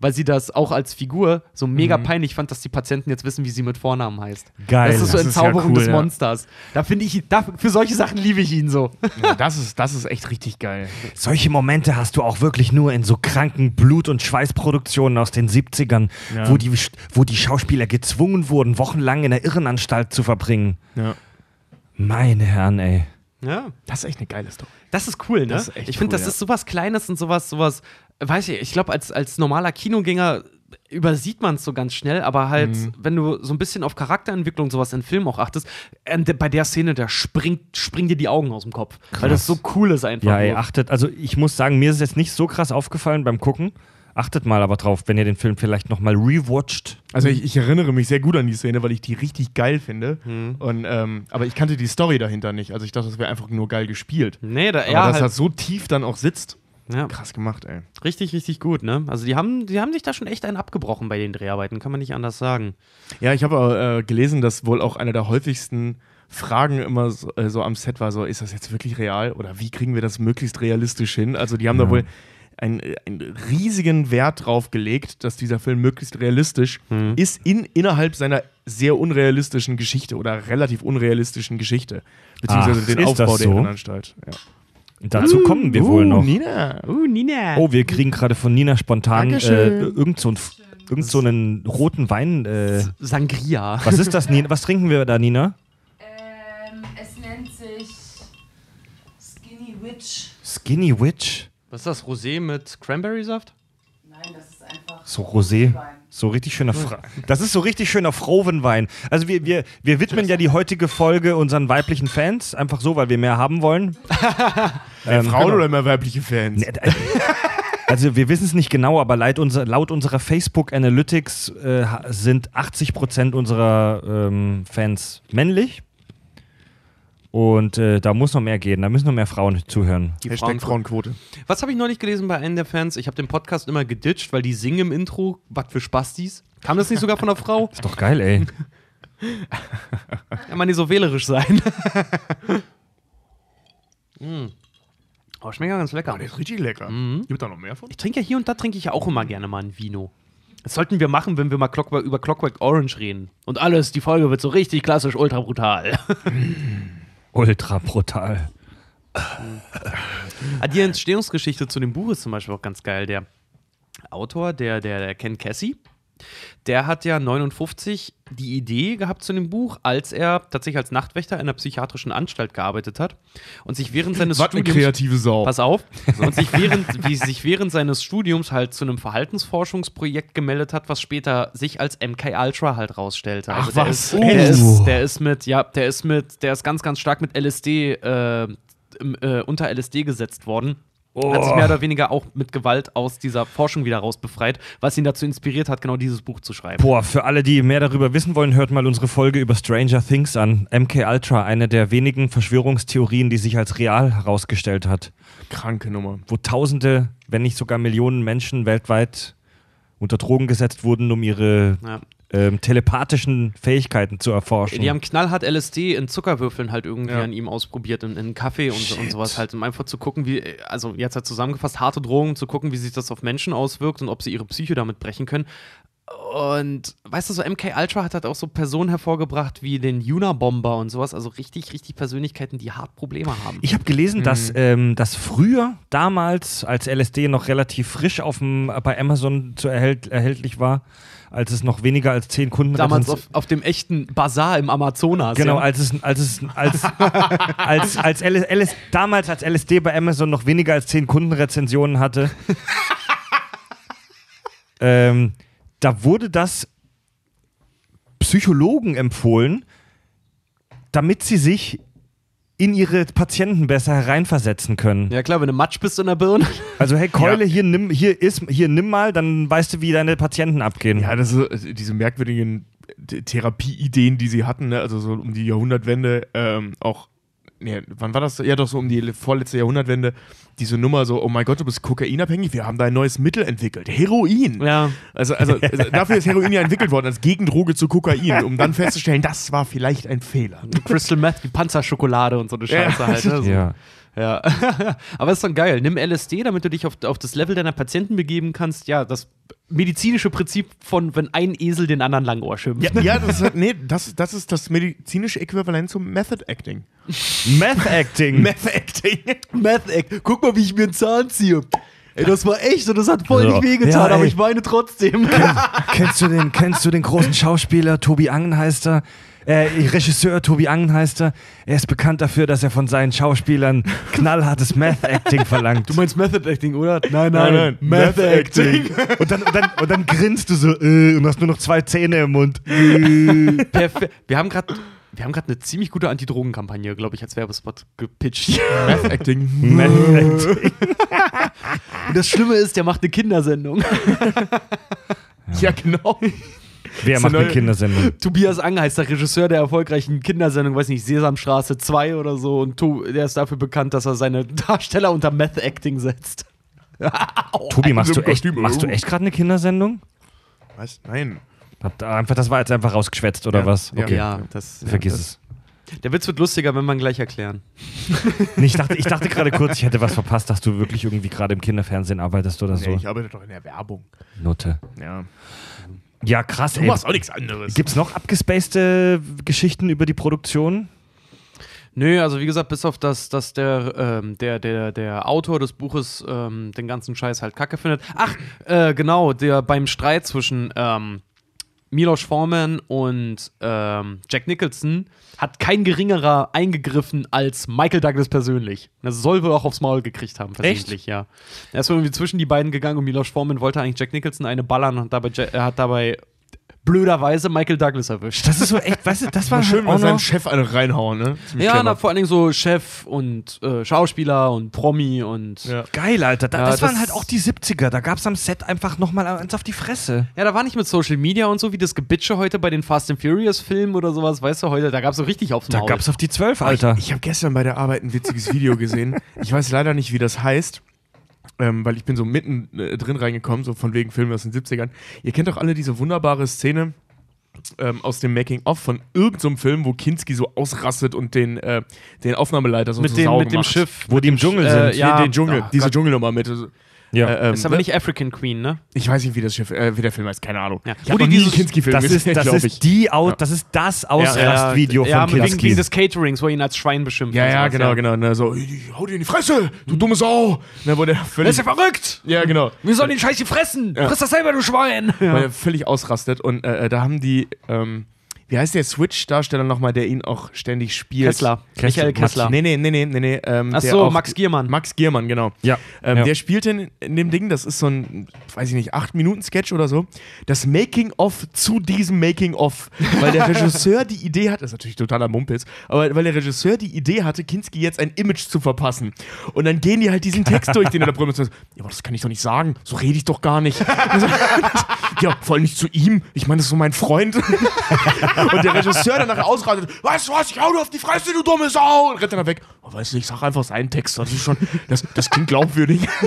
Weil sie das auch als Figur so mega peinlich fand, dass die Patienten jetzt wissen, wie sie mit Vornamen heißt. Geil. Das ist so Das ist ja Entzauberung cool, des ja. Monsters. Da finde ich, da, für solche Sachen liebe ich ihn so. Ja, das, ist, das ist echt richtig geil. Solche Momente hast du auch wirklich nur in so kranken Blut- und Schweißproduktionen aus den 70ern, Ja. wo, die, wo die Schauspieler gezwungen wurden, wochenlang in der Irrenanstalt zu verbringen. Ja. Meine Herren, ey. Ja. Das ist echt eine geile Story. Das ist cool, ne? Das ist echt ich finde, cool, das ja. ist sowas Kleines und sowas, sowas, weiß ich, ich glaube, als, als normaler Kinogänger übersieht man es so ganz schnell, aber halt, Mhm. wenn du so ein bisschen auf Charakterentwicklung sowas in Filmen auch achtest, äh, bei der Szene, da springt, springen dir die Augen aus dem Kopf. Weil das so cool ist einfach. Ja, ey, nur. achtet, also ich muss sagen, mir ist es jetzt nicht so krass aufgefallen beim Gucken. Achtet mal aber drauf, wenn ihr den Film vielleicht nochmal rewatcht. Also ich, ich erinnere mich sehr gut an die Szene, weil ich die richtig geil finde. Und, ähm, aber ich kannte die Story dahinter nicht. Also ich dachte, das wäre einfach nur geil gespielt. Nee, da, Aber ja, dass halt, das so tief dann auch sitzt, ja, krass gemacht, ey. richtig, richtig gut, ne? Also die haben, die haben sich da schon echt einen abgebrochen bei den Dreharbeiten, kann man nicht anders sagen. Ja, ich habe äh, gelesen, dass wohl auch eine der häufigsten Fragen immer so, äh, so am Set war, so, ist das jetzt wirklich real oder wie kriegen wir das möglichst realistisch hin? Also die haben da wohl einen, einen riesigen Wert drauf gelegt, dass dieser Film möglichst realistisch ist in, innerhalb seiner sehr unrealistischen Geschichte oder relativ unrealistischen Geschichte. Beziehungsweise Ach, den Aufbau das der so? Irrenanstalt. Ja. Dazu kommen wir wohl noch. Nina. Uh, Nina. Oh, wir kriegen gerade von Nina spontan äh, Dankeschön. irgend, so einen, irgend so einen roten Wein. Äh, Sangria. was ist das, Nina? Was trinken wir da, Nina? Ähm, es nennt sich Skinny Witch. Skinny Witch? Was ist das? Rosé mit Cranberry-Saft? Einfach So Rosé. So richtig schöner Fra Das ist so richtig schöner Frovenwein. Also wir, wir, wir widmen ja die heutige Folge unseren weiblichen Fans, einfach so, weil wir mehr haben wollen. ähm, Frauen genau. oder immer weibliche Fans? Äh, Also wir wissen es nicht genau, aber laut, unser, laut unserer Facebook Analytics äh, sind 80% unserer ähm, Fans männlich. Und äh, da muss noch mehr gehen, da müssen noch mehr Frauen zuhören. Die Hashtag Frauen- Frauenquote. Was habe ich neulich gelesen bei einem der Fans? Ich habe den Podcast immer geditcht, weil die singen im Intro, was für Spastis. Kam das nicht sogar von einer Frau? Ist doch geil, ey. Kann man nicht so wählerisch sein. mm. Oh, schmeckt ja ganz lecker. Oh, der ist richtig lecker. Mhm. Gibt da noch mehr von? Ich trinke ja hier und da trinke ich ja auch immer gerne mal ein Vino. Das sollten wir machen, wenn wir mal Clockwork, über Clockwork Orange reden. Und alles, die Folge wird so richtig klassisch ultra brutal. Ultra brutal. Ah, die Entstehungsgeschichte zu dem Buch ist zum Beispiel auch ganz geil. Der Autor, der, der, der Ken Cassie, der hat ja 59 die Idee gehabt zu dem Buch, als er tatsächlich als Nachtwächter in einer psychiatrischen Anstalt gearbeitet hat und sich während seines Was Studiums kreative Sau. Pass auf. Und sich während, wie sich während seines Studiums halt zu einem Verhaltensforschungsprojekt gemeldet hat, was später sich als MK Ultra halt rausstellte. Also Ach, der was? Ist, der, Oh. ist, der ist mit, ja, der ist mit, der ist ganz, ganz stark mit LSD, äh, äh, unter LSD gesetzt worden. Hat sich mehr oder weniger auch mit Gewalt aus dieser Forschung wieder rausbefreit, was ihn dazu inspiriert hat, genau dieses Buch zu schreiben. Boah, für alle, die mehr darüber wissen wollen, hört mal unsere Folge über Stranger Things an. MK Ultra, eine der wenigen Verschwörungstheorien, die sich als real herausgestellt hat. Kranke Nummer. Wo Tausende, wenn nicht sogar Millionen Menschen weltweit unter Drogen gesetzt wurden, um ihre Ja. Ähm, telepathischen Fähigkeiten zu erforschen. Die haben knallhart LSD in Zuckerwürfeln halt irgendwie Ja. an ihm ausprobiert, in, in Kaffee und, und sowas halt, um einfach zu gucken, wie, also jetzt halt zusammengefasst, harte Drogen, zu gucken, wie sich das auf Menschen auswirkt und ob sie ihre Psyche damit brechen können. Und weißt du, so MK Ultra hat halt auch so Personen hervorgebracht wie den Unabomber und sowas, also richtig, richtig Persönlichkeiten, die hart Probleme haben. Ich habe gelesen, Mhm. dass, ähm, dass früher, damals, als LSD noch relativ frisch auf dem, bei Amazon zu erhält, erhältlich war, als es noch weniger als zehn Kunden Damals auf, auf dem echten Bazar im Amazonas. Genau, ja. als es, als es, als, als, als LS, LS, damals als LSD bei Amazon noch weniger als zehn Kundenrezensionen hatte, ähm, da wurde das Psychologen empfohlen, damit sie sich in ihre Patienten besser hereinversetzen können. Ja klar, wenn du Matsch bist in der Birne. Also hey Keule, hier nimm, hier ist, hier nimm mal, dann weißt du, wie deine Patienten abgehen. Ja, das ist äh, diese merkwürdigen Therapieideen, die sie hatten, ne? also so um die Jahrhundertwende, ähm, auch, nee, wann war das? Ja, doch so um die vorletzte Jahrhundertwende, diese Nummer so, oh mein Gott, du bist kokainabhängig, wir haben da ein neues Mittel entwickelt, Heroin. Ja. Also, also, also dafür ist Heroin ja entwickelt worden, als Gegendroge zu Kokain, um dann festzustellen, das war vielleicht ein Fehler. Crystal Meth, wie Panzerschokolade und so eine Ja. Scheiße halt. Ne? So. Ja. Ja. Aber ist doch geil. Nimm LSD, damit du dich auf, auf das Level deiner Patienten begeben kannst. Ja, das medizinische Prinzip von, wenn ein Esel den anderen Langohr schimpft. Ja, ja das, ist, nee, das, das ist das medizinische Äquivalent zum Method Acting. Meth Acting. Method Acting. Meth Act. Guck mal, wie ich mir einen Zahn ziehe. Ey, das war echt und das hat voll Ja. nicht wehgetan, Ja, aber ich weine trotzdem. kennst, du den, kennst du den großen Schauspieler Tobi Angen heißt er? Äh, Regisseur Tobi Angen heißt er. Er ist bekannt dafür, dass er von seinen Schauspielern knallhartes Meth-Acting verlangt. Du meinst Method Acting, oder? Nein, Nein, nein, Meth Acting. und, dann, und, dann, und dann grinst du so äh, und hast nur noch zwei Zähne im Mund. Perfe wir haben gerade wir haben gerade eine ziemlich gute Antidrogenkampagne, glaube ich, als Werbespot gepitcht. Method Acting. Meth-Acting. Und das Schlimme ist, der macht eine Kindersendung. Ja, genau. Wer So macht eine Kindersendung? Tobias Ang heißt der Regisseur der erfolgreichen Kindersendung, weiß nicht, Sesamstraße 2 oder so. Und to der ist dafür bekannt, dass er seine Darsteller unter Meth Acting setzt. Tobi, machst du so echt, machst du echt gerade eine Kindersendung? Was? Nein. Einfach, das war jetzt einfach rausgeschwätzt oder Ja, was? ja. Okay. Ja, das, Vergiss ja, es. das, Der Witz wird lustiger, wenn wir ihn gleich erklären. Nee, ich dachte, ich dachte gerade kurz, ich hätte was verpasst, dass du wirklich irgendwie gerade im Kinderfernsehen arbeitest oder so. Nee, ich arbeite doch in der Werbung. Note. Ja. Ja, krass, Du ey. machst auch nichts anderes. Gibt's noch abgespacede Geschichten über die Produktion? Nö, also wie gesagt, bis auf das, dass der, ähm, der, der, der Autor des Buches ähm, den ganzen Scheiß halt kacke findet. Ach, äh, genau, der beim Streit zwischen ähm, Milos Forman und ähm, Jack Nicholson hat kein geringerer eingegriffen als Michael Douglas persönlich. Das soll wohl auch aufs Maul gekriegt haben, versehentlich, ja. Er ist irgendwie zwischen die beiden gegangen und Milos Forman wollte eigentlich Jack Nicholson eine ballern und dabei, hat dabei blöderweise Michael Douglas erwischt. Das ist so echt, weißt du, das war Schön halt mal seinen noch, Chef eine reinhauen, ne? Ziemlich Ja, na, vor allen Dingen so Chef und äh, Schauspieler und Promi und Ja. Geil, Alter. Da, Ja, das, waren das- halt auch die 70er. Da gab's am Set einfach nochmal eins auf die Fresse. Ja, da war nicht mit Social Media und so wie das Gebitsche heute bei den Fast and Furious Filmen oder sowas, weißt du, heute, da gab es so richtig aufs Da Maul. gab's auf die 12, Alter. Ich habe gestern bei der Arbeit ein witziges Video gesehen. Ich weiß leider nicht, wie das heißt. Ähm, weil ich bin so mitten äh, drin reingekommen, so von wegen Filmen aus den 70ern. Ihr kennt doch alle diese wunderbare Szene ähm, aus dem Making-of von irgendeinem Film, wo Kinski so ausrastet und den, äh, den Aufnahmeleiter so mit so dem, mit dem macht. Schiff. Wo die im Dschungel äh, sind. ja, Den, den Dschungel, Oh, diese Gott. Dschungelnummer mit. Äh, Ja. ähm, Ist aber ne? nicht African Queen, ne? Ich weiß nicht, wie das Schiff, äh, wie der Film heißt, keine Ahnung. Ja. Ich Wo die dieses- Kinski-Film Das ist, das ist ich. die Au Ja. das ist das Ausrastvideo ja, von wegen, Kinski. wegen des Caterings, wo er ihn als Schwein beschimpft. Ja, ja, genau, genau. Ne, so, hau dir in die Fresse, du dumme Sau. Ne, wo der völlig, verrückt! ja, genau. Wir sollen den Scheiß hier fressen! Ja. Friss das selber, du Schwein! weil er völlig ausrastet. Und äh, äh, da haben die, ähm, wie heißt der Switch-Darsteller nochmal, der ihn auch ständig spielt? Kessler. Michael Kessler. Nee, nee, nee, nee, nee. nee ähm, Ach so, auch- Max Giermann. Max Giermann, genau. Ja. Ähm, ja. Der spielt in, in dem Ding, das ist so ein, weiß ich nicht, 8-Minuten-Sketch oder so. Das Making-of zu diesem Making-of. Weil der Regisseur die Idee hat, das ist natürlich totaler Mumpitz, aber weil der Regisseur die Idee hatte, Kinski jetzt ein Image zu verpassen. Und dann gehen die halt diesen Text durch, den er da produziert. Ja, aber das kann ich doch nicht sagen. So rede ich doch gar nicht. ja, vor allem nicht zu ihm. Ich meine, das ist so mein Freund. und der Regisseur dann nachher ausrastet, weißt du was, ich hau dir auf die Fresse, du dumme Sau, und rennt dann weg. Oh, weißt du, ich sag einfach seinen Text, das ist schon, das, das klingt glaubwürdig.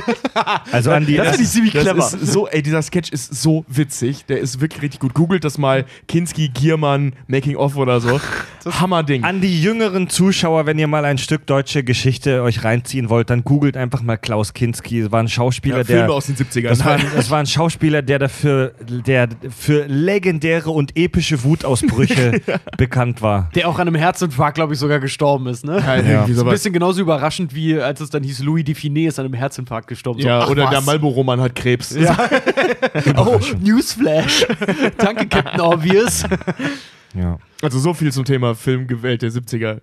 Also an die Das finde ich ziemlich clever. Das ist so, ey, dieser Sketch ist so witzig, der ist wirklich richtig gut. Googelt das mal, Kinski, Giermann, Making of oder so. Hammerding. An die jüngeren Zuschauer, wenn ihr mal ein Stück deutsche Geschichte euch reinziehen wollt, dann googelt einfach mal Klaus Kinski. Das war ein Schauspieler, Ja, der. Filme aus den 70ern. Das war, ein, das war ein Schauspieler, der dafür, der für legendäre und epische Wutausbrüche bekannt war. Der auch an einem Herzinfarkt, glaube ich, sogar gestorben ist, ne? Ja, Ja. irgendwie Ein bisschen genauso überraschend, wie als es dann hieß, Louis Define ist an einem Herzinfarkt gestorben. So, Ja, ach oder was. der Marlboro-Mann hat Krebs. Oh, Newsflash. Danke, Captain Obvious. Ja. Also so viel zum Thema Filmgewalt der 70er.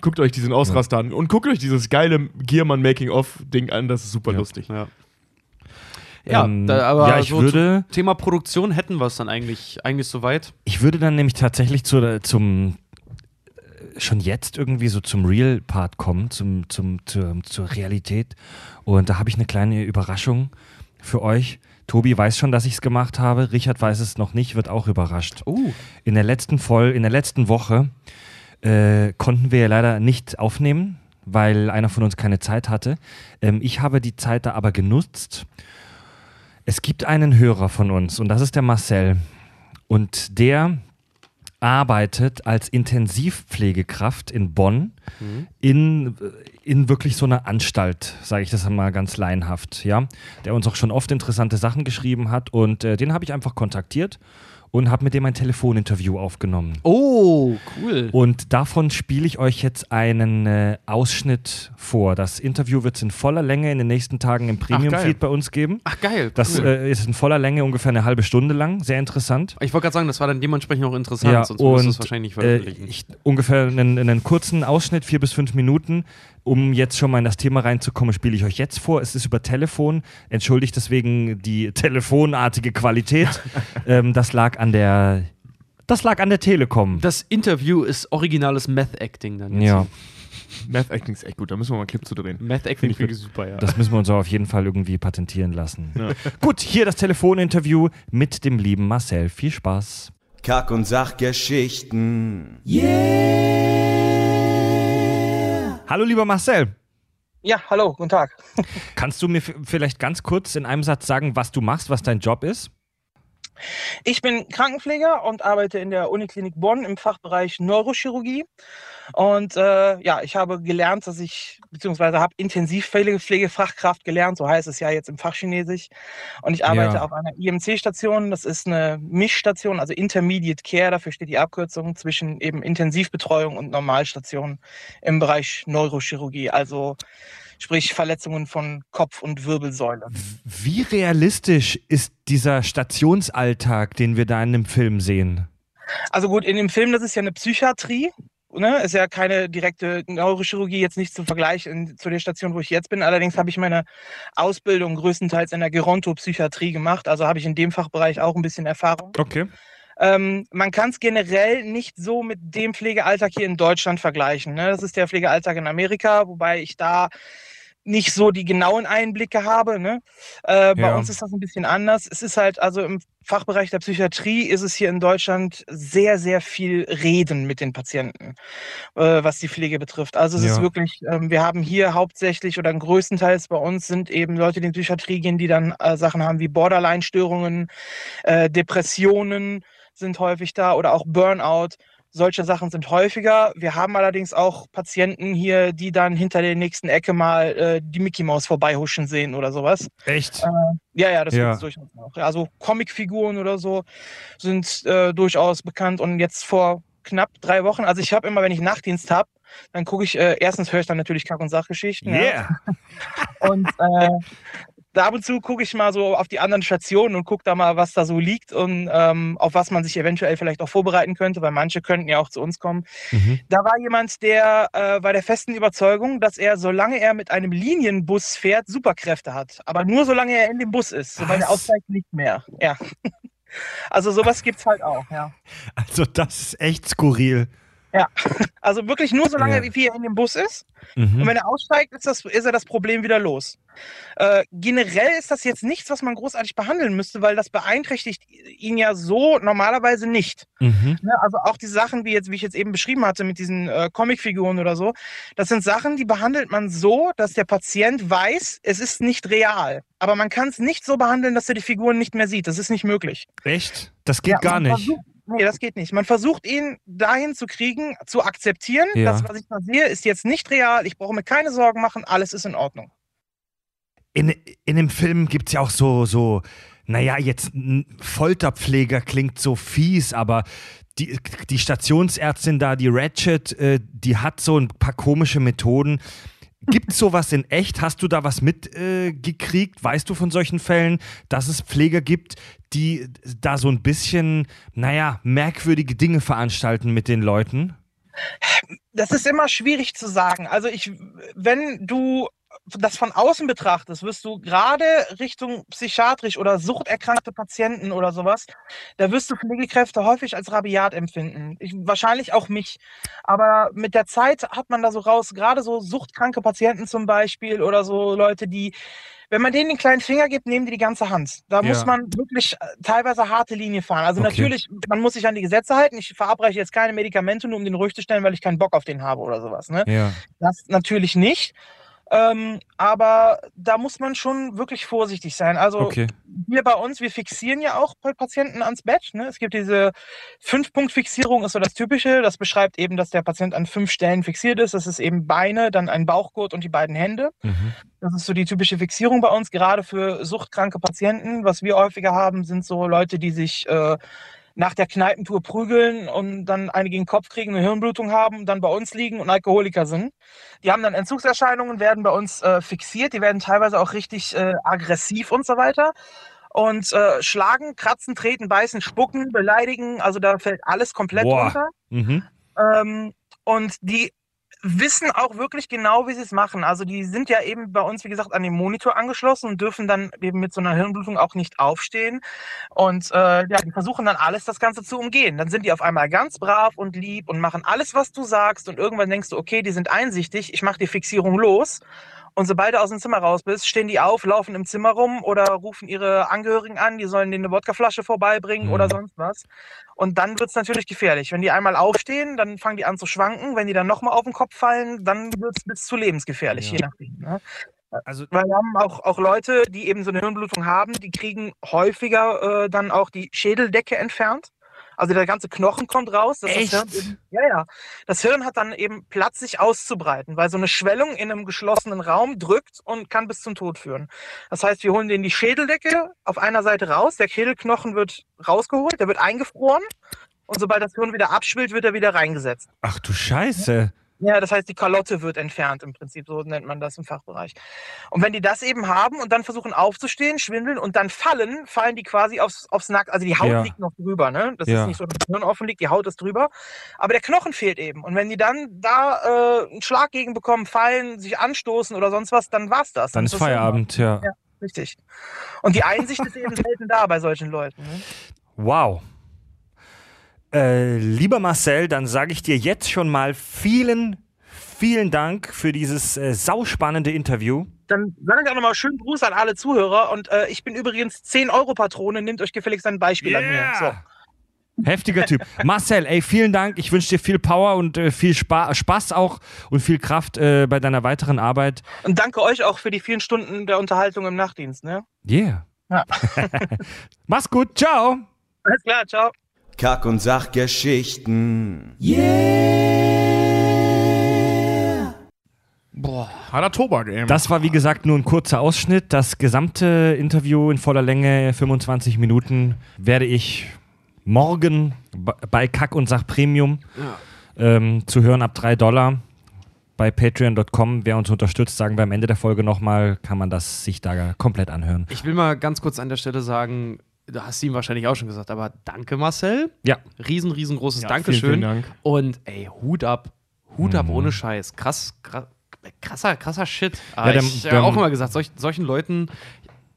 Guckt euch diesen Ausraster an und guckt euch dieses geile Giermann Making-of-Ding an, das ist super lustig. Ja. Ja, Ähm, da, aber ja, ich so würde- zum Thema Produktion hätten wir es dann eigentlich, eigentlich soweit. Ich würde dann nämlich tatsächlich zu, zum äh, schon jetzt irgendwie so zum Real-Part kommen, zum, zum, zur, zur Realität. Und da habe ich eine kleine Überraschung für euch. Tobi weiß schon, dass ich es gemacht habe. Richard weiß es noch nicht, wird auch überrascht. Oh. In der letzten Voll, in der letzten Woche äh, konnten wir ja leider nicht aufnehmen, weil einer von uns keine Zeit hatte. Ähm, ich habe die Zeit da aber genutzt. Es gibt einen Hörer von uns und das ist der Marcel. Und der arbeitet als Intensivpflegekraft in Bonn in, in wirklich so einer Anstalt, sage ich das mal ganz laienhaft, ja, der uns auch schon oft interessante Sachen geschrieben hat. Und äh, den habe ich einfach kontaktiert und habe mit dem ein Telefoninterview aufgenommen. Oh, cool. Und davon spiele ich euch jetzt einen äh, Ausschnitt vor. Das Interview wird es in voller Länge in den nächsten Tagen im. Premium-Feed bei uns geben. Ach, geil. Das cool. äh, ist in voller Länge ungefähr eine halbe Stunde lang. Sehr interessant. ich wollte gerade sagen, das war dann dementsprechend auch interessant, sonst würdest du es wahrscheinlich nicht äh, veröffentlichen. ich, ungefähr einen, einen kurzen Ausschnitt, vier bis fünf Minuten. Um jetzt schon mal in das Thema reinzukommen, spiele ich euch jetzt vor. Es ist über Telefon. Entschuldigt deswegen die telefonartige Qualität. ähm, das lag an der. Das lag an der Telekom. das Interview ist originales Meth-Acting dann jetzt. ja, Math Acting ist echt gut, da müssen wir mal einen Clip zu drehen. Meth-Acting finde ich super, ja. das müssen wir uns auch auf jeden Fall irgendwie patentieren lassen. Gut, hier das Telefoninterview mit dem lieben Marcel. Viel Spaß. Kack- und Sachgeschichten. Hallo, lieber Marcel. Ja, hallo, guten Tag. Kannst du mir vielleicht ganz kurz in einem Satz sagen, was du machst, was dein Job ist? Ich bin Krankenpfleger und arbeite in der Uniklinik Bonn im Fachbereich Neurochirurgie. Und äh, ja, ich habe gelernt, dass ich, beziehungsweise habe Intensivpflegefachkraft gelernt, so heißt es ja jetzt im Fachchinesisch. Und ich arbeite Ja. auf einer IMC-Station. Das ist eine Mischstation, also Intermediate Care, dafür steht die Abkürzung zwischen eben Intensivbetreuung und Normalstation im Bereich Neurochirurgie, also sprich Verletzungen von Kopf und Wirbelsäule. Wie realistisch ist dieser Stationsalltag, den wir da in dem Film sehen? Also gut, in dem Film, das ist ja eine Psychiatrie. Ne? Ist ja keine direkte Neurochirurgie, jetzt nicht zum Vergleich in, zu der Station, wo ich jetzt bin. Allerdings habe ich meine Ausbildung größtenteils in der Gerontopsychiatrie gemacht. Also habe ich in dem Fachbereich auch ein bisschen Erfahrung. Okay. Ähm, man kann es generell nicht so mit dem Pflegealltag hier in Deutschland vergleichen. Ne? Das ist der Pflegealltag in Amerika, wobei ich da nicht so die genauen Einblicke habe. Ne? Äh, bei Ja. uns ist das ein bisschen anders. Es ist halt, also im Fachbereich der Psychiatrie ist es hier in Deutschland sehr, sehr viel Reden mit den Patienten, äh, was die Pflege betrifft. Also es Ja. ist wirklich, ähm, wir haben hier hauptsächlich oder größtenteils bei uns sind eben Leute, die in die Psychiatrie gehen, die dann äh, Sachen haben wie Borderline-Störungen, äh, Depressionen sind häufig da oder auch Burnout. Solche Sachen sind häufiger. Wir haben allerdings auch Patienten hier, die dann hinter der nächsten Ecke mal äh, die Mickey Maus vorbeihuschen sehen oder sowas. Echt? Ja, ja, das Ja. gibt's durchaus auch. Ja, Also Comicfiguren oder so sind äh, durchaus bekannt. Und jetzt vor knapp drei Wochen, also ich habe immer, wenn ich Nachtdienst habe, dann gucke ich, äh, erstens höre ich dann natürlich Kack- und Sachgeschichten. Ja. Yeah. Und äh, da ab und zu gucke ich mal so auf die anderen Stationen und gucke da mal, was da so liegt und ähm, auf was man sich eventuell vielleicht auch vorbereiten könnte, weil manche könnten ja auch zu uns kommen. Mhm. Da war jemand, der äh, bei der festen Überzeugung, dass er, solange er mit einem Linienbus fährt, Superkräfte hat. Aber nur solange er in dem Bus ist. Sobald er aussteigt, nicht mehr. Ja. Also sowas gibt's halt auch, ja. Also das ist echt skurril. Ja, also wirklich nur so lange, Ja. wie er in dem Bus ist. Mhm. Und wenn er aussteigt, ist, das, ist er das Problem wieder los. Äh, generell ist das jetzt nichts, was man großartig behandeln müsste, weil das beeinträchtigt ihn ja so normalerweise nicht. Mhm. Ne? Also auch die Sachen, wie, jetzt, wie ich jetzt eben beschrieben hatte mit diesen äh, Comicfiguren oder so, das sind Sachen, die behandelt man so, dass der Patient weiß, es ist nicht real. Aber man kann es nicht so behandeln, dass er die Figuren nicht mehr sieht. Das ist nicht möglich. Echt? Das geht Ja, gar nicht. Versucht, nee, das geht nicht. Man versucht ihn dahin zu kriegen, zu akzeptieren, Ja. das, was ich da sehe, ist jetzt nicht real. Ich brauche mir keine Sorgen machen, alles ist in Ordnung. In, in dem Film gibt es ja auch so, so, naja, jetzt Folterpfleger klingt so fies, aber die, die Stationsärztin da, die Ratchet, äh, die hat so ein paar komische Methoden. Gibt es sowas in echt? Hast du da was mitgekriegt? Äh, weißt du von solchen Fällen, dass es Pfleger gibt, die da so ein bisschen, naja, merkwürdige Dinge veranstalten mit den Leuten? Das ist immer schwierig zu sagen. Also ich, wenn du das von außen betrachtest, wirst du gerade Richtung psychiatrisch oder suchterkrankte Patienten oder sowas, da wirst du Pflegekräfte häufig als rabiat empfinden. Ich, wahrscheinlich auch mich. Aber mit der Zeit hat man da so raus, gerade so suchtkranke Patienten zum Beispiel oder so Leute, die, wenn man denen den kleinen Finger gibt, nehmen die die ganze Hand. Da Ja. muss man wirklich äh, teilweise harte Linie fahren. Also Okay. natürlich, man muss sich an die Gesetze halten. Ich verabreiche jetzt keine Medikamente, nur um den ruhig zu stellen, weil ich keinen Bock auf den habe oder sowas. Ne? Ja. Das natürlich nicht. Ähm, aber da muss man schon wirklich vorsichtig sein. Also Okay. wir bei uns, wir fixieren ja auch Patienten ans Bett. Ne? Es gibt diese Fünf-Punkt-Fixierung, ist so das Typische. Das beschreibt eben, dass der Patient an fünf Stellen fixiert ist. Das ist eben Beine, dann ein Bauchgurt und die beiden Hände. Mhm. Das ist so die typische Fixierung bei uns, gerade für suchtkranke Patienten. Was wir häufiger haben, sind so Leute, die sich äh, nach der Kneipentour prügeln und dann eine gegen den Kopf kriegen, eine Hirnblutung haben, dann bei uns liegen und Alkoholiker sind. Die haben dann Entzugserscheinungen, werden bei uns äh, fixiert, die werden teilweise auch richtig äh, aggressiv und so weiter. Und äh, schlagen, kratzen, treten, beißen, spucken, beleidigen, also da fällt alles komplett Boah. runter. Mhm. Ähm, und die wissen auch wirklich genau, wie sie es machen. Also die sind ja eben bei uns, wie gesagt, an den Monitor angeschlossen und dürfen dann eben mit so einer Hirnblutung auch nicht aufstehen. Und äh, ja, die versuchen dann alles, das Ganze zu umgehen. Dann sind die auf einmal ganz brav und lieb und machen alles, was du sagst. Und irgendwann denkst du, okay, die sind einsichtig, ich mache die Fixierung los. Und sobald du aus dem Zimmer raus bist, stehen die auf, laufen im Zimmer rum oder rufen ihre Angehörigen an, die sollen denen eine Wodkaflasche vorbeibringen Mhm. oder sonst was. Und dann wird es natürlich gefährlich. Wenn die einmal aufstehen, dann fangen die an zu schwanken. Wenn die dann nochmal auf den Kopf fallen, dann wird es bis zu lebensgefährlich, Ja. je nachdem. Ne? Also, Weil wir haben auch, auch Leute, die eben so eine Hirnblutung haben, die kriegen häufiger äh, dann auch die Schädeldecke entfernt. Also der ganze Knochen kommt raus. Echt? Das Hirn eben, ja, ja. Das Hirn hat dann eben Platz, sich auszubreiten, weil so eine Schwellung in einem geschlossenen Raum drückt und kann bis zum Tod führen. Das heißt, wir holen denen die Schädeldecke auf einer Seite raus, der Schädelknochen wird rausgeholt, der wird eingefroren und sobald das Hirn wieder abschwillt, wird er wieder reingesetzt. ach du Scheiße. Ja, das heißt, die Kalotte wird entfernt im Prinzip, so nennt man das im Fachbereich. Und wenn die das eben haben und dann versuchen aufzustehen, schwindeln und dann fallen, fallen die quasi aufs, aufs Nack. Also die Haut Ja. liegt noch drüber, ne? Das Ja. ist nicht so, dass das Hirn offen liegt, die Haut ist drüber. Aber der Knochen fehlt eben. Und wenn die dann da äh, einen Schlag gegen bekommen, fallen, sich anstoßen oder sonst was, dann war's das. Dann ist das Feierabend, ja. Ja. Richtig. Und die Einsicht ist eben selten da bei solchen Leuten. Ne? Wow. Äh, lieber Marcel, dann sage ich dir jetzt schon mal vielen, vielen Dank für dieses äh, sauspannende Interview. Dann sage ich auch nochmal schönen Gruß an alle Zuhörer. Und äh, ich bin übrigens 10-Euro-Patrone. Nehmt euch gefälligst ein Beispiel an mir. So. Heftiger Typ. Marcel, ey, vielen Dank. Ich wünsche dir viel Power und äh, viel Spa Spaß auch und viel Kraft äh, bei deiner weiteren Arbeit. Und danke euch auch für die vielen Stunden der Unterhaltung im Nachtdienst. Ne? Yeah. Ja. Mach's gut. Ciao. Alles klar, ciao. Kack- und Sachgeschichten. Boah. Harter Tobak, ey. Das war wie gesagt nur ein kurzer Ausschnitt. Das gesamte Interview in voller Länge, 25 Minuten, werde ich morgen bei Kack und Sach Premium ähm, zu hören ab 3 Dollar. Bei patreon.com, wer uns unterstützt, sagen wir am Ende der Folge nochmal, kann man das sich da komplett anhören. Ich will mal ganz kurz an der Stelle sagen, du hast ihm wahrscheinlich auch schon gesagt, aber danke Marcel. Ja, Riesen, riesengroßes Ja, Dankeschön. vielen, vielen Dank. Und ey, Hut ab. Hut ab Mhm. ohne Scheiß. Krass, krass, krasser, krasser Shit. Ja, Ah, der- ich habe auch immer gesagt, solch, solchen Leuten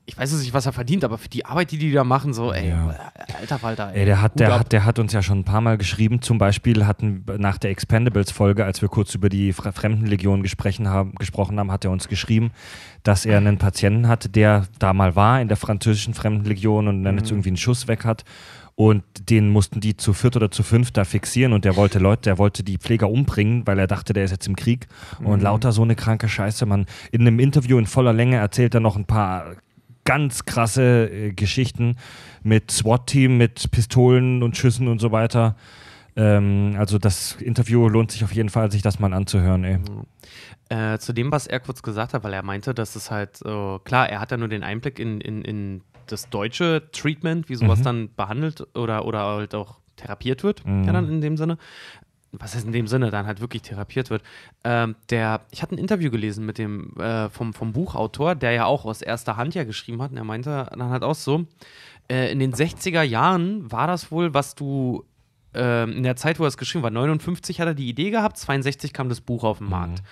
ich weiß jetzt nicht, was er verdient, aber für die Arbeit, die die da machen, so, ey, Ja. alter Falter, ey. Ey, der, hat, der, hat, der hat uns ja schon ein paar Mal geschrieben. Zum Beispiel hatten nach der Expendables-Folge, als wir kurz über die Fre- Fremdenlegion gesprochen haben, gesprochen haben, hat er uns geschrieben, dass er einen Patienten hatte, der da mal war in der französischen Fremdenlegion und dann jetzt irgendwie einen Schuss weg hat. Und den mussten die zu viert oder zu fünf da fixieren und der wollte Leute, der wollte die Pfleger umbringen, weil er dachte, der ist jetzt im Krieg. Und lauter so eine kranke Scheiße. Man in einem Interview in voller Länge erzählt er noch ein paar ganz krasse äh, Geschichten mit SWAT-Team, mit Pistolen und Schüssen und so weiter. Ähm, also das Interview lohnt sich auf jeden Fall, sich das mal anzuhören. Ey. Äh, zu dem, was er kurz gesagt hat, weil er meinte, dass es halt, äh, klar, er hat ja nur den Einblick in, in, in das deutsche Treatment, wie sowas Mhm. dann behandelt oder, oder halt auch therapiert wird, Mhm. ja dann in dem Sinne. Was heißt in dem Sinne, dann halt wirklich therapiert wird. Ähm, der, ich hatte ein Interview gelesen mit dem, äh, vom, vom Buchautor, der ja auch aus erster Hand ja geschrieben hat, und er meinte dann halt auch so, äh, in den 60er Jahren war das wohl, was du ähm, in der Zeit, wo er es geschrieben war, 59 hat er die Idee gehabt, 62 kam das Buch auf den Markt.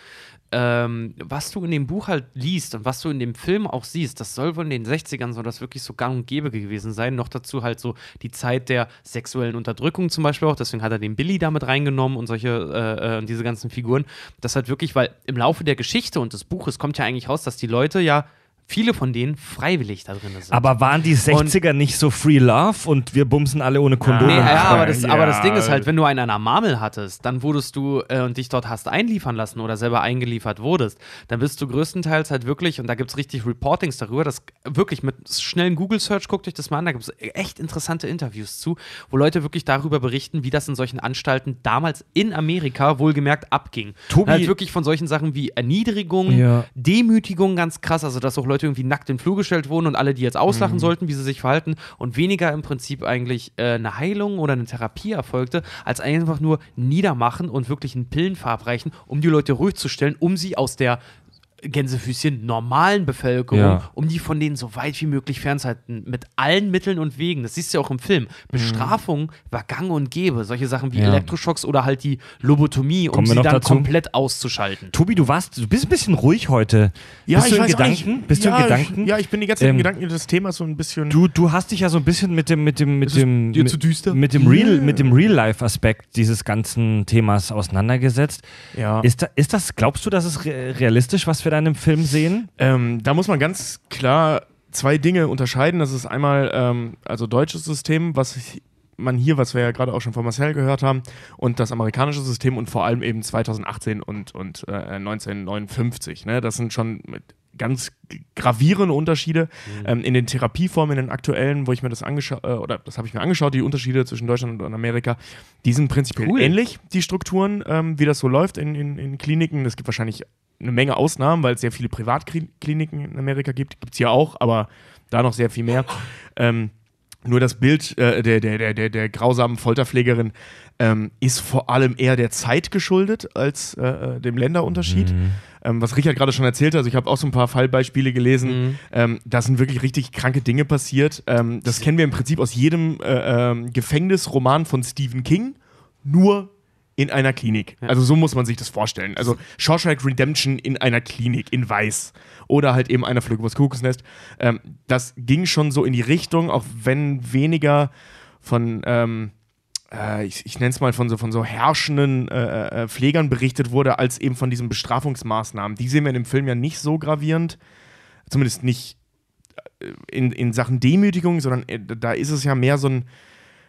Ähm, was du in dem Buch halt liest und was du in dem Film auch siehst, das soll wohl in den 60ern so das wirklich so gang und gäbe gewesen sein. Noch dazu halt so die Zeit der sexuellen Unterdrückung zum Beispiel auch. Deswegen hat er den Billy damit reingenommen und solche, äh, äh, und diese ganzen Figuren. Das halt wirklich, weil im Laufe der Geschichte und des Buches kommt ja eigentlich raus, dass die Leute ja, viele von denen freiwillig da drin sind. Aber waren die 60er nicht so Free Love und wir bumsen alle ohne Kondom? Nee, ja, aber das, Ja. aber das Ding ist halt, wenn du einen an der Marmel hattest, dann wurdest du äh, und dich dort hast einliefern lassen oder selber eingeliefert wurdest, dann bist du größtenteils halt wirklich, und da gibt es richtig Reportings darüber, das wirklich mit schnellen Google-Search, guckt euch das mal an, da gibt es echt interessante Interviews zu, wo Leute wirklich darüber berichten, wie das in solchen Anstalten damals in Amerika wohlgemerkt abging. Tobi- halt wirklich von solchen Sachen wie Erniedrigung, Ja. Demütigung ganz krass, also dass auch Leute irgendwie nackt in den Flur gestellt wurden und alle die jetzt auslachen sollten, wie sie sich verhalten und weniger im Prinzip eigentlich äh, eine Heilung oder eine Therapie erfolgte, als einfach nur niedermachen und wirklich einen Pillen verabreichen, um die Leute ruhig zu stellen, um sie aus der Gänsefüßchen normalen Bevölkerung, Ja. um die von denen so weit wie möglich fernzuhalten, mit allen Mitteln und Wegen. Das siehst du ja auch im Film. Bestrafung war gang und gäbe. Solche Sachen wie Ja. Elektroschocks oder halt die Lobotomie, um sie dann dazu? komplett auszuschalten. Tobi, du warst, du bist ein bisschen ruhig heute. Ja, bist ich du in weiß Gedanken? nicht. Bist ja, du in Gedanken? Ich, ja, ich bin die ganze Zeit Ähm, in Gedanken des Themas so ein bisschen. Du, du hast dich ja so ein bisschen mit dem, mit dem, mit Ist dem, dir mit, zu düster? mit dem Real, mit dem Real-Life-Aspekt dieses ganzen Themas auseinandergesetzt. ja. Ist, da, ist das, glaubst du, dass es re realistisch, was wir da in dem Film sehen? Ähm, da muss man ganz klar zwei Dinge unterscheiden. Das ist einmal ähm, also deutsches System, was man hier, was wir ja gerade auch schon von Marcel gehört haben, und das amerikanische System und vor allem eben 2018 und, und äh, 1959. Ne? Das sind schon mit ganz gravierende Unterschiede ähm, in den Therapieformen, in den aktuellen, wo ich mir das angeschaut, äh, oder das habe ich mir angeschaut, die Unterschiede zwischen Deutschland und Amerika, die sind prinzipiell Cool. ähnlich, die Strukturen, ähm, wie das so läuft in, in, in Kliniken. Es gibt wahrscheinlich eine Menge Ausnahmen, weil es sehr viele Privatkliniken in Amerika gibt. Gibt es hier auch, aber da noch sehr viel mehr. Ähm, nur das Bild äh, der, der, der, der, grausamen Folterpflegerin ähm, ist vor allem eher der Zeit geschuldet als äh, äh, dem Länderunterschied. Ähm, was Richard gerade schon erzählt hat, also ich habe auch so ein paar Fallbeispiele gelesen. Mhm. Ähm, da sind wirklich richtig kranke Dinge passiert. Ähm, das kennen wir im Prinzip aus jedem äh, ähm, Gefängnisroman von Stephen King, nur in einer Klinik. Also so muss man sich das vorstellen. Also Shawshank Redemption in einer Klinik in Weiß oder halt eben einer Flug übers Kuckucksnest. Ähm, das ging schon so in die Richtung, auch wenn weniger von ähm, äh, ich, ich nenne es mal von so, von so herrschenden äh, äh, Pflegern berichtet wurde, als eben von diesen Bestrafungsmaßnahmen. Die sehen wir in dem Film ja nicht so gravierend, zumindest nicht äh, in, in Sachen Demütigung, sondern äh, da ist es ja mehr so ein,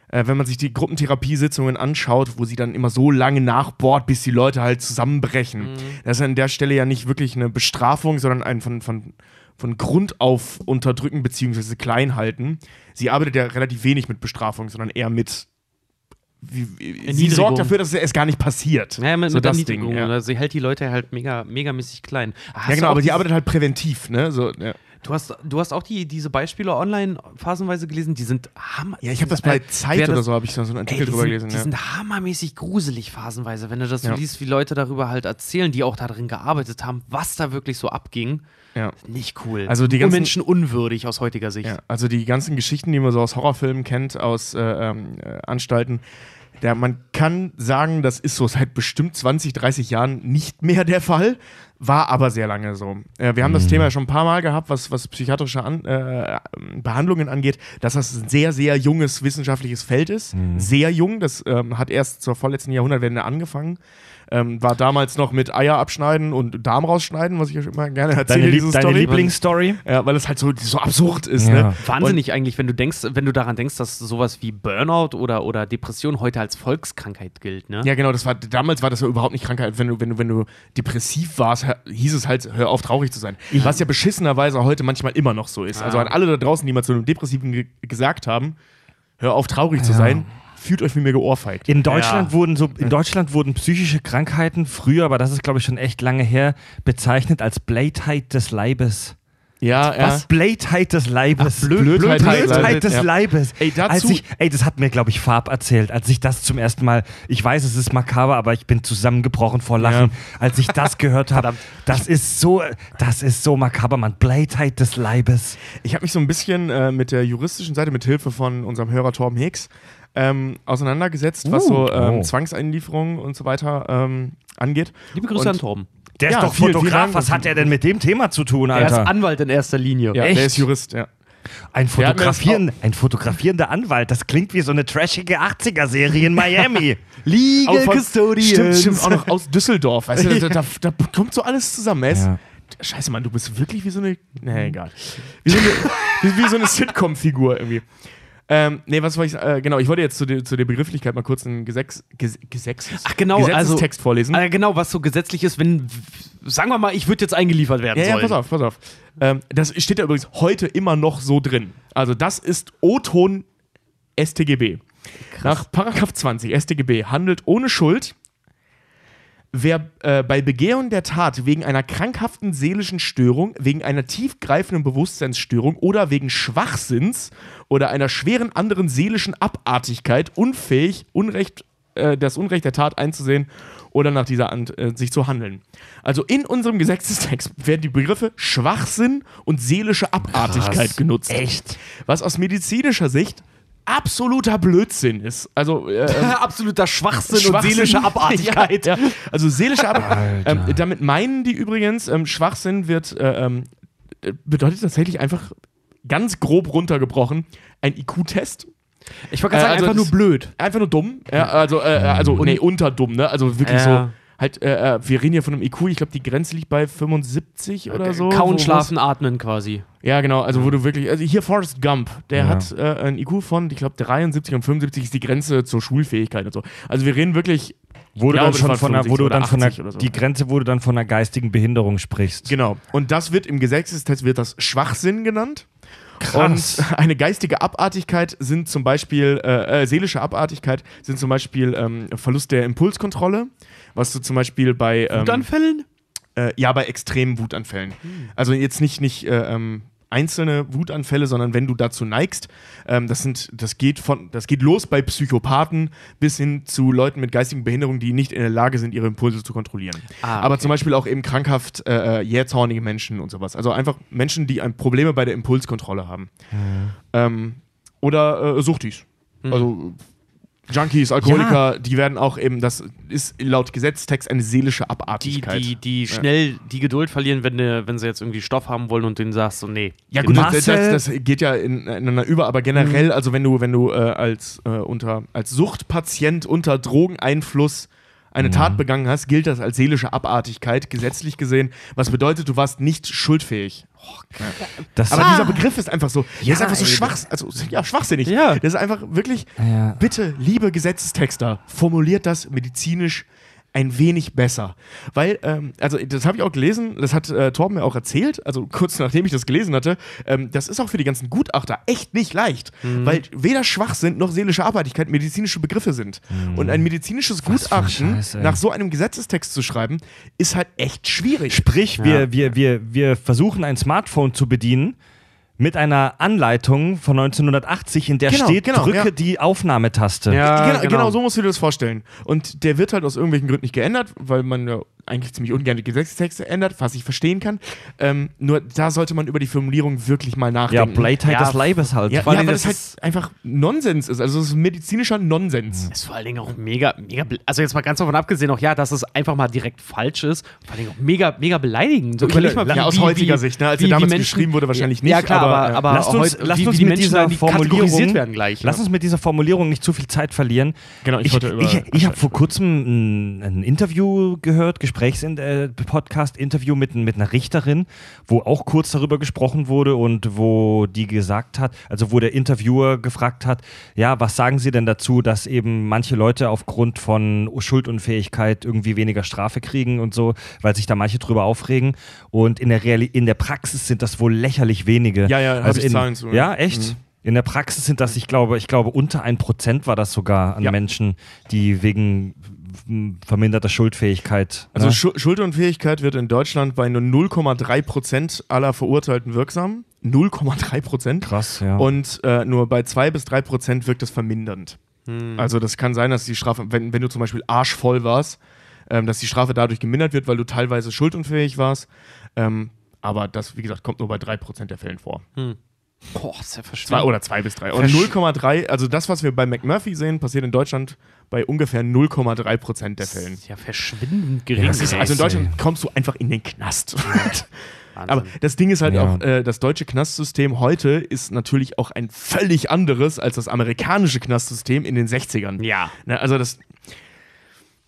äh, wenn man sich die Gruppentherapiesitzungen anschaut, wo sie dann immer so lange nachbohrt, bis die Leute halt zusammenbrechen. Das ist an der Stelle ja nicht wirklich eine Bestrafung, sondern ein von, von, von Grund auf unterdrücken bzw. klein halten. Sie arbeitet ja relativ wenig mit Bestrafung, sondern eher mit sie sorgt dafür, dass es gar nicht passiert. Ja, mit, so mit das. Ding. Ja. Also sie hält die Leute halt mega, megamäßig klein. Hast ja, genau, aber die arbeitet halt präventiv, ne? So, ja. Du hast, du hast auch die, diese Beispiele online phasenweise gelesen, die sind hammer. ja, ich habe das bei äh, Zeit wer oder das- so, habe ich so einen Ey, Artikel die drüber sind, gelesen. Die Ja. sind hammermäßig gruselig phasenweise, wenn du das so Ja. liest, wie Leute darüber halt erzählen, die auch darin gearbeitet haben, was da wirklich so abging. Ja. Nicht cool. Also die ganzen- menschenunwürdig aus heutiger Sicht. Ja, also die ganzen Geschichten, die man so aus Horrorfilmen kennt, aus äh, ähm, äh, Anstalten, der, man kann sagen, das ist so seit bestimmt 20, 30 Jahren nicht mehr der Fall, war aber sehr lange so. Äh, wir haben das Thema ja schon ein paar Mal gehabt, was, was psychiatrische An äh, Behandlungen angeht, dass das ein sehr, sehr junges wissenschaftliches Feld ist. Sehr jung, das ähm, hat erst zur vorletzten Jahrhundertwende angefangen. Ähm, war damals noch mit Eier abschneiden und Darm rausschneiden, was ich euch immer gerne erzähle. Deine, diese Lieb deine Story. Lieblingsstory? Ja, weil es halt so, so absurd ist. Ja. Ne? Wahnsinnig eigentlich, wenn du denkst, wenn du daran denkst, dass sowas wie Burnout oder, oder Depression heute als Volkskrankheit gilt, ne? Ja, genau, das war, damals war das ja überhaupt nicht Krankheit. Wenn du, wenn du, wenn du depressiv warst, hieß es halt, hör auf, traurig zu sein. Was ja beschissenerweise heute manchmal immer noch so ist. Also an alle da draußen, die mal zu einem Depressiven ge gesagt haben, hör auf, traurig zu sein, fühlt euch wie mir geohrfeigt. In Deutschland Ja. wurden so in Deutschland wurden psychische Krankheiten früher, aber das ist glaube ich schon echt lange her, bezeichnet als Blödheit des Leibes. Ja, ja. Was? Blödheit des Leibes. Ach, Blöd- Blödheit des Blödheit Leibes, des ja. Leibes. Ey, dazu- als ich, ey, das hat mir, glaube ich, Farb erzählt, als ich das zum ersten Mal, ich weiß, es ist makaber, aber ich bin zusammengebrochen vor Lachen, als ich das gehört habe. Das ist so, das ist so makaber, man. Blödheit des Leibes. Ich habe mich so ein bisschen äh, mit der juristischen Seite, mit Hilfe von unserem Hörer Torben Hicks, ähm, auseinandergesetzt, was so ähm, oh. Zwangseinlieferungen und so weiter ähm, angeht. Liebe Grüße Und- an Torben. Der Ja, ist doch vielen, vielen Fotograf. Dank. Was hat er denn mit dem Thema zu tun, Er ist Alter? Anwalt in erster Linie. Ja, Echt? der ist Jurist, ja. Ein, Fotografieren, ein fotografierender Anwalt. Das klingt wie so eine trashige 80er-Serie in Miami. Legal von- Custodians. Stimmt, stimmt, auch noch aus Düsseldorf. Weißt du, da, da, da kommt so alles zusammen. Ist, Ja. Scheiße, Mann, du bist wirklich wie so eine. Nee, egal. Wie so eine, wie so eine Sitcom-Figur irgendwie. Ähm, nee, was wollte ich äh, Genau, ich wollte jetzt zu, der- zu der Begrifflichkeit mal kurz einen Gesetz, Ges, Gesetz, Ach genau, also Gesetzestext vorlesen. äh, genau, was so gesetzlich ist, wenn, sagen wir mal, ich würde jetzt eingeliefert werden Ja, ja, sollen. pass auf, pass auf. Ähm, das steht ja übrigens heute immer noch so drin. Also, das ist O-Ton StGB. Nach Paragraph 20 StGB handelt ohne Schuld, wer äh, bei Begehung der Tat wegen einer krankhaften seelischen Störung, wegen einer tiefgreifenden Bewusstseinsstörung oder wegen Schwachsinns oder einer schweren anderen seelischen Abartigkeit unfähig, Unrecht, äh, das Unrecht der Tat einzusehen oder nach dieser Ant äh, sich zu handeln. Also in unserem Gesetzestext werden die Begriffe Schwachsinn und seelische Abartigkeit Krass. genutzt. Echt? Was aus medizinischer Sicht absoluter Blödsinn ist. Also äh, ähm, Absoluter Schwachsinn, Schwachsinn. und seelische Abartigkeit. Ja, ja. Also seelische Abartigkeit. Ähm, damit meinen die übrigens, ähm, Schwachsinn wird äh, ähm, äh, bedeutet tatsächlich einfach ganz grob runtergebrochen ein IQ-Test. Ich wollte Äh, gerade sagen, also einfach nur blöd. Einfach nur dumm. Ja, also, äh, also nee, unterdumm, ne? Also wirklich so. Halt, äh, äh, wir reden hier von einem IQ, ich glaube, die Grenze liegt bei 75 oder so. wo- Kauen, schlafen, atmen quasi. Ja, genau, also wo du wirklich, also hier Forrest Gump, der Ja. hat äh, ein IQ von, ich glaube, 73 und 75 ist die Grenze zur Schulfähigkeit und so. Also wir reden wirklich, Wo du Ja, dann schon von einer, wo 75 du dann von einer, 80 oder so. die Grenze, wo du dann von einer geistigen Behinderung sprichst. genau. Und das wird im Gesetzestest wird das Schwachsinn genannt. Krass. Und eine geistige Abartigkeit sind zum Beispiel, äh, äh, seelische Abartigkeit sind zum Beispiel ähm, Verlust der Impulskontrolle, was du zum Beispiel bei ähm, Wutanfällen? Äh, ja, bei extremen Wutanfällen. Also jetzt nicht, nicht äh, ähm, einzelne Wutanfälle, sondern wenn du dazu neigst, ähm, das, sind, das, geht von, das geht los bei Psychopathen bis hin zu Leuten mit geistigen Behinderungen, die nicht in der Lage sind, ihre Impulse zu kontrollieren. Ah, Aber okay. zum Beispiel auch eben krankhaft äh, äh, jähzornige Menschen und sowas. Also einfach Menschen, die ein Probleme bei der Impulskontrolle haben. Ähm, oder äh, Suchtis. Also Junkies, Alkoholiker, die werden auch eben, das ist laut Gesetztext eine seelische Die, Abartigkeit. die, die schnell die Geduld verlieren, wenn, ne, wenn sie jetzt irgendwie Stoff haben wollen und denen sagst, so, nee. Ja gut, das, das, das geht ja in- ineinander über, aber generell, also wenn du, wenn du äh, als, äh, unter, als Suchtpatient unter Drogeneinfluss eine Tat begangen hast, gilt das als seelische Abartigkeit, gesetzlich gesehen, was bedeutet, du warst nicht schuldfähig. Das Aber dieser Begriff ist einfach so, der ist einfach so ey, schwach, also ja, schwachsinnig. Ja. Das ist einfach wirklich, Ja. bitte, liebe Gesetzestexter, formuliert das medizinisch ein wenig besser. Weil, ähm, also das habe ich auch gelesen, das hat äh, Torben mir auch erzählt, also kurz nachdem ich das gelesen hatte, ähm, das ist auch für die ganzen Gutachter echt nicht leicht, Mhm. weil weder Schwachsinn noch seelische Abartigkeit medizinische Begriffe sind. Und ein medizinisches Mhm. Was Gutachten Scheiß, nach so einem Gesetzestext zu schreiben, ist halt echt schwierig. Sprich, wir, wir, wir, wir versuchen ein Smartphone zu bedienen mit einer Anleitung von 1980, in der Genau, steht, genau, drücke ja. die Aufnahmetaste. Ja, genau, genau. genau. so musst du dir das vorstellen. Und der wird halt aus irgendwelchen Gründen nicht geändert, weil man ja eigentlich ziemlich ungern die Gesetzestexte ändert, was ich verstehen kann. Ähm, nur da sollte man über die Formulierung wirklich mal Ja, nachdenken. Blade halt Ja, des Leibes halt. Ja, ja weil das das halt einfach Nonsens ist. Also es ist medizinischer Nonsens. Ist vor allen Dingen auch mega, mega, also jetzt mal ganz davon abgesehen, auch ja, dass es einfach mal direkt falsch ist, vor allen Dingen auch mega, mega beleidigend. So, Okay, mal, ja, aus heutiger Sicht, ne, als er damals geschrieben wurde, wahrscheinlich Ja, nicht, klar, aber, aber, äh, Lasst uns, heute, lasst wie, uns wie mit Menschen dieser Formulierung werden gleich. Lass ne? uns mit dieser Formulierung nicht zu viel Zeit verlieren. Genau, ich ich, ich, ich habe vor kurzem ein, ein Interview gehört, Gesprächs-Podcast-Interview mit, mit einer Richterin, wo auch kurz darüber gesprochen wurde und wo die gesagt hat, also wo der Interviewer gefragt hat, ja, was sagen Sie denn dazu, dass eben manche Leute aufgrund von Schuldunfähigkeit irgendwie weniger Strafe kriegen und so, weil sich da manche drüber aufregen und in der, Reali in der Praxis sind das wohl lächerlich wenige. Ja, ja, also ich in, Zahlen zu, ja. Ja, echt? Mhm. In der Praxis sind das, ich glaube, ich glaube, unter ein Prozent war das sogar an Ja. Menschen, die wegen m, verminderter Schuldfähigkeit. Also ne? Schu- Schuldunfähigkeit wird in Deutschland bei nur 0,3 Prozent aller Verurteilten wirksam. 0,3 Prozent. krass, ja. Und äh, nur bei 2 bis 3 Prozent wirkt es vermindernd. Also das kann sein, dass die Strafe, wenn, wenn du zum Beispiel arschvoll warst, ähm, dass die Strafe dadurch gemindert wird, weil du teilweise schuldunfähig warst. Ähm, aber das, wie gesagt, kommt nur bei 3 Prozent der Fällen vor. Boah, ist ja Zwei, oder 2 bis 3. Und 0,3, also das, was wir bei McMurphy sehen, passiert in Deutschland bei ungefähr 0,3 Prozent der Fällen. ist ja verschwindend gering. Ja, das ist. Also in. Deutschland kommst du einfach in den Knast. Wahnsinn. Aber das Ding ist halt Ja. auch, äh, das deutsche Knastsystem heute ist natürlich auch ein völlig anderes als das amerikanische Knastsystem in den 60ern. ja. Ne, also das,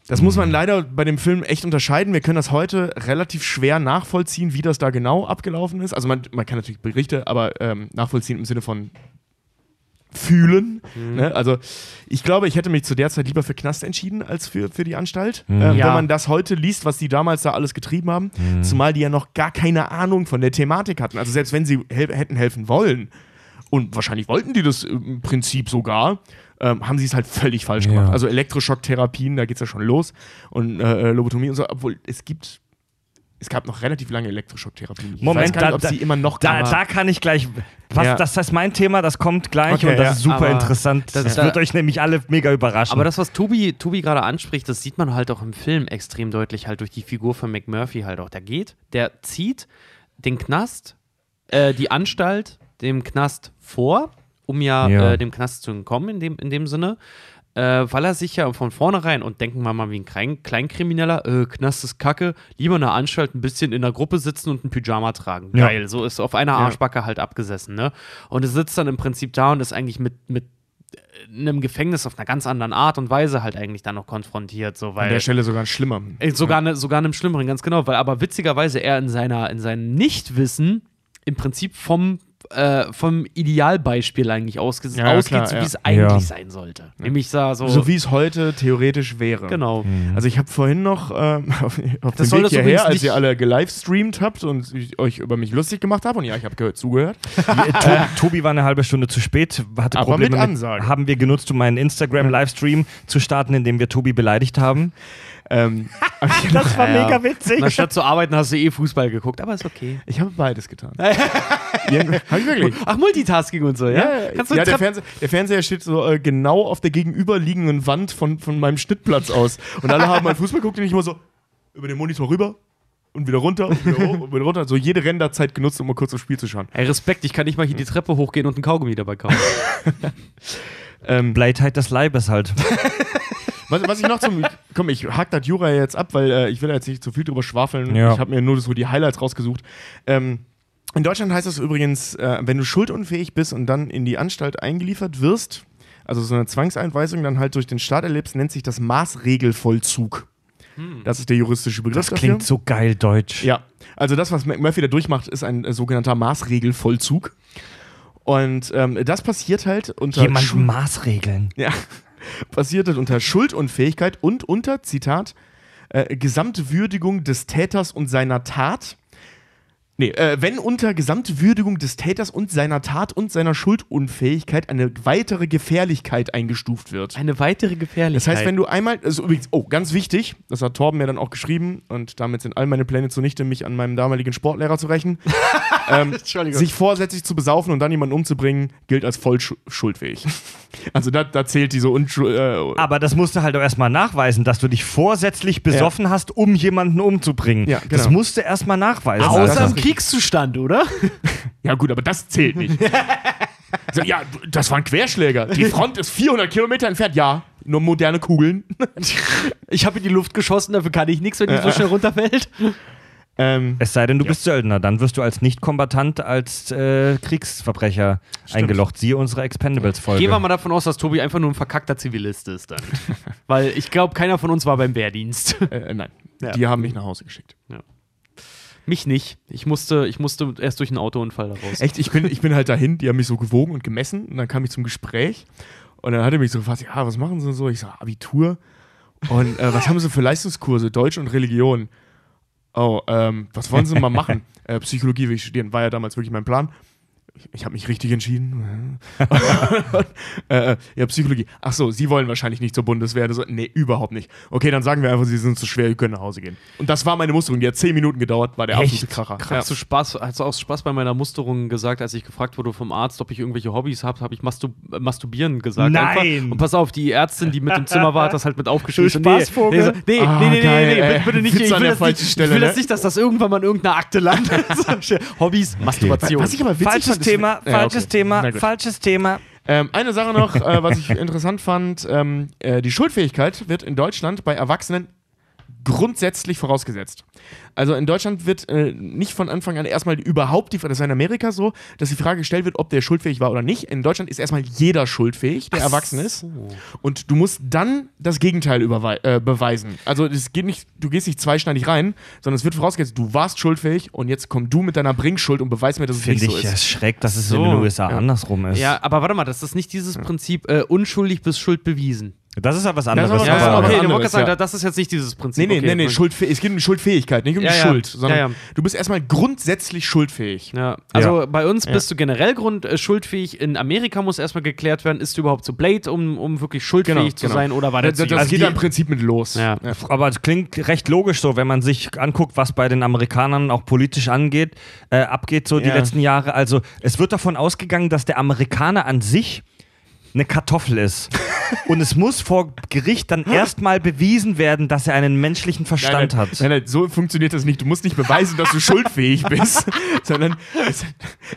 das muss man leider bei dem Film echt unterscheiden. Wir können das heute relativ schwer nachvollziehen, wie das da genau abgelaufen ist. Also man, man kann natürlich Berichte, aber ähm, nachvollziehen im Sinne von fühlen. Ne? Also ich glaube, ich hätte mich zu der Zeit lieber für Knast entschieden als für, für die Anstalt. Ähm, Ja. Wenn man das heute liest, was die damals da alles getrieben haben, zumal die ja noch gar keine Ahnung von der Thematik hatten. Also selbst wenn sie hel hätten helfen wollen, und wahrscheinlich wollten die das im Prinzip sogar, ähm, haben sie es halt völlig falsch gemacht. Ja. Also Elektroschocktherapien, da geht es ja schon los und äh, Lobotomie und so, obwohl es gibt, es gab noch relativ lange Elektroschocktherapien. Ich Moment, weiß gar nicht, da- ob sie da- immer noch da, da kann ich gleich. Was, Ja. Das ist mein Thema, das kommt gleich Okay, und das ja. ist super Aber interessant. Das, das- wird da- euch nämlich alle mega überraschen. Aber das, was Tobi, Tobi gerade anspricht, das sieht man halt auch im Film extrem deutlich, halt durch die Figur von McMurphy halt auch. Der geht, der zieht den Knast, äh, die Anstalt dem Knast vor, um ja, Ja. Äh, dem Knast zu entkommen in dem, in dem Sinne. Äh, weil er sich ja von vornherein, und denken wir mal wie ein Klein Kleinkrimineller, äh, Knast ist kacke, lieber in der Anstalt ein bisschen in der Gruppe sitzen und ein Pyjama tragen. Ja. Geil, so ist auf einer Arschbacke halt abgesessen, ne? Und er sitzt dann im Prinzip da und ist eigentlich mit, mit äh, einem Gefängnis auf einer ganz anderen Art und Weise halt eigentlich dann noch konfrontiert, so an weil der Stelle sogar schlimmer. Ey, sogar, ne, sogar einem Schlimmeren, ganz genau, weil aber witzigerweise er in, seiner, in seinem Nichtwissen im Prinzip vom, äh, vom Idealbeispiel eigentlich ausge Ja, ausgeht, klar, so wie ja. es eigentlich Ja. sein sollte. Nämlich so. So wie es heute theoretisch wäre. genau. Also ich habe vorhin noch ähm, auf, auf dem soll Weg das hierher, als ihr alle gelivestreamt habt und ich euch über mich lustig gemacht habt und ja, ich habe gehört, zugehört. Tobi, Tobi war eine halbe Stunde zu spät, hatte Aber Probleme mit Ansage. haben wir genutzt, um einen Instagram-Livestream zu starten, in dem wir Tobi beleidigt haben. Ähm, Das war Ja. mega witzig. Na, statt zu arbeiten hast du eh Fußball geguckt, aber ist okay. ich habe beides getan. ja, hab ich wirklich. Ach, Multitasking und so, ja? Kannst du ja der, Fernseher, der Fernseher steht so äh, genau auf der gegenüberliegenden Wand von, von meinem Schnittplatz aus. Und alle haben meinen Fußball geguckt und ich immer so über den Monitor rüber und wieder runter und wieder hoch und wieder runter. So jede Renderzeit genutzt, um mal kurz aufs Spiel zu schauen. Ey, Respekt, ich kann nicht mal hier die Treppe hochgehen und einen Kaugummi dabei kaufen. Ähm, Bleitheit des Leibes halt. Was, was ich noch zum. Komm, ich hack das Jura jetzt ab, weil äh, ich will da jetzt nicht zu viel drüber schwafeln. Ja. Ich habe mir nur so die Highlights rausgesucht. Ähm, in Deutschland heißt das übrigens, äh, wenn du schuldunfähig bist und dann in die Anstalt eingeliefert wirst, also so eine Zwangseinweisung dann halt durch den Staat erlebst, nennt sich das Maßregelvollzug. Das ist der juristische Begriff Das dafür. klingt so geil deutsch. Ja, also das, was McMurphy da durchmacht, ist ein äh, sogenannter Maßregelvollzug. Und ähm, das passiert halt unter Jemand Maßregeln. ja, passiert halt unter Schuldunfähigkeit und unter, Zitat, äh, Gesamtwürdigung des Täters und seiner Tat. Nee, äh, wenn unter Gesamtwürdigung des Täters und seiner Tat und seiner Schuldunfähigkeit eine weitere Gefährlichkeit eingestuft wird. Eine weitere Gefährlichkeit. Das heißt, wenn du einmal, also übrigens, oh, ganz wichtig, das hat Torben mir dann auch geschrieben und damit sind all meine Pläne zunichte, mich an meinem damaligen Sportlehrer zu rächen. ähm, Entschuldigung. sich vorsätzlich zu besaufen und dann jemanden umzubringen, gilt als voll schu- schuldfähig. Also da, da zählt diese Unschuld. Äh, Aber das musst du halt auch erstmal nachweisen, dass du dich vorsätzlich besoffen hast, um jemanden umzubringen. Ja, Das genau. musst du erstmal nachweisen. Außer- Alter. Kriegszustand, oder? ja, gut, aber das zählt nicht. so, ja, das war ein Querschläger. Die Front ist 400 Kilometer entfernt. Ja, nur moderne Kugeln. Ich habe in die Luft geschossen, dafür kann ich nichts, wenn die so schnell runterfällt. ähm, Es sei denn, du bist Söldner, dann wirst du als Nicht-Kombatant als äh, Kriegsverbrecher eingelocht. Siehe unsere Expendables-Folge. Gehen wir mal davon aus, dass Tobi einfach nur ein verkackter Zivilist ist dann. Weil ich glaube, keiner von uns war beim Wehrdienst. äh, nein, Ja. die haben mich nach Hause geschickt. Mich nicht. Ich musste, ich musste erst durch einen Autounfall daraus. Echt, ich bin, ich bin halt dahin, die haben mich so gewogen und gemessen und dann kam ich zum Gespräch und dann hat er mich so gefragt, ja, was machen Sie so? Ich sag, Abitur. Und äh, was haben Sie für Leistungskurse? Deutsch und Religion. Oh, ähm, was wollen Sie mal machen? äh, Psychologie will ich studieren, war ja damals wirklich mein Plan. Ich, habe mich richtig entschieden. äh, ja, Psychologie. Ach so, Sie wollen wahrscheinlich nicht zur Bundeswehr. So, nee, überhaupt nicht. Okay, dann sagen wir einfach, Sie sind zu schwer, Sie können nach Hause gehen. Und das war meine Musterung. Die hat zehn Minuten gedauert, war der absolute Kracher. Hast du Spaß, hast du aus Spaß bei meiner Musterung gesagt, als ich gefragt wurde vom Arzt, ob ich irgendwelche Hobbys habe, habe ich Mastur äh, Masturbieren gesagt. Nein! Einfach. Und pass auf, die Ärztin, die mit im Zimmer war, hat das halt mit aufgeschrieben. Nee, Spaßvogel. Nee, nee, Ah, nee, nee, nee, geil, nee, nee, ey. bitte, nicht. Ich an will, der das falschen nicht, Stelle, ich will ne? jetzt nicht, dass das irgendwann mal in irgendeiner Akte landet. Hobbys, Masturbation. Was ich aber witzig Falsches fand, Thema, Ja, falsches okay. Thema, falsches Thema. Ähm, eine Sache noch, äh, was ich interessant fand: ähm, äh, Die Schuldfähigkeit wird in Deutschland bei Erwachsenen grundsätzlich vorausgesetzt. Also in Deutschland wird äh, nicht von Anfang an erstmal überhaupt die, das ist in Amerika so, dass die Frage gestellt wird, ob der schuldfähig war oder nicht. In Deutschland ist erstmal jeder schuldfähig, der erwachsen ist. Und du musst dann das Gegenteil überwei- äh, beweisen. Also es geht nicht, du gehst nicht zweischneidig rein, sondern es wird vorausgesetzt, du warst schuldfähig und jetzt komm du mit deiner Bringschuld und beweis mir, dass es Finde nicht so ich ist. es schräg, dass es in So. den USA Ja. andersrum ist. Ja, aber warte mal, das ist nicht dieses Prinzip äh, unschuldig bis Schuld bewiesen. Das ist ja was ist anderes. aber was Ja, anderes. aber- okay, anderes, wolltest sagen, ja. das ist jetzt nicht dieses Prinzip. Nee, nee, okay. nee, nee, Schuldfäh es geht um die Schuldfähigkeit, nicht um Ja, die ja. Schuld, sondern Ja, ja. du bist erstmal grundsätzlich schuldfähig. Ja, also bei uns bist du generell grund äh, schuldfähig. In Amerika muss erstmal geklärt werden, ist du überhaupt zu Blade, um, um wirklich schuldfähig Genau, zu genau. sein oder war der Das, das, das jung? geht im Prinzip mit los. Ja. Aber es klingt recht logisch so, wenn man sich anguckt, was bei den Amerikanern auch politisch angeht, äh, abgeht so die Ja. letzten Jahre. Also es wird davon ausgegangen, dass der Amerikaner an sich eine Kartoffel ist. Und es muss vor Gericht dann erstmal bewiesen werden, dass er einen menschlichen Verstand nein, hat. Nein, nein, so funktioniert das nicht. Du musst nicht beweisen, dass du schuldfähig bist, sondern es,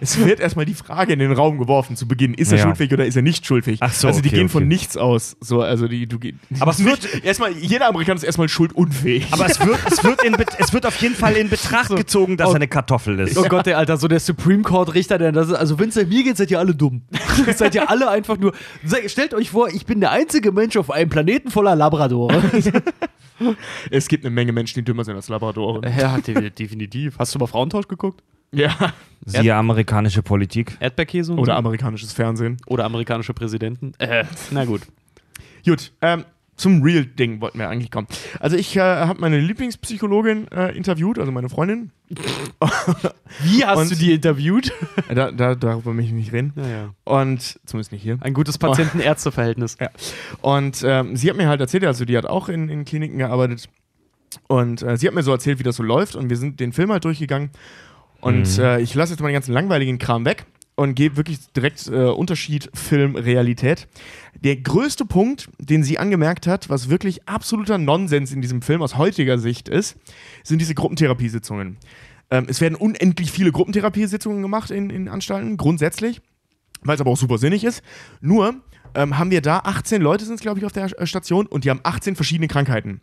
es wird erstmal die Frage in den Raum geworfen zu Beginn. Ist er Ja. schuldfähig oder ist er nicht schuldfähig? Ach so, also die okay, gehen okay. von nichts aus. So, also die, du geh- Aber es wird- erstmal, jeder Amerikaner ist erstmal schuldunfähig. Aber es wird, es, wird in, es wird auf jeden Fall in Betracht gezogen, dass Oh. er eine Kartoffel ist. Oh Gott, der Alter, so der Supreme Court Richter, der das ist, also wenn es mir geht, seid ihr alle dumm. seid ihr alle einfach nur. Stellt euch vor, ich bin der einzige Mensch auf einem Planeten voller Labradore. es gibt eine Menge Menschen, die dümmer sind als Labradore. ja, de- definitiv. Hast du mal Frauentausch geguckt? Ja. Siehe amerikanische Politik. Erdbeerkäse und Oder so? amerikanisches Fernsehen. Oder amerikanische Präsidenten? Äh, na gut. Gut, ähm, zum Real-Ding wollten wir eigentlich kommen. Also ich äh, habe meine Lieblingspsychologin äh, interviewt, also meine Freundin. Wie hast Und- du die interviewt? Da, da, darüber möchte ich nicht reden. Naja. Und zumindest nicht hier. Ein gutes Patienten-Ärzte-Verhältnis. Ja. Und ähm, sie hat mir halt erzählt, also die hat auch in, in Kliniken gearbeitet. Und äh, sie hat mir so erzählt, wie das so läuft. Und wir sind den Film halt durchgegangen. Und Mhm. äh, ich lasse jetzt mal den ganzen langweiligen Kram weg und gebe wirklich direkt äh, Unterschied Film Realität. Der größte Punkt, den sie angemerkt hat, was wirklich absoluter Nonsens in diesem Film aus heutiger Sicht ist, sind diese Gruppentherapiesitzungen. Ähm, es werden unendlich viele Gruppentherapiesitzungen gemacht in, in Anstalten, grundsätzlich, weil es aber auch super sinnig ist. Nur ähm, haben wir da 18 Leute sind es, glaube ich, auf der äh, Station und die haben 18 verschiedene Krankheiten.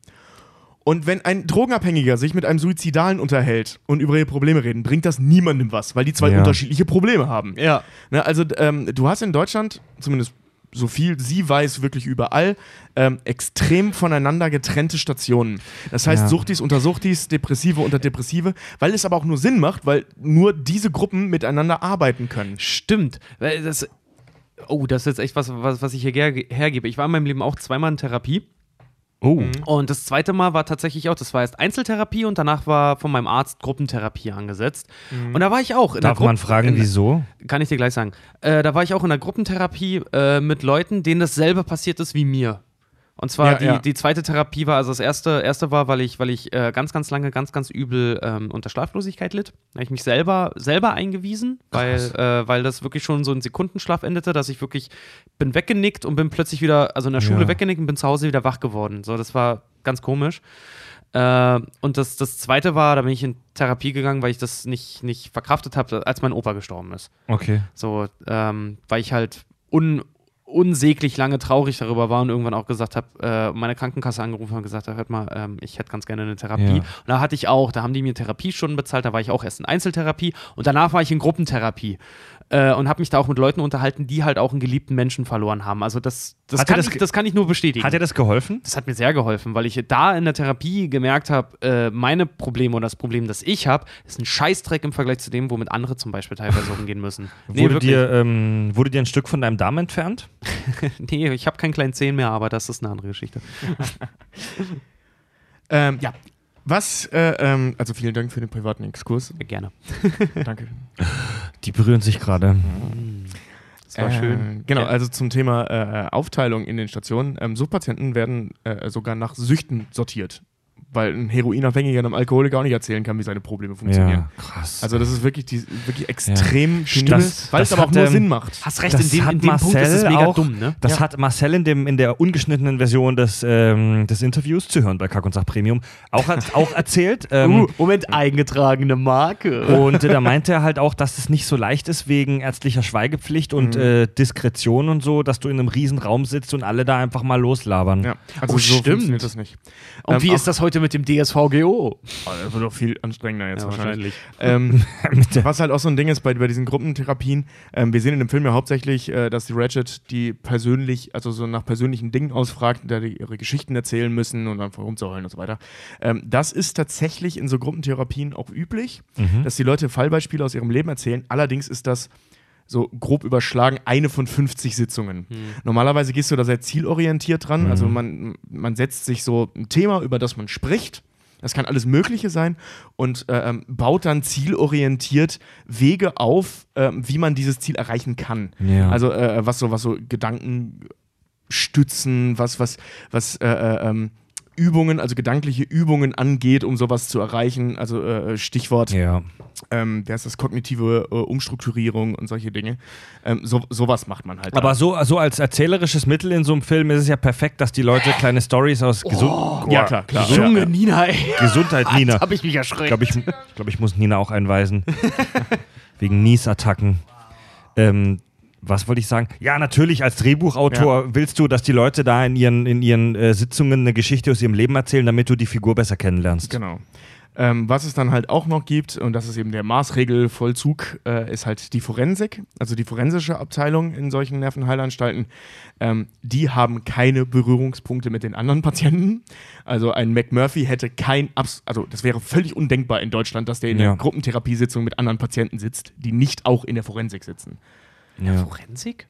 Und wenn ein Drogenabhängiger sich mit einem Suizidalen unterhält und über ihre Probleme reden, bringt das niemandem was, weil die zwei Ja. unterschiedliche Probleme haben. Ja. Ne, also ähm, du hast in Deutschland, zumindest so viel sie weiß, wirklich überall, ähm, extrem voneinander getrennte Stationen. Das heißt, Ja. Suchtis unter Suchtis, Depressive unter Depressive, weil es aber auch nur Sinn macht, weil nur diese Gruppen miteinander arbeiten können. Stimmt. Weil Das, oh, das ist jetzt echt was, was, was ich hier hergebe. Ich war in meinem Leben auch zweimal in Therapie. Oh. Und das zweite Mal war tatsächlich auch, das war erst Einzeltherapie und danach war von meinem Arzt Gruppentherapie angesetzt. Und da war ich auch in der Darf man fragen, in- wieso? Kann ich dir gleich sagen. Äh, da war ich auch in der Gruppentherapie äh, mit Leuten, denen dasselbe passiert ist wie mir. Und zwar Ja, die, ja. die zweite Therapie war, also das erste, erste war, weil ich, weil ich äh, ganz, ganz lange, ganz, ganz übel ähm, unter Schlaflosigkeit litt. Da habe ich mich selber, selber eingewiesen, weil, äh, weil das wirklich schon so ein Sekundenschlaf endete, dass ich wirklich bin weggenickt und bin plötzlich wieder, also in der Schule Ja. weggenickt und bin zu Hause wieder wach geworden. So, das war ganz komisch. Äh, und das, das zweite war, da bin ich in Therapie gegangen, weil ich das nicht, nicht verkraftet habe, als mein Opa gestorben ist. Okay. So, ähm, weil ich halt un, unsäglich lange traurig darüber war und irgendwann auch gesagt habe, äh, meine Krankenkasse angerufen und gesagt habe, hört mal, ähm, ich hätte ganz gerne eine Therapie. Ja. Und da hatte ich auch, da haben die mir Therapiestunden bezahlt, da war ich auch erst in Einzeltherapie und danach war ich in Gruppentherapie. Äh, und habe mich da auch mit Leuten unterhalten, die halt auch einen geliebten Menschen verloren haben. Also das, das, Hat kann, das ich, das kann ich nur bestätigen. Hat dir das geholfen? Das hat mir sehr geholfen, weil ich da in der Therapie gemerkt habe, äh, meine Probleme oder das Problem, das ich habe, ist ein Scheißdreck im Vergleich zu dem, womit andere zum Beispiel teilweise umgehen müssen. Nee, wurde, wirklich. dir, ähm, wurde dir ein Stück von deinem Darm entfernt? nee, ich habe keinen kleinen Zehen mehr, aber das ist eine andere Geschichte. Ähm, ja. Was, äh, ähm, also vielen Dank für den privaten Exkurs. Gerne. Danke. Die berühren sich gerade. Das war Äh, schön. Genau, Ja. also zum Thema äh, Aufteilung in den Stationen. Ähm, Suchtpatienten werden äh, sogar nach Süchten sortiert, weil ein Heroinabhängiger einem Alkoholiker auch nicht erzählen kann, wie seine Probleme funktionieren. krass. Also das ist wirklich, die, wirklich extrem penibel, Das- weil das es aber auch hat, nur ähm, Sinn macht. Hast recht, Das in dem, hat in dem Punkt ist es Marcel mega auch- dumm, ne? Das Ja. hat Marcel in, dem, in der ungeschnittenen Version des, ähm, des Interviews zu hören bei Kack und Sach Premium auch, hat- auch erzählt. Ähm, Uh, Moment, eingetragene Marke. Und äh, da meinte er halt auch, dass es nicht so leicht ist wegen ärztlicher Schweigepflicht und Mhm. äh, Diskretion und so, dass du in einem riesen Raum sitzt und alle da einfach mal loslabern. Ja, also Oh, so stimmt. funktioniert das nicht. Und Ähm, wie ist das heute mit dem DSVGO? Oh, das wird doch viel anstrengender jetzt Ja, wahrscheinlich. Ähm, was halt auch so ein Ding ist bei, bei diesen Gruppentherapien, ähm, wir sehen in dem Film ja hauptsächlich, äh, dass die Ratchet die persönlich, also so nach persönlichen Dingen ausfragt, da die ihre Geschichten erzählen müssen und dann rumzuheulen und so weiter. Ähm, das ist tatsächlich in so Gruppentherapien auch üblich, dass die Leute Fallbeispiele aus ihrem Leben erzählen. Allerdings ist das so grob überschlagen eine von 50 Sitzungen. Normalerweise gehst du da sehr zielorientiert dran. Also man, man setzt sich so ein Thema, über das man spricht. Das kann alles Mögliche sein und äh, ähm, baut dann zielorientiert Wege auf, ähm, wie man dieses Ziel erreichen kann. Ja. Also äh, was so, was so Gedanken stützen, was, was, was äh, äh, ähm, Übungen, also gedankliche Übungen angeht, um sowas zu erreichen. Also äh, Stichwort Ja. ähm, der ist das kognitive äh, Umstrukturierung und solche Dinge. Ähm, so, sowas macht man halt. Aber da. so, so als erzählerisches Mittel in so einem Film ist es ja perfekt, dass die Leute kleine Stories aus Gesund ja, klar, klar. Junge Ja, ja. Nina, ey. Gesundheit, Nina. Jetzt hab ich mich Ich erschreckt. glaube, ich, ich, glaub, ich muss Nina auch einweisen. Wegen Niesattacken. Ähm, was wollte ich sagen? Ja, natürlich, als Drehbuchautor willst du, dass die Leute da in ihren, in ihren äh, Sitzungen eine Geschichte aus ihrem Leben erzählen, damit du die Figur besser kennenlernst. Genau. Ähm, was es dann halt auch noch gibt, und das ist eben der Maßregelvollzug, äh, ist halt die Forensik, also die forensische Abteilung in solchen Nervenheilanstalten. Ähm, die haben keine Berührungspunkte mit den anderen Patienten. Also ein McMurphy hätte kein, Abs also das wäre völlig undenkbar in Deutschland, dass der in Ja. der Gruppentherapiesitzung mit anderen Patienten sitzt, die nicht auch in der Forensik sitzen. Ja. Forensik?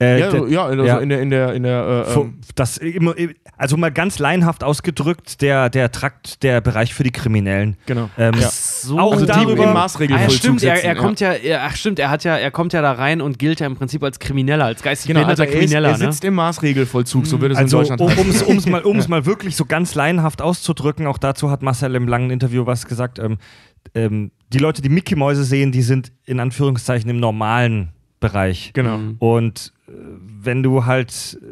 Äh, ja, der- ja, also ja. in der, in der, in der, äh, ähm, das immer, also mal ganz laienhaft ausgedrückt, der, der Trakt, der Bereich für die Kriminellen. genau. Ähm, Ja. So. Auch Also die darüber- im Ah, ja, Maßregelvollzug stimmt, er, er ja. kommt ja, er, ach stimmt, er hat ja, er kommt ja da rein und gilt ja im Prinzip als Krimineller, als geistig Genau, also behinderter er, ist, Krimineller, er sitzt im Maßregelvollzug, so würde es Also, in Deutschland um heißen. es mal, um's mal wirklich so ganz laienhaft auszudrücken, auch dazu hat Marcel im langen Interview was gesagt. Ähm, ähm, die Leute, die Mickey-Mäuse sehen, die sind in Anführungszeichen im normalen Bereich. Genau. Und äh, wenn du halt äh,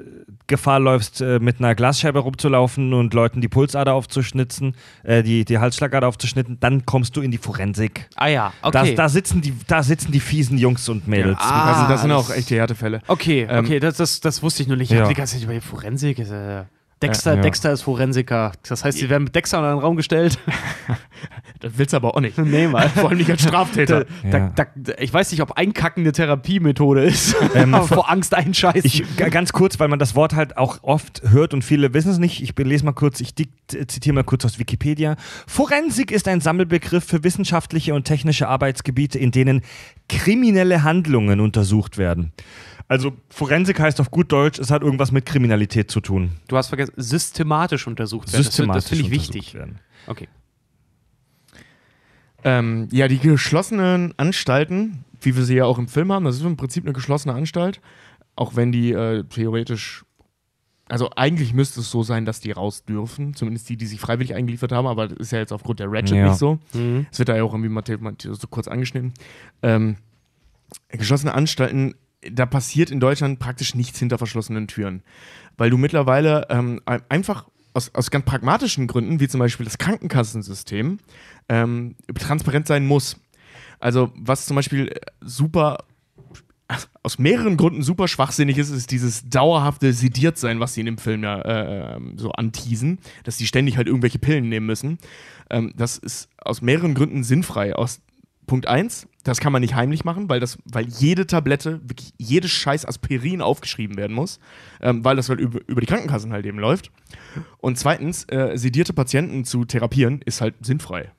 Gefahr läufst, äh, mit einer Glasscheibe rumzulaufen und Leuten die Pulsader aufzuschnitzen, äh, die, die Halsschlagader aufzuschnitten, dann kommst du in die Forensik. Ah ja, Das, okay. da, sitzen die, da sitzen die fiesen Jungs und Mädels. Ah, das, sind, das sind das- auch echte Härtefälle. okay, Ähm, okay, das, das, das wusste ich nur nicht. Ich Ja. hab die ganze Zeit über die Forensik. Ist, äh, Dexter, Ja. Dexter ist Forensiker. Das heißt, sie werden mit Dexter in einen Raum gestellt. Das willst du aber auch nicht. nee, mal. Vor allem nicht als Straftäter. Da, Ja. da, da, ich weiß nicht, ob Einkacken eine Therapiemethode ist. Ähm, vor Angst einscheißen. Ich, ganz kurz, weil man das Wort halt auch oft hört und viele wissen es nicht. Ich lese mal kurz, ich zitiere mal kurz aus Wikipedia. Forensik ist ein Sammelbegriff für wissenschaftliche und technische Arbeitsgebiete, in denen kriminelle Handlungen untersucht werden. Also Forensik heißt auf gut Deutsch, es hat irgendwas mit Kriminalität zu tun. Du hast vergessen, systematisch untersucht werden. Das- Systematisch Das finde ich wichtig. Werden. Okay. Ähm, ja, die geschlossenen Anstalten, wie wir sie ja auch im Film haben, das ist im Prinzip eine geschlossene Anstalt, auch wenn die äh, theoretisch, also eigentlich müsste es so sein, dass die raus dürfen, zumindest die, die sich freiwillig eingeliefert haben, aber das ist ja jetzt aufgrund der Ratchet Ja. nicht so. Mhm. Es wird da ja auch irgendwie mal so kurz angeschnitten. Ähm, geschlossene Anstalten, da passiert in Deutschland praktisch nichts hinter verschlossenen Türen. Weil du mittlerweile ähm, ein- einfach aus, aus ganz pragmatischen Gründen, wie zum Beispiel das Krankenkassensystem, ähm, transparent sein muss. Also, was zum Beispiel äh, super aus mehreren Gründen super schwachsinnig ist, ist dieses dauerhafte Sediertsein, was sie in dem Film ja äh, ähm, so anteasen, dass sie ständig halt irgendwelche Pillen nehmen müssen. Ähm, das ist aus mehreren Gründen sinnfrei. Aus Punkt 1, das kann man nicht heimlich machen, weil, das, weil jede Tablette, wirklich jedes scheiß Aspirin aufgeschrieben werden muss, ähm, weil das halt über, über die Krankenkassen halt eben läuft. Und zweitens, äh, sedierte Patienten zu therapieren, ist halt sinnfrei.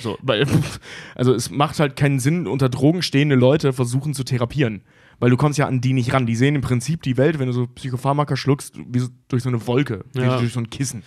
So, weil, also es macht halt keinen Sinn, unter Drogen stehende Leute versuchen zu therapieren. Weil du kommst ja an die nicht ran. Die sehen im Prinzip die Welt, wenn du so Psychopharmaka schluckst, wie so durch so eine Wolke, wie Ja. durch so ein Kissen.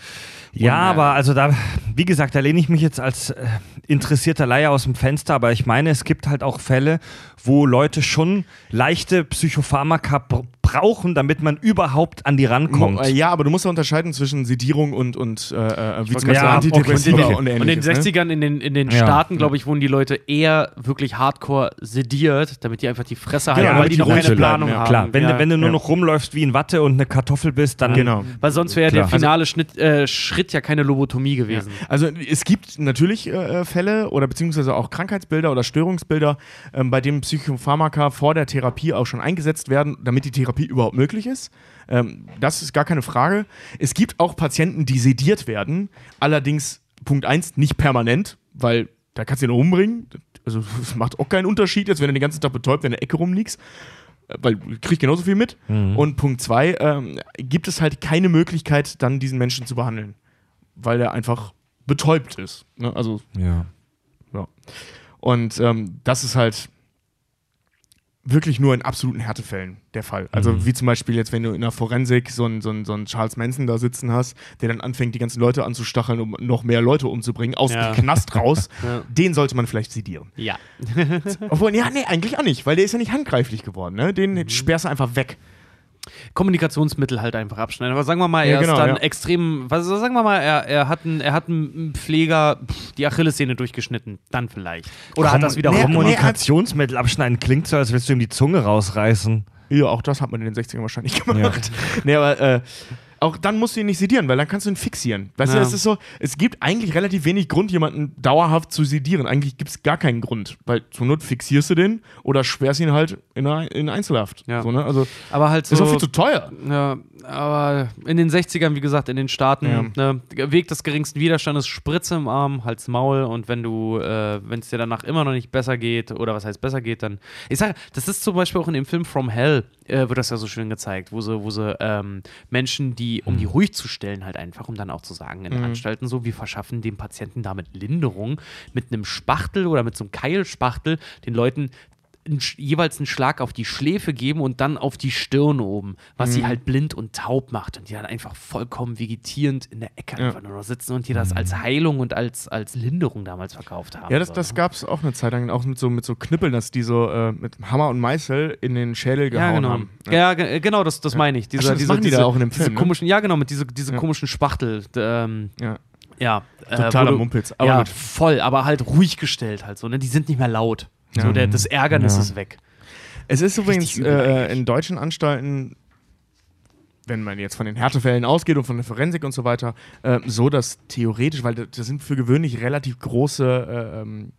Ja, Und, äh, aber also da, wie gesagt, da lehne ich mich jetzt als äh, interessierter Laie aus dem Fenster, aber ich meine, es gibt halt auch Fälle, wo Leute schon leichte Psychopharmaka brauchen, damit man überhaupt an die rankommt. Äh, Ja, aber du musst ja unterscheiden zwischen Sedierung und, und äh, äh, wie zum Beispiel ja, Antidepressiva okay, und Und in den ähnliches. ne? 60ern in den, in den Ja. Staaten, glaube ich, wurden die Leute eher wirklich hardcore sediert, damit die einfach die Fresse Genau, halten, weil die die noch keine bleiben, Planung ja. haben. Klar, wenn, wenn du nur noch rumläufst wie in Watte und eine Kartoffel bist, dann Genau. Weil sonst wäre der finale Schnitt, äh, Schritt ja keine Lobotomie gewesen. Also es gibt natürlich äh, Fälle oder beziehungsweise auch Krankheitsbilder oder Störungsbilder, ähm, bei denen Psychopharmaka vor der Therapie auch schon eingesetzt werden, damit die Therapie überhaupt möglich ist. Ähm, das ist gar keine Frage. Es gibt auch Patienten, die sediert werden, allerdings Punkt 1 nicht permanent, weil da kannst du ihn umbringen. Also es macht auch keinen Unterschied, jetzt wenn du den ganzen Tag betäubt in der Ecke rumliegst. äh, Weil du kriegst genauso viel mit. Und Punkt 2, ähm, gibt es halt keine Möglichkeit, dann diesen Menschen zu behandeln weil er einfach betäubt ist. Ne? Also, ja. ja. Und ähm, das ist halt wirklich nur in absoluten Härtefällen der Fall. Also wie zum Beispiel jetzt, wenn du in der Forensik so einen so einen- so einen Charles Manson da sitzen hast, der dann anfängt, die ganzen Leute anzustacheln, um noch mehr Leute umzubringen, aus Ja. dem Knast raus, Ja. den sollte man vielleicht sedieren. Ja. Obwohl, ja, nee, eigentlich auch nicht, weil der ist ja nicht handgreiflich geworden. Ne? Den Mhm. sperrst du einfach weg. Kommunikationsmittel halt einfach abschneiden. Aber sagen wir mal, Ja, er genau, ist dann ja. extrem, was sagen wir mal, er, er hat einen, er hat einen Pfleger pff, die Achillessehne durchgeschnitten, dann vielleicht. Oder hat das wieder nee, Kommunikationsmittel abschneiden klingt so, als willst du ihm die Zunge rausreißen. Ja, auch das hat man in den 60ern wahrscheinlich gemacht. Nee, aber äh, auch dann musst du ihn nicht sedieren, weil dann kannst du ihn fixieren. Weißt du, Ja. es ist so, es gibt eigentlich relativ wenig Grund, jemanden dauerhaft zu sedieren. Eigentlich gibt es gar keinen Grund, weil zur Not fixierst du den oder sperrst ihn halt in, in Einzelhaft. Ja. So, ne? Also, Aber halt so. ist auch viel zu teuer. Ja, aber in den 60ern, wie gesagt, in den Staaten, ne, Weg des geringsten Widerstandes, Spritze im Arm, Hals, Maul und wenn du, äh, wenn es dir danach immer noch nicht besser geht, oder was heißt besser geht, dann. Ich sage, das ist zum Beispiel auch in dem Film From Hell, äh, wird das ja so schön gezeigt, wo sie, wo sie ähm, Menschen, die, um die ruhig zu stellen, halt einfach, um dann auch zu sagen, in Anstalten so, wir verschaffen dem Patienten damit Linderung mit einem Spachtel oder mit so einem Keilspachtel den Leuten jeweils einen Schlag auf die Schläfe geben und dann auf die Stirn oben, was Mhm. sie halt blind und taub macht und die dann einfach vollkommen vegetierend in der Ecke Ja. einfach nur sitzen und die das als Heilung und als, als Linderung damals verkauft haben. Ja, das, das ne? gab es auch eine Zeit lang, auch mit so, mit so Knüppeln, dass die so äh, mit Hammer und Meißel in den Schädel gehauen ja, genau. haben. Ja, ge- genau, das, das meine ich. Diese, stimmt, das diese, machen die diese, da auch in dem diese Film, ne? komischen, Ja, genau, mit diese, diese Ja. komischen Spachtel. Ähm, Ja. ja. äh, Totaler du- Mumpitz, aber ja, voll, aber halt ruhig gestellt halt so. Ne? Die sind nicht mehr laut. So, der, das Ärgernis Ja. ist weg. Es ist übrigens äh, in deutschen Anstalten, wenn man jetzt von den Härtefällen ausgeht und von der Forensik und so weiter, äh, so, dass theoretisch, weil das das sind für gewöhnlich relativ große, äh, ähm,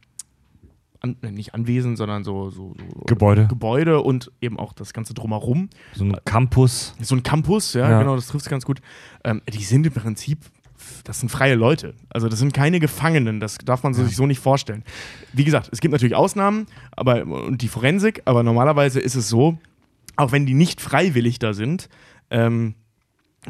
an, äh, nicht Anwesen, sondern so, so, so Gebäude. Gebäude und eben auch das Ganze drumherum. So ein Campus. So ein Campus, ja, Ja. genau, das trifft es ganz gut. Ähm, die sind im Prinzip, das sind freie Leute. Also das sind keine Gefangenen, das darf man sich so nicht vorstellen. Wie gesagt, es gibt natürlich Ausnahmen, aber und die Forensik, aber normalerweise ist es so, auch wenn die nicht freiwillig da sind, ähm,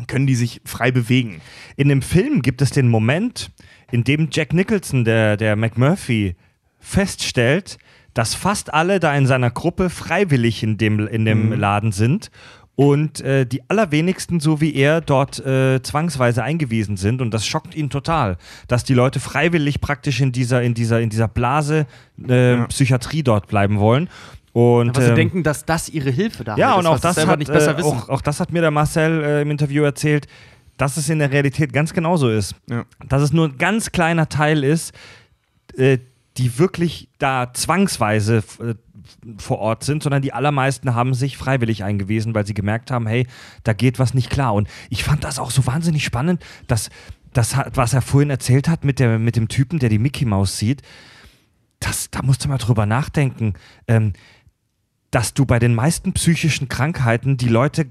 können die sich frei bewegen. In dem Film gibt es den Moment, in dem Jack Nicholson, der, der McMurphy, feststellt, dass fast alle da in seiner Gruppe freiwillig in dem, in dem Laden sind und äh, die allerwenigsten, so wie er, dort äh, zwangsweise eingewiesen sind. Und das schockt ihn total, dass die Leute freiwillig praktisch in dieser, in dieser, in dieser Blase äh, Psychiatrie dort bleiben wollen. Und, Aber sie ähm, denken, dass das ihre Hilfe da ja, ist, und auch das, hat, nicht besser äh, wissen. auch, auch das hat mir der Marcel äh, im Interview erzählt, dass es in der Realität ganz genauso ist. Ja. Dass es nur ein ganz kleiner Teil ist, äh, die wirklich da zwangsweise äh, vor Ort sind, sondern die allermeisten haben sich freiwillig eingewiesen, weil sie gemerkt haben, hey, da geht was nicht klar. Und ich fand das auch so wahnsinnig spannend, dass das, was er vorhin erzählt hat mit, der, mit dem Typen, der die Mickey Maus sieht, das, da musst du mal drüber nachdenken. Ähm, dass du bei den meisten psychischen Krankheiten die Leute,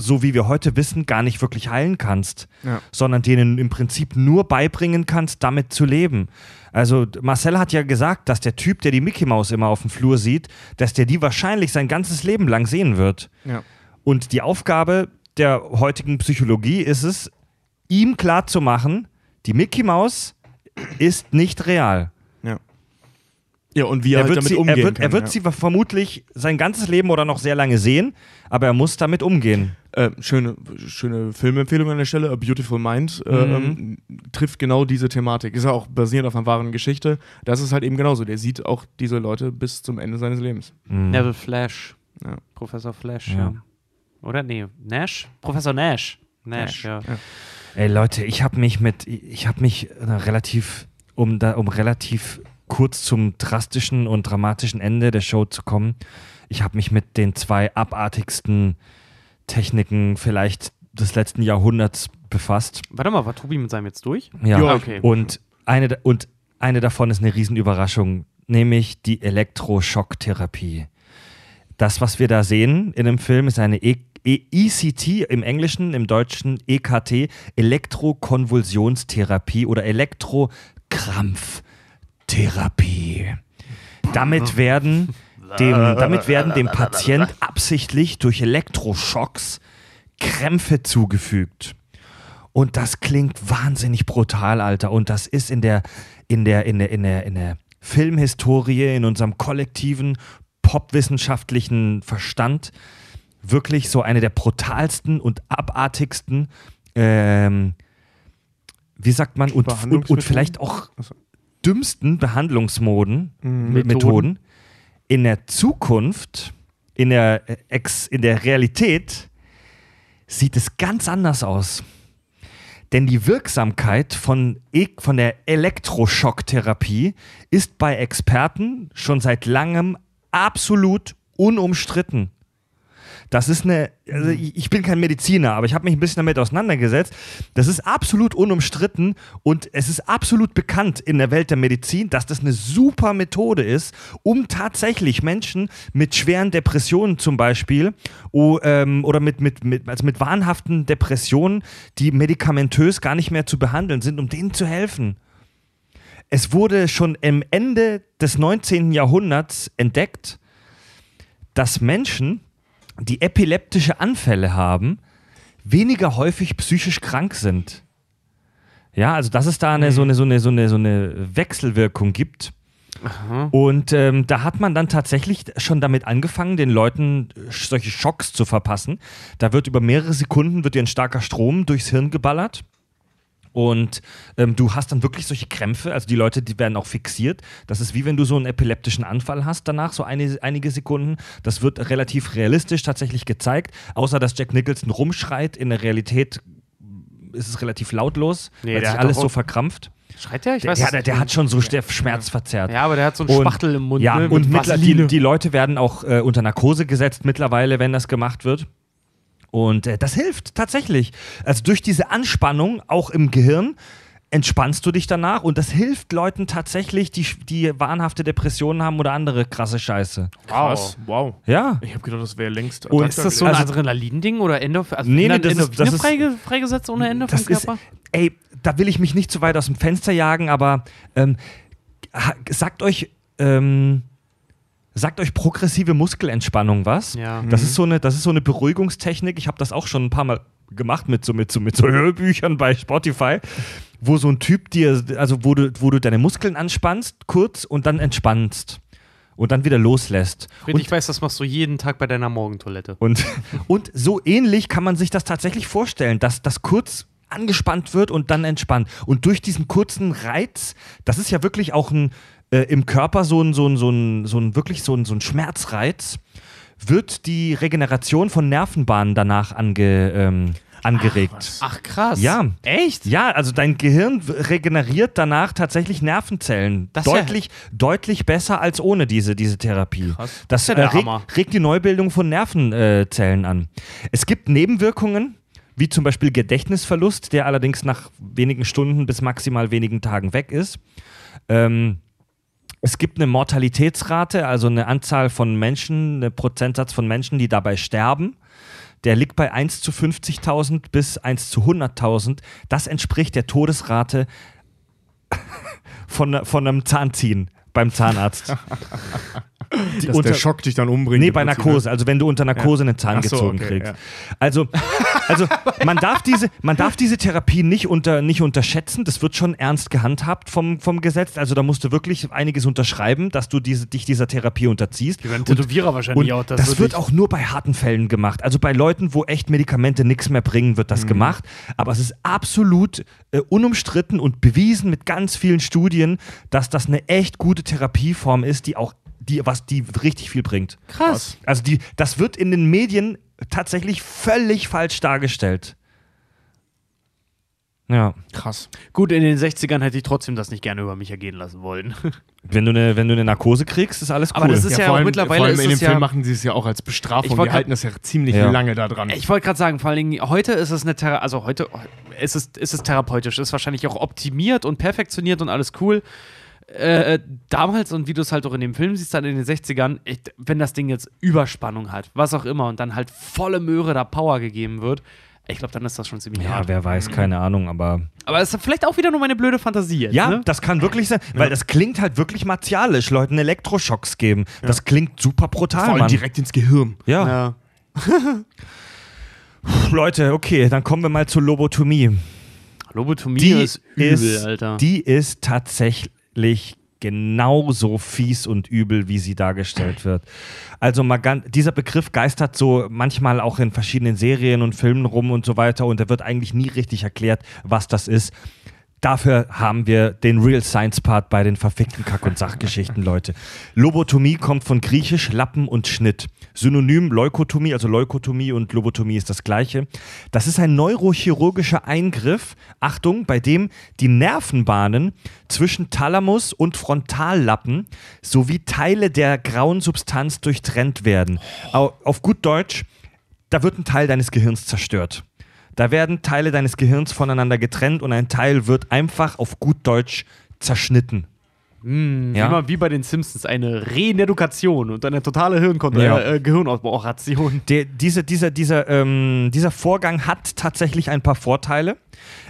so wie wir heute wissen, gar nicht wirklich heilen kannst, Ja. sondern denen im Prinzip nur beibringen kannst, damit zu leben. Also Marcel hat ja gesagt, dass der Typ, der die Mickey Maus immer auf dem Flur sieht, dass der die wahrscheinlich sein ganzes Leben lang sehen wird. Ja. Und die Aufgabe der heutigen Psychologie ist es, ihm klarzumachen, die Mickey Maus ist nicht real. Ja. Ja, und wie er, Er halt wird, damit sie, umgehen er wird, kann. er wird ja. sie vermutlich sein ganzes Leben oder noch sehr lange sehen, aber er muss damit umgehen. Äh, schöne, schöne Filmempfehlung an der Stelle. A Beautiful Mind äh, Mhm. ähm, trifft genau diese Thematik. Ist ja auch basierend auf einer wahren Geschichte. Das ist halt eben genauso. Der sieht auch diese Leute bis zum Ende seines Lebens. Neville Flash. Ja. Professor Flash, Ja. ja. Oder? Nee, Nash? Professor Nash. Nash, ja. Ey Leute, ich habe mich mit, ich habe mich äh, relativ, um da, um relativ kurz zum drastischen und dramatischen Ende der Show zu kommen, ich habe mich mit den zwei abartigsten Techniken vielleicht des letzten Jahrhunderts befasst. Warte mal, war Tobi mit seinem jetzt durch? Ja, Ja, okay. Und eine, und eine davon ist eine Riesenüberraschung, nämlich die Elektroschocktherapie. Das, was wir da sehen in dem Film, ist eine e e ECT im Englischen, im Deutschen EKT, Elektrokonvulsionstherapie oder Elektrokrampftherapie. Damit werden dem, damit werden dem Patient absichtlich durch Elektroschocks Krämpfe zugefügt. Und das klingt wahnsinnig brutal, Alter. Und das ist in der, in der, in der, in der, in der Filmhistorie, in unserem kollektiven popwissenschaftlichen Verstand wirklich so eine der brutalsten und abartigsten, ähm, wie sagt man, und, und, und vielleicht auch. Dümmsten Behandlungsmoden, Mhm. Methoden. Methoden. In der Zukunft, in der, äh, Ex, in der Realität, sieht es ganz anders aus. Denn die Wirksamkeit von, E- von der Elektroschocktherapie ist bei Experten schon seit langem absolut unumstritten. Das ist eine, also ich ich bin kein Mediziner, aber ich habe mich ein bisschen damit auseinandergesetzt. Das ist absolut unumstritten und es ist absolut bekannt in der Welt der Medizin, dass das eine super Methode ist, um tatsächlich Menschen mit schweren Depressionen zum Beispiel ähm, oder mit, mit, mit, also mit wahnhaften Depressionen, die medikamentös gar nicht mehr zu behandeln sind, um denen zu helfen. Es wurde schon am Ende des 19. Jahrhunderts entdeckt, dass Menschen, die epileptische Anfälle haben, weniger häufig psychisch krank sind. Ja, also dass es da eine, so, eine, so, eine, so, eine, so eine Wechselwirkung gibt. Und ähm, da hat man dann tatsächlich schon damit angefangen, den Leuten äh, solche Schocks zu verpassen. Da wird über mehrere Sekunden wird dir ein starker Strom durchs Hirn geballert. Und ähm, du hast dann wirklich solche Krämpfe, also die Leute, die werden auch fixiert. Das ist wie wenn du so einen epileptischen Anfall hast danach, so eine, einige Sekunden. Das wird relativ realistisch tatsächlich gezeigt, außer dass Jack Nicholson rumschreit. In der Realität ist es relativ lautlos, Nee, weil der sich alles so verkrampft. Schreit der? Ich Der, weiß ja, der, nicht. der hat schon so der schmerzverzerrt. Ja, aber der hat so einen Und- Spachtel im Mund. Ja, ne, und die, die Leute werden auch äh, unter Narkose gesetzt mittlerweile, wenn das gemacht wird. Und äh, das hilft tatsächlich. Also durch diese Anspannung auch im Gehirn entspannst du dich danach und das hilft Leuten tatsächlich, die, die wahnhafte Depressionen haben oder andere krasse Scheiße. Krass. Wow. Ja. Ich habe gedacht, das wäre längst. Und Ist das so ein Also- Adrenalin-Ding oder Endorphin? Also Nee, nee, das ist- Endorphine das ist- freige, freigesetzt ohne Ende vom ist, Körper? ey, da will ich mich nicht zu weit aus dem Fenster jagen, aber ähm, sagt euch, ähm, sagt euch progressive Muskelentspannung was? Ja. Das ist so eine, das ist so eine Beruhigungstechnik. Ich habe das auch schon ein paar Mal gemacht mit so, mit so, mit so Hörbüchern bei Spotify, wo so ein Typ dir, also wo du, wo du deine Muskeln anspannst, kurz und dann entspannst. und dann wieder loslässt. Friedrich, Und ich weiß, das machst du jeden Tag bei deiner Morgentoilette. und, und so ähnlich kann man sich das tatsächlich vorstellen, dass das kurz angespannt wird und dann entspannt. Und durch diesen kurzen Reiz, das ist ja wirklich auch ein, äh, im Körper so ein, so ein, so ein, so ein wirklich so ein, so ein Schmerzreiz, wird die Regeneration von Nervenbahnen danach ange, ähm, angeregt. Ach krass. Ja. Echt? Ja, also dein Gehirn regeneriert danach tatsächlich Nervenzellen. Das ist ja- deutlich, deutlich besser als ohne diese, diese Therapie. Krass. Das Das ist ja äh, der reg, Hammer. regt die Neubildung von Nervenzellen äh, an. Es gibt Nebenwirkungen, wie zum Beispiel Gedächtnisverlust, der allerdings nach wenigen Stunden bis maximal wenigen Tagen weg ist. Ähm, es gibt eine Mortalitätsrate, also eine Anzahl von Menschen, einen Prozentsatz von Menschen, die dabei sterben. Der liegt bei 1 zu 50.000 bis 1 zu 100.000. Das entspricht der Todesrate von, von einem Zahnziehen beim Zahnarzt. Die Dass unter- der Schock dich dann umbringt. Nee, bei Narkose, also wenn du unter Narkose einen Zahn so, gezogen okay, kriegst. ja. Also, also man, darf diese, man darf diese Therapie nicht, unter, nicht unterschätzen. Das wird schon ernst gehandhabt vom, vom Gesetz. Also da musst du wirklich einiges unterschreiben, dass du diese, dich dieser Therapie unterziehst. werden Tätowierer wahrscheinlich Und auch, das das, wird auch nur bei harten Fällen gemacht. Also bei Leuten, wo echt Medikamente nichts mehr bringen, wird Mhm. das gemacht. Aber es ist absolut äh, unumstritten und bewiesen mit ganz vielen Studien, dass das eine echt gute Therapieform ist, die auch die, was die richtig viel bringt. Krass. Also die, das wird in den Medien tatsächlich völlig falsch dargestellt. Ja. Krass. Gut, in den 60ern hätte ich trotzdem das nicht gerne über mich ergehen lassen wollen. Wenn du eine, wenn du eine Narkose kriegst, ist alles cool. Aber das ist ja, vor auch allem, mittlerweile vor allem ist in dem Film ja. machen sie es ja auch als Bestrafung. Die grad- halten das ja ziemlich Ja. lange da dran. Ich wollte gerade sagen, vor allen Dingen, heute ist es eine Thera also heute ist es, ist es therapeutisch, ist wahrscheinlich auch optimiert und perfektioniert und alles cool. Äh, damals und wie du es halt auch in dem Film siehst, dann in den 60ern, ich, wenn das Ding jetzt Überspannung hat, was auch immer, und dann halt volle Möhre da Power gegeben wird, ich glaube, dann ist das schon ziemlich ja, hart. wer weiß, keine Ahnung, aber. Aber es ist vielleicht auch wieder nur meine blöde Fantasie jetzt. Ja, ne? das kann wirklich sein, weil das klingt halt wirklich martialisch, Leuten Elektroschocks geben. Das klingt super brutal, Vor allem Mann. direkt ins Gehirn. Ja. ja. Leute, okay, dann kommen wir mal zur Lobotomie. Lobotomie Die ist übel, ist, Alter. Die ist tatsächlich genauso fies und übel, wie sie dargestellt wird. Also mal ganz, dieser Begriff geistert so manchmal auch in verschiedenen Serien und Filmen rum und so weiter und da wird eigentlich nie richtig erklärt, was das ist. Dafür haben wir den Real Science Part bei den verfickten Kack- und Sachgeschichten, Leute. Lobotomie kommt von griechisch Lappen und Schnitt. Synonym Leukotomie, also Leukotomie und Lobotomie ist das gleiche. Das ist ein neurochirurgischer Eingriff, Achtung, bei dem die Nervenbahnen zwischen Thalamus und Frontallappen sowie Teile der grauen Substanz durchtrennt werden. Au- Auf gut Deutsch, da wird ein Teil deines Gehirns zerstört. Da werden Teile deines Gehirns voneinander getrennt und ein Teil wird einfach auf gut Deutsch zerschnitten. Hm, Ja. Immer wie bei den Simpsons eine Reedukation und eine totale Hirnkon Ja. äh, Gehirnoperation. Der, diese, dieser, dieser, ähm, dieser Vorgang hat tatsächlich ein paar Vorteile.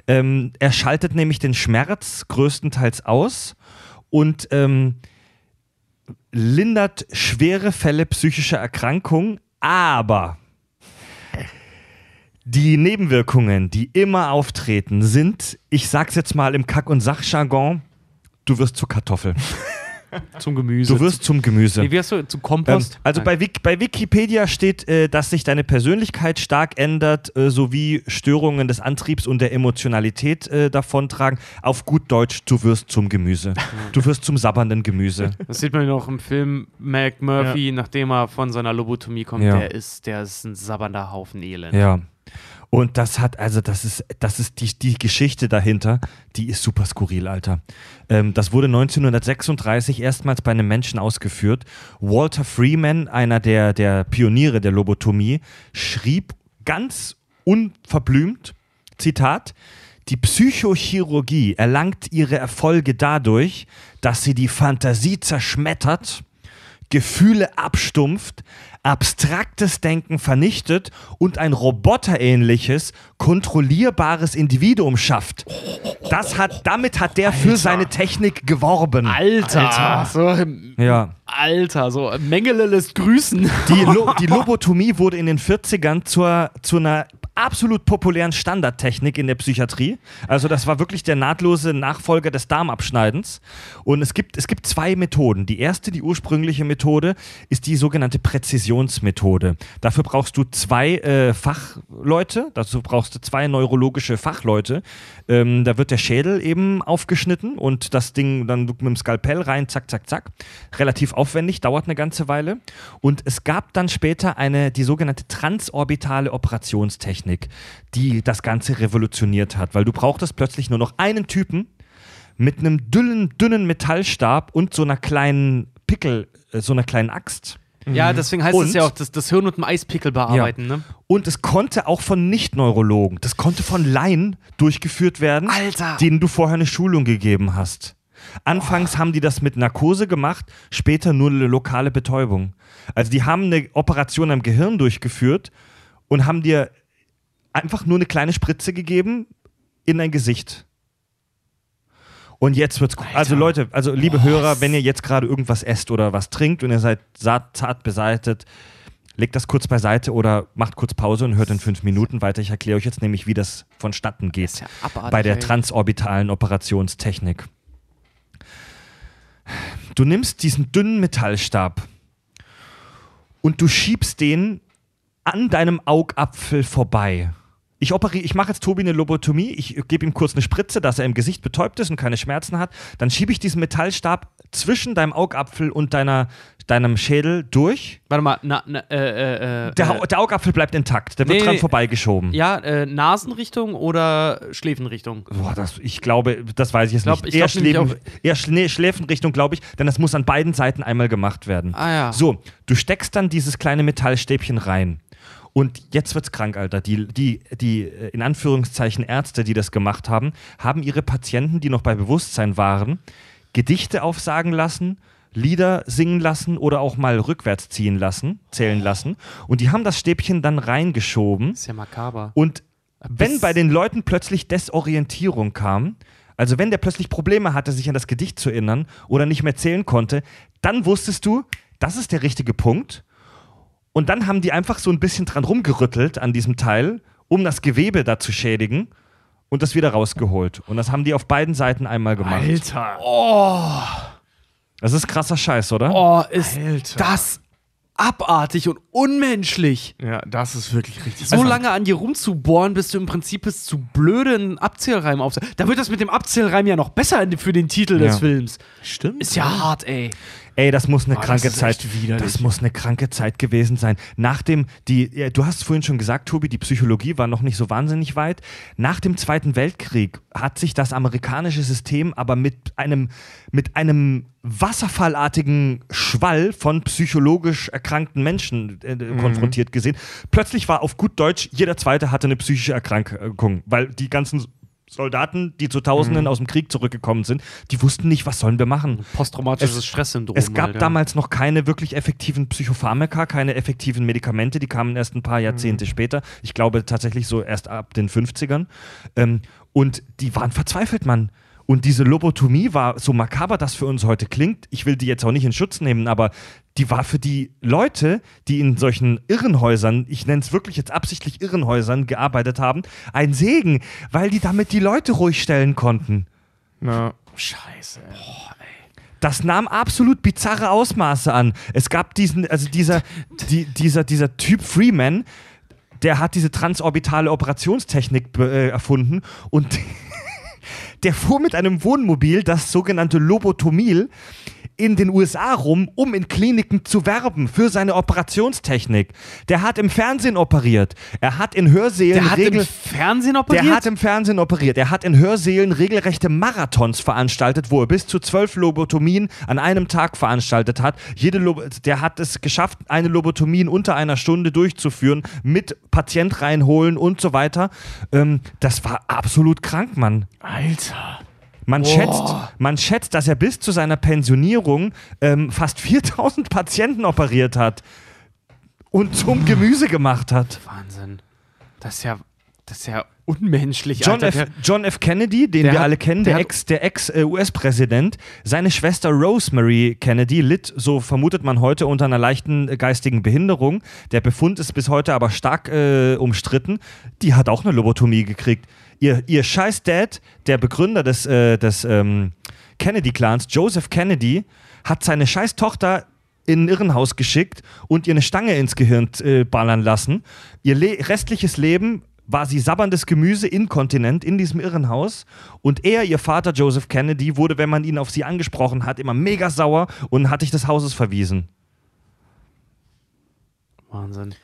Ähm, er schaltet nämlich den Schmerz größtenteils aus und ähm, lindert schwere Fälle psychischer Erkrankung, aber die Nebenwirkungen, die immer auftreten, sind, ich sag's jetzt mal im Kack- und Sachjargon, du wirst zur Kartoffel. Zum Gemüse. Du wirst zum Gemüse. Wie wirst du zu Ähm, Kompost? also bei, Wik bei Wikipedia steht, äh, dass sich deine Persönlichkeit stark ändert, äh, sowie Störungen des Antriebs und der Emotionalität äh, davontragen. Auf gut Deutsch, du wirst zum Gemüse. Du wirst zum sabbernden Gemüse. Das sieht man ja auch im Film Mac Murphy, nachdem er von seiner Lobotomie kommt. Ja. Der ist, der ist ein sabbernder Haufen Elend. Ja. Und das hat, also das ist, das ist die, die Geschichte dahinter, die ist super skurril, Alter. Ähm, das wurde 1936 erstmals bei einem Menschen ausgeführt. Walter Freeman, einer der, der Pioniere der Lobotomie, schrieb ganz unverblümt, Zitat, die Psychochirurgie erlangt ihre Erfolge dadurch, dass sie die Fantasie zerschmettert, Gefühle abstumpft, abstraktes Denken vernichtet und ein roboterähnliches, kontrollierbares Individuum schafft. Das hat, damit hat der für seine Technik geworben. Alter, So, Ja. Alter, so Mengele lässt grüßen. Die, Lo die Lobotomie wurde in den 40ern zur, zu einer absolut populären Standardtechnik in der Psychiatrie. Also das war wirklich der nahtlose Nachfolger des Darmabschneidens. Und es gibt, es gibt zwei Methoden. Die erste, die ursprüngliche Methode, ist die sogenannte Präzisionsmethode. Dafür brauchst du zwei äh, Fachleute, dazu brauchst du zwei neurologische Fachleute. Ähm, da wird der Schädel eben aufgeschnitten und das Ding dann mit dem Skalpell rein, zack, zack, zack. Relativ aufwendig, dauert eine ganze Weile. Und es gab dann später eine, die sogenannte transorbitale Operationstechnik, die das Ganze revolutioniert hat, weil du brauchtest plötzlich nur noch einen Typen mit einem dünnen, dünnen Metallstab und so einer kleinen Pickel, äh, so einer kleinen Axt. Ja, deswegen heißt es ja auch, das, das Hirn mit dem Eispickel bearbeiten, ne? Und es konnte auch von Nicht-Neurologen, das konnte von Laien durchgeführt werden, Alter! denen du vorher eine Schulung gegeben hast. Anfangs haben die das mit Narkose gemacht, später nur eine lokale Betäubung. Also die haben eine Operation am Gehirn durchgeführt und haben dir einfach nur eine kleine Spritze gegeben in dein Gesicht. Und jetzt wird's gut. Also Leute, also liebe Hörer, wenn ihr jetzt gerade irgendwas esst oder was trinkt und ihr seid zart beseitet, legt das kurz beiseite oder macht kurz Pause und hört in fünf Minuten weiter. Ich erkläre euch jetzt nämlich, wie das vonstatten geht ist ja abartig, bei der transorbitalen Operationstechnik. Du nimmst diesen dünnen Metallstab und du schiebst den an deinem Augapfel vorbei. Ich operiere, ich mache jetzt Tobi eine Lobotomie, ich gebe ihm kurz eine Spritze, dass er im Gesicht betäubt ist und keine Schmerzen hat. Dann schiebe ich diesen Metallstab zwischen deinem Augapfel und deiner, deinem Schädel durch. Warte mal, na, na, äh, äh, Der, äh, der Augapfel bleibt intakt, der wird Nee, dran nee. vorbeigeschoben. ja, äh, Nasenrichtung oder Schläfenrichtung? Boah, das, ich glaube, das weiß ich jetzt glaub- nicht. ich eher, Schläfen, eher Schnee, Schläfenrichtung, glaube ich, denn das muss an beiden Seiten einmal gemacht werden. Ah ja. So, du steckst dann dieses kleine Metallstäbchen rein. Und jetzt wird's krank, Alter. Die, die, die äh, in Anführungszeichen Ärzte, die das gemacht haben, haben ihre Patienten, die noch bei Bewusstsein waren, Gedichte aufsagen lassen, Lieder singen lassen oder auch mal rückwärts ziehen lassen, zählen lassen. Und die haben das Stäbchen dann reingeschoben. Ist ja makaber. Und wenn bis- bei den Leuten plötzlich Desorientierung kam, also wenn der plötzlich Probleme hatte, sich an das Gedicht zu erinnern oder nicht mehr zählen konnte, dann wusstest du, das ist der richtige Punkt. Und dann haben die einfach so ein bisschen dran rumgerüttelt an diesem Teil, um das Gewebe da zu schädigen und das wieder rausgeholt. Und das haben die auf beiden Seiten einmal gemacht. Alter. Das ist krasser Scheiß, oder? Oh, ist Alter. das abartig und unmenschlich. Ja, das ist wirklich richtig. So lange an dir rumzubohren, bis du im Prinzip bist zu blöde, einen Abzählreim auf. Da wird das mit dem Abzählreim ja noch besser für den Titel des Ja. Films. Stimmt. Ist ja hart, ey. Ey, das muss eine das kranke ist Zeit. Das muss eine kranke Zeit gewesen sein. Nach dem, die, ja, du hast vorhin schon gesagt, Tobi, die Psychologie war noch nicht so wahnsinnig weit. Nach dem Zweiten Weltkrieg hat sich das amerikanische System aber mit einem, mit einem wasserfallartigen Schwall von psychologisch erkrankten Menschen äh, Mhm. konfrontiert gesehen. Plötzlich war auf gut Deutsch, jeder Zweite hatte eine psychische Erkrankung, weil die ganzen Soldaten, die zu Mhm. Tausenden aus dem Krieg zurückgekommen sind, die wussten nicht, was sollen wir machen. Posttraumatisches Es- Stresssyndrom. Es gab halt, ja. damals noch keine wirklich effektiven Psychopharmaka, keine effektiven Medikamente, die kamen erst ein paar Jahrzehnte später. Ich glaube tatsächlich so erst ab den 50ern. Ähm, und die waren verzweifelt, Mann. Und diese Lobotomie war, so makaber das für uns heute klingt, ich will die jetzt auch nicht in Schutz nehmen, aber die war für die Leute, die in solchen Irrenhäusern, ich nenne es wirklich jetzt absichtlich Irrenhäusern, gearbeitet haben, ein Segen, weil die damit die Leute ruhig stellen konnten. Na, scheiße. ey. Das nahm absolut bizarre Ausmaße an. Es gab diesen, also dieser, die, dieser, dieser Typ Freeman, der hat diese transorbitale Operationstechnik äh, erfunden und der fuhr mit einem Wohnmobil, das sogenannte Lobotomil, in den USA rum, um in Kliniken zu werben für seine Operationstechnik. Der hat im Fernsehen operiert. Er hat in Hörsälen Der hat regel im Fernsehen operiert? der hat im Fernsehen operiert. Er hat in Hörsälen regelrechte Marathons veranstaltet, wo er bis zu zwölf Lobotomien an einem Tag veranstaltet hat. Jede Lob der hat es geschafft, eine Lobotomie in unter einer Stunde durchzuführen, mit Patient reinholen und so weiter. Ähm, das war absolut krank, Mann. Alter. Man, schätzt, man schätzt, dass er bis zu seiner Pensionierung ähm, fast 4000 Patienten operiert hat und zum Gemüse gemacht hat. Wahnsinn. Das ist ja. Das ist ja unmenschlich, John Alter. F. John F. Kennedy, den wir hat- alle kennen, der der hat- Ex, Ex-US-Präsident, seine Schwester Rosemary Kennedy litt, so vermutet man heute, unter einer leichten äh, geistigen Behinderung. Der Befund ist bis heute aber stark äh, umstritten. Die hat auch eine Lobotomie gekriegt. Ihr, ihr scheiß Dad, der Begründer des, äh, des ähm, Kennedy-Clans, Joseph Kennedy, hat seine scheiß Tochter in ein Irrenhaus geschickt und ihr eine Stange ins Gehirn äh, ballern lassen. Ihr Le restliches Leben war sie sabberndes Gemüse inkontinent in diesem Irrenhaus und er, ihr Vater Joseph Kennedy, wurde, wenn man ihn auf sie angesprochen hat, immer mega sauer und hat dich des Hauses verwiesen. Wahnsinn.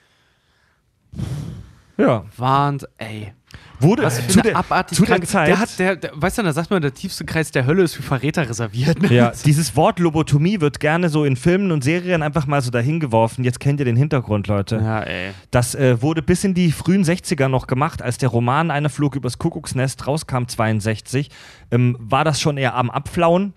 Ja. Wahnsinn, ey. Wurde Was zu der, abartig zu der kranke- Zeit. Der hat, der, der, weißt du, da sagt man, der tiefste Kreis der Hölle ist für Verräter reserviert. Ne? ja, dieses Wort Lobotomie wird gerne so in Filmen und Serien einfach mal so dahin geworfen. Jetzt kennt ihr den Hintergrund, Leute. Ja, ey. Das äh, wurde bis in die frühen 60er noch gemacht, als der Roman Einer flog übers Kuckucksnest rauskam, 62, ähm, war das schon eher am Abflauen,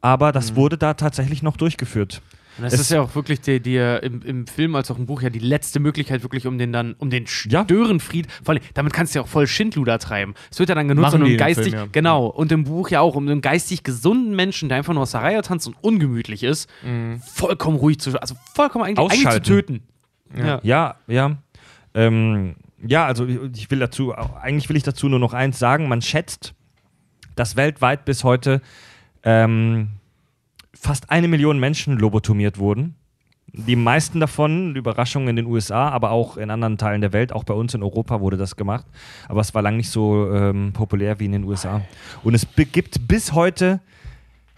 aber das wurde da tatsächlich noch durchgeführt. Und das Es- ist ja auch wirklich die, die, im, im Film als auch im Buch ja die letzte Möglichkeit, wirklich um den dann, um den. Störenfried, vor allem, damit kannst du ja auch voll Schindluder treiben. Es wird ja dann genutzt, Machen um im geistig, Film, ja. genau, und im Buch ja auch, um einen geistig gesunden Menschen, der einfach nur aus der Reihe tanzt und ungemütlich ist, vollkommen ruhig zu, also vollkommen eigentlich, eigentlich zu töten. Ja. Ja, ja. Ähm, ja, also ich will dazu, eigentlich will ich dazu nur noch eins sagen. Man schätzt, dass weltweit bis heute ähm, fast eine Million Menschen lobotomiert wurden. Die meisten davon, Überraschungen in den USA, aber auch in anderen Teilen der Welt, auch bei uns in Europa wurde das gemacht. Aber es war lang nicht so ähm, populär wie in den USA. Und es gibt bis heute,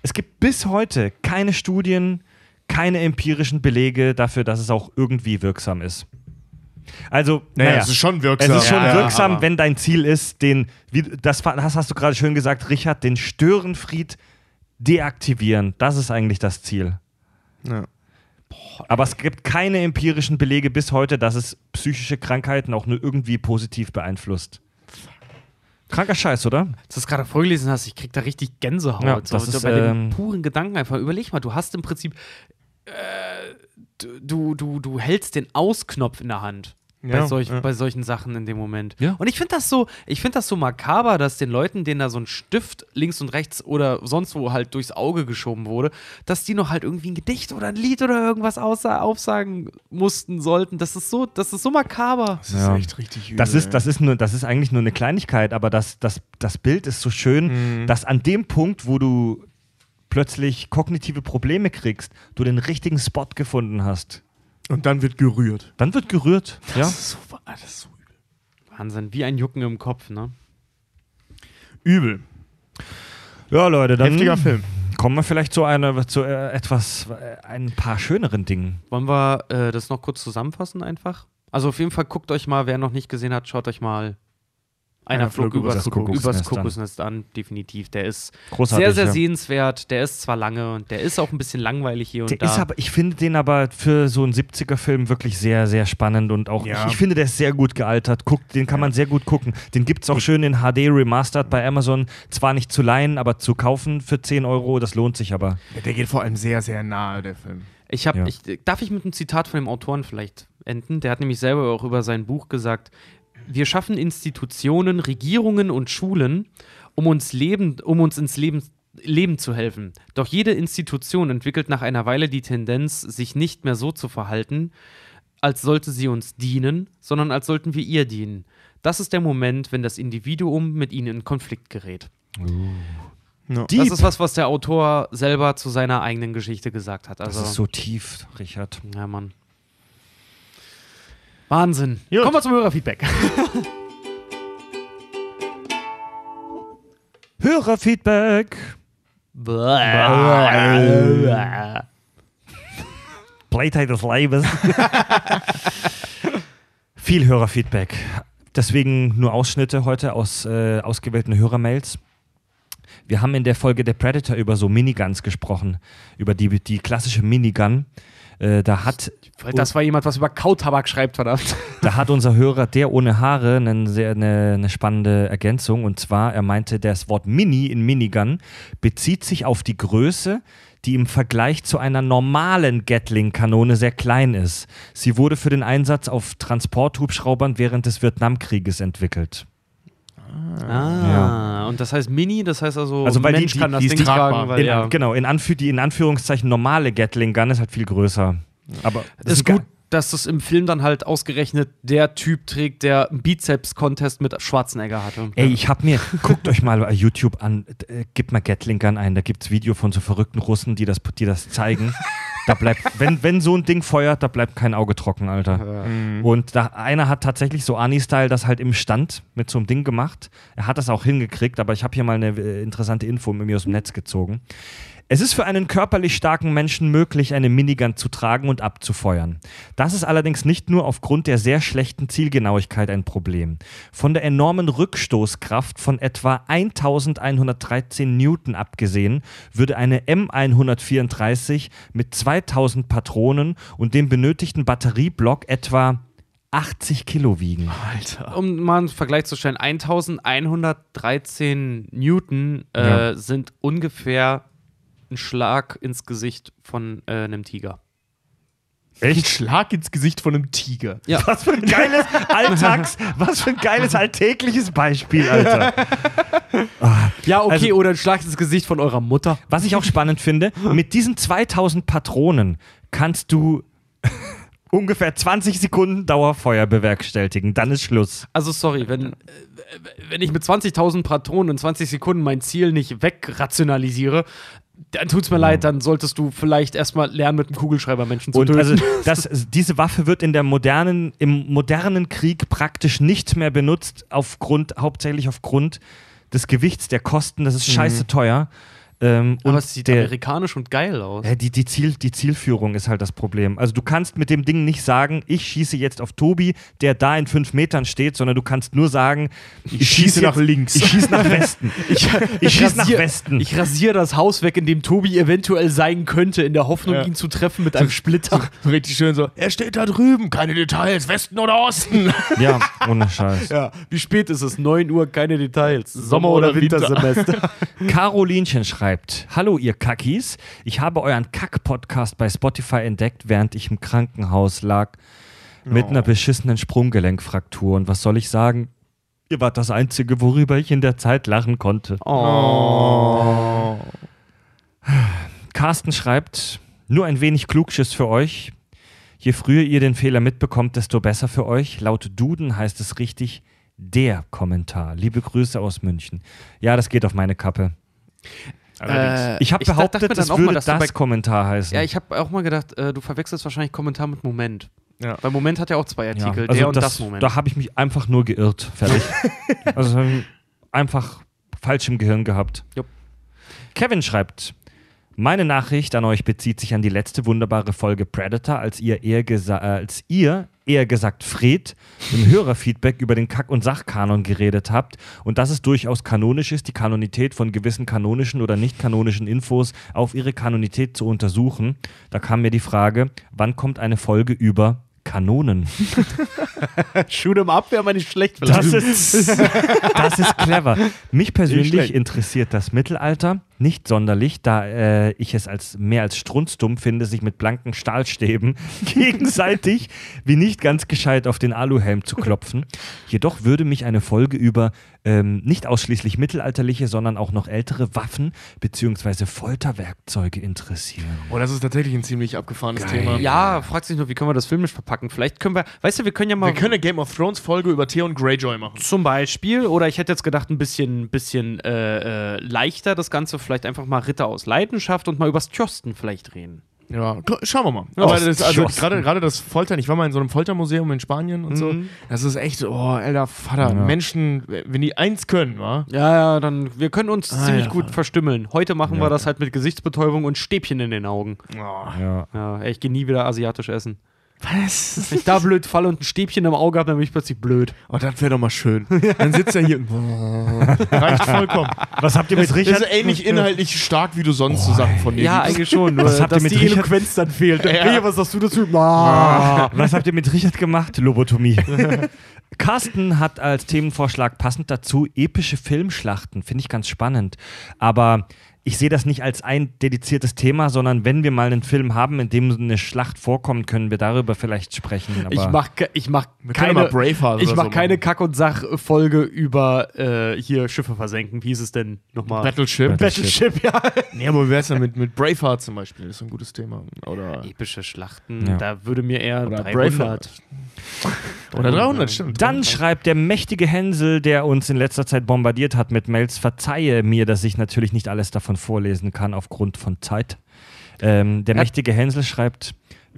es gibt bis heute keine Studien, keine empirischen Belege dafür, dass es auch irgendwie wirksam ist. Also, Naja, naja, es ist schon wirksam. es ist schon Ja, wirksam, aber- wenn dein Ziel ist, den, wie, das, das hast du gerade schön gesagt, Richard, den Störenfried deaktivieren. Das ist eigentlich das Ziel. Ja. Aber es gibt keine empirischen Belege bis heute, dass es psychische Krankheiten auch nur irgendwie positiv beeinflusst. Kranker Scheiß, oder? Als du es gerade vorgelesen hast, ich krieg da richtig Gänsehaut. Ja, das so ist, bei dem ähm, puren Gedanken einfach. Überleg mal, du hast im Prinzip, äh, du, du, du hältst den Ausknopf in der Hand. Bei, Ja, solch, ja. bei solchen Sachen in dem Moment. Ja. Und ich finde das so, ich finde das so makaber, dass den Leuten, denen da so ein Stift links und rechts oder sonst wo halt durchs Auge geschoben wurde, dass die noch halt irgendwie ein Gedicht oder ein Lied oder irgendwas aussa aufsagen mussten sollten. Das ist so, das ist so makaber. Das ist Ja. echt richtig übel. Das ist, das ist, nur, das ist eigentlich nur eine Kleinigkeit, aber das, das, das Bild ist so schön, dass an dem Punkt, wo du plötzlich kognitive Probleme kriegst, du den richtigen Spot gefunden hast. Und dann wird gerührt. Dann wird gerührt. Ja? Das ist so, das ist so übel. Wahnsinn, wie ein Jucken im Kopf, ne? Übel. ja, Leute, dann Heftiger Film. kommen wir vielleicht zu, einer, zu äh, etwas, äh, ein paar schöneren Dingen. Wollen wir äh, das noch kurz zusammenfassen einfach? Also auf jeden Fall guckt euch mal, wer noch nicht gesehen hat, schaut euch mal einer, Einer flog flog übers, übers Kuckucksnest, übers Kuckucksnest an. definitiv. Der ist Großartig. sehr, sehr ja. sehenswert. Der ist zwar lange und der ist auch ein bisschen langweilig hier und Der da. ist aber, ich finde den aber für so einen 70er-Film wirklich sehr, sehr spannend und auch, Ja. ich, ich finde, der ist sehr gut gealtert. Guckt, den kann man sehr gut gucken. Den gibt es auch schön in HD Remastered bei Amazon. Zwar nicht zu leihen, aber zu kaufen für 10 Euro, das lohnt sich aber. Ja, der geht vor allem sehr, sehr nahe, der Film. Ich habe, Ja. ich, darf ich mit einem Zitat von dem Autoren vielleicht enden? Der hat nämlich selber auch über sein Buch gesagt: Wir schaffen Institutionen, Regierungen und Schulen, um uns leben, um uns ins Leben Leben zu helfen. Doch jede Institution entwickelt nach einer Weile die Tendenz, sich nicht mehr so zu verhalten, als sollte sie uns dienen, sondern als sollten wir ihr dienen. Das ist der Moment, wenn das Individuum mit ihnen in Konflikt gerät. No. Deep. Das ist was, was der Autor selber zu seiner eigenen Geschichte gesagt hat. Also, das ist so tief, Richard. ja, Mann. Wahnsinn. Gut. Kommen wir zum Hörerfeedback. Hörerfeedback. Playtime des Lebens. Viel Hörerfeedback. Deswegen nur Ausschnitte heute aus äh, ausgewählten Hörermails. Wir haben in der Folge der Predator über so Miniguns gesprochen, über die, die klassische Minigun. Äh, da, hat, Das war jemand, was über Kautabak schreibt, verdammt. da hat unser Hörer, der ohne Haare, eine, sehr, eine, eine spannende Ergänzung. Und zwar, er meinte, das Wort Mini in Minigun bezieht sich auf die Größe, die im Vergleich zu einer normalen Gatling-Kanone sehr klein ist. Sie wurde für den Einsatz auf Transporthubschraubern während des Vietnamkrieges entwickelt. Ah, und das heißt Mini, das heißt also, Also, weil die- Mensch die- kann das die ist Ding tragbar. tragen, weil In, ja. Genau, in, Anführ die in Anführungszeichen normale Gatling-Gun ist halt viel größer. Aber das ist ein gut, dass das im Film dann halt ausgerechnet der Typ trägt, der einen Bizeps-Contest mit Schwarzenegger hatte. Ey, ich hab mir, guckt euch mal bei YouTube an, äh, gebt mal Gatling Gun ein, da gibt's Video von so verrückten Russen, die das, die das zeigen. Da bleibt, wenn, wenn so ein Ding feuert, da bleibt kein Auge trocken, Alter. Und da, einer hat tatsächlich so Ani-Style das halt im Stand mit so einem Ding gemacht. Er hat das auch hingekriegt, aber ich habe hier mal eine äh, interessante Info mit mir aus dem Netz gezogen. Es ist für einen körperlich starken Menschen möglich, eine Minigun zu tragen und abzufeuern. Das ist allerdings nicht nur aufgrund der sehr schlechten Zielgenauigkeit ein Problem. Von der enormen Rückstoßkraft von etwa 1113 Newton abgesehen, würde eine M134 mit 2000 Patronen und dem benötigten Batterieblock etwa 80 Kilo wiegen. Um mal einen Vergleich zu stellen, 1113 Newton äh, Ja. sind ungefähr ein Schlag ins Gesicht von äh, einem Tiger. Ein Schlag ins Gesicht von einem Tiger. Ja. Was für ein geiles Alltags, was für ein geiles alltägliches Beispiel, Alter. Ja, okay, Also- oder ein Schlag ins Gesicht von eurer Mutter. Was ich auch spannend finde, mit diesen 2000 Patronen kannst du ungefähr 20 Sekunden Dauerfeuer bewerkstelligen. Dann ist Schluss. Also sorry, wenn, äh, wenn ich mit 20.000 Patronen in 20 Sekunden mein Ziel nicht wegrationalisiere, dann tut's mir leid, dann solltest du vielleicht erstmal lernen, mit einem Kugelschreiber Menschen zu Und töten. also das, diese Waffe wird in der modernen, im modernen Krieg praktisch nicht mehr benutzt, aufgrund, hauptsächlich aufgrund des Gewichts, der Kosten. Das ist scheiße teuer. Ähm, Aber und es sieht der, amerikanisch und geil aus. Ja, die, die, Ziel, die Zielführung ist halt das Problem. Also du kannst mit dem Ding nicht sagen, ich schieße jetzt auf Tobi, der da in fünf Metern steht, sondern du kannst nur sagen, ich, schieße nach jetzt- links. Ich schieße nach Westen. Ich, ich schieße nach Westen. Ich rasiere das Haus weg, in dem Tobi eventuell sein könnte, in der Hoffnung, Ja. ihn zu treffen mit einem Splitter. So richtig schön so, er steht da drüben, keine Details, Westen oder Osten. ja, ohne Scheiß. Ja, wie spät ist es? 9 Uhr, keine Details. Sommer, oder oder Winter. Wintersemester. Carolinchen schreibt: Hallo, ihr Kackis. Ich habe euren Kack-Podcast bei Spotify entdeckt, während ich im Krankenhaus lag mit einer beschissenen Sprunggelenkfraktur. Und was soll ich sagen? Ihr wart das Einzige, worüber ich in der Zeit lachen konnte. Oh. Carsten schreibt: Nur ein wenig Klugschiss für euch. Je früher ihr den Fehler mitbekommt, desto besser für euch. Laut Duden heißt es richtig der Kommentar. Liebe Grüße aus München. Ja, das geht auf meine Kappe. Äh, Ich habe dachte behauptet, mir dann das auch würde mal, das bei- Kommentar heißen. Ja, ich habe auch mal gedacht, äh, du verwechselst wahrscheinlich Kommentar mit Moment. Ja. Weil Moment hat ja auch zwei Ja, Artikel, also der und das, das, Moment. Da habe ich mich einfach nur geirrt. Fertig. also einfach falsch im Gehirn gehabt. Jupp. Kevin schreibt. Meine Nachricht an euch bezieht sich an die letzte wunderbare Folge Predator, als ihr äh, als ihr, eher gesagt Fred, im Hörerfeedback über den Kack- und Sachkanon geredet habt und dass es durchaus kanonisch ist, die Kanonität von gewissen kanonischen oder nicht kanonischen Infos auf ihre Kanonität zu untersuchen. Da kam mir die Frage, wann kommt eine Folge über Kanonen? Shoot 'em up wäre mal nicht schlecht. Das ist, das ist clever. Mich persönlich interessiert das Mittelalter nicht sonderlich, da äh, ich es als mehr als strunzdumm finde, sich mit blanken Stahlstäben gegenseitig wie nicht ganz gescheit auf den Aluhelm zu klopfen. Jedoch würde mich eine Folge über ähm, nicht ausschließlich mittelalterliche, sondern auch noch ältere Waffen bzw. Folterwerkzeuge interessieren. Oh, das ist tatsächlich ein ziemlich abgefahrenes Thema. ja, fragt sich nur, wie können wir das filmisch verpacken? Vielleicht können wir, weißt du, wir können ja mal Wir können eine Game of Thrones Folge über Theon Greyjoy machen. zum Beispiel, oder ich hätte jetzt gedacht, ein bisschen, bisschen äh, äh, leichter das Ganze, vielleicht einfach mal Ritter aus Leidenschaft und mal übers Tjosten vielleicht reden. Ja, schauen wir mal. Ja, Aber das, also gerade gerade das Foltern, ich war mal in so einem Foltermuseum in Spanien und so. Mhm. Das ist echt, oh, alter Vater, Ja. Menschen, wenn die eins können, wa? Ja, ja, dann, wir können uns Ah, ziemlich ja. gut verstümmeln. Heute machen wir das halt mit Gesichtsbetäubung und Stäbchen in den Augen. Oh, Ja. Ja, ich gehe nie wieder asiatisch essen. Was? Wenn ich da blöd falle und ein Stäbchen im Auge habe, dann bin ich plötzlich blöd. Oh, das wäre doch mal schön. Dann sitzt er hier. Reicht vollkommen. Was habt ihr mit Das Richard? ist ähnlich inhaltlich stark, wie du sonst so Sachen von dir Ja, eigentlich schon. Nur, Was habt ihr dass mit die Richard- Eloquenz dann fehlt. Ja. Hey, was sagst du dazu? Ah. Was habt ihr mit Richard gemacht? Lobotomie. Carsten hat als Themenvorschlag passend dazu epische Filmschlachten. Finde ich ganz spannend. Aber ich sehe das nicht als ein dediziertes Thema, sondern wenn wir mal einen Film haben, in dem eine Schlacht vorkommt, können wir darüber vielleicht sprechen. Aber Ich mach, ke- ich mach keine, mal Braveheart ich mach so keine machen. Kack- und Sach-Folge über äh, hier Schiffe versenken. Wie hieß es denn nochmal? Battleship. Battleship, ja. Nee, aber wie wär's denn mit, mit Braveheart zum Beispiel? Das ist ein gutes Thema. Oder, Epische Schlachten, Ja. da würde mir eher oder 300. Oder 300, stimmt. Dann schreibt der mächtige Hänsel, der uns in letzter Zeit bombardiert hat mit Mails, verzeihe mir, dass ich natürlich nicht alles davon vorlesen kann aufgrund von Zeit. Ähm, der Ja. mächtige Hänsel schreibt: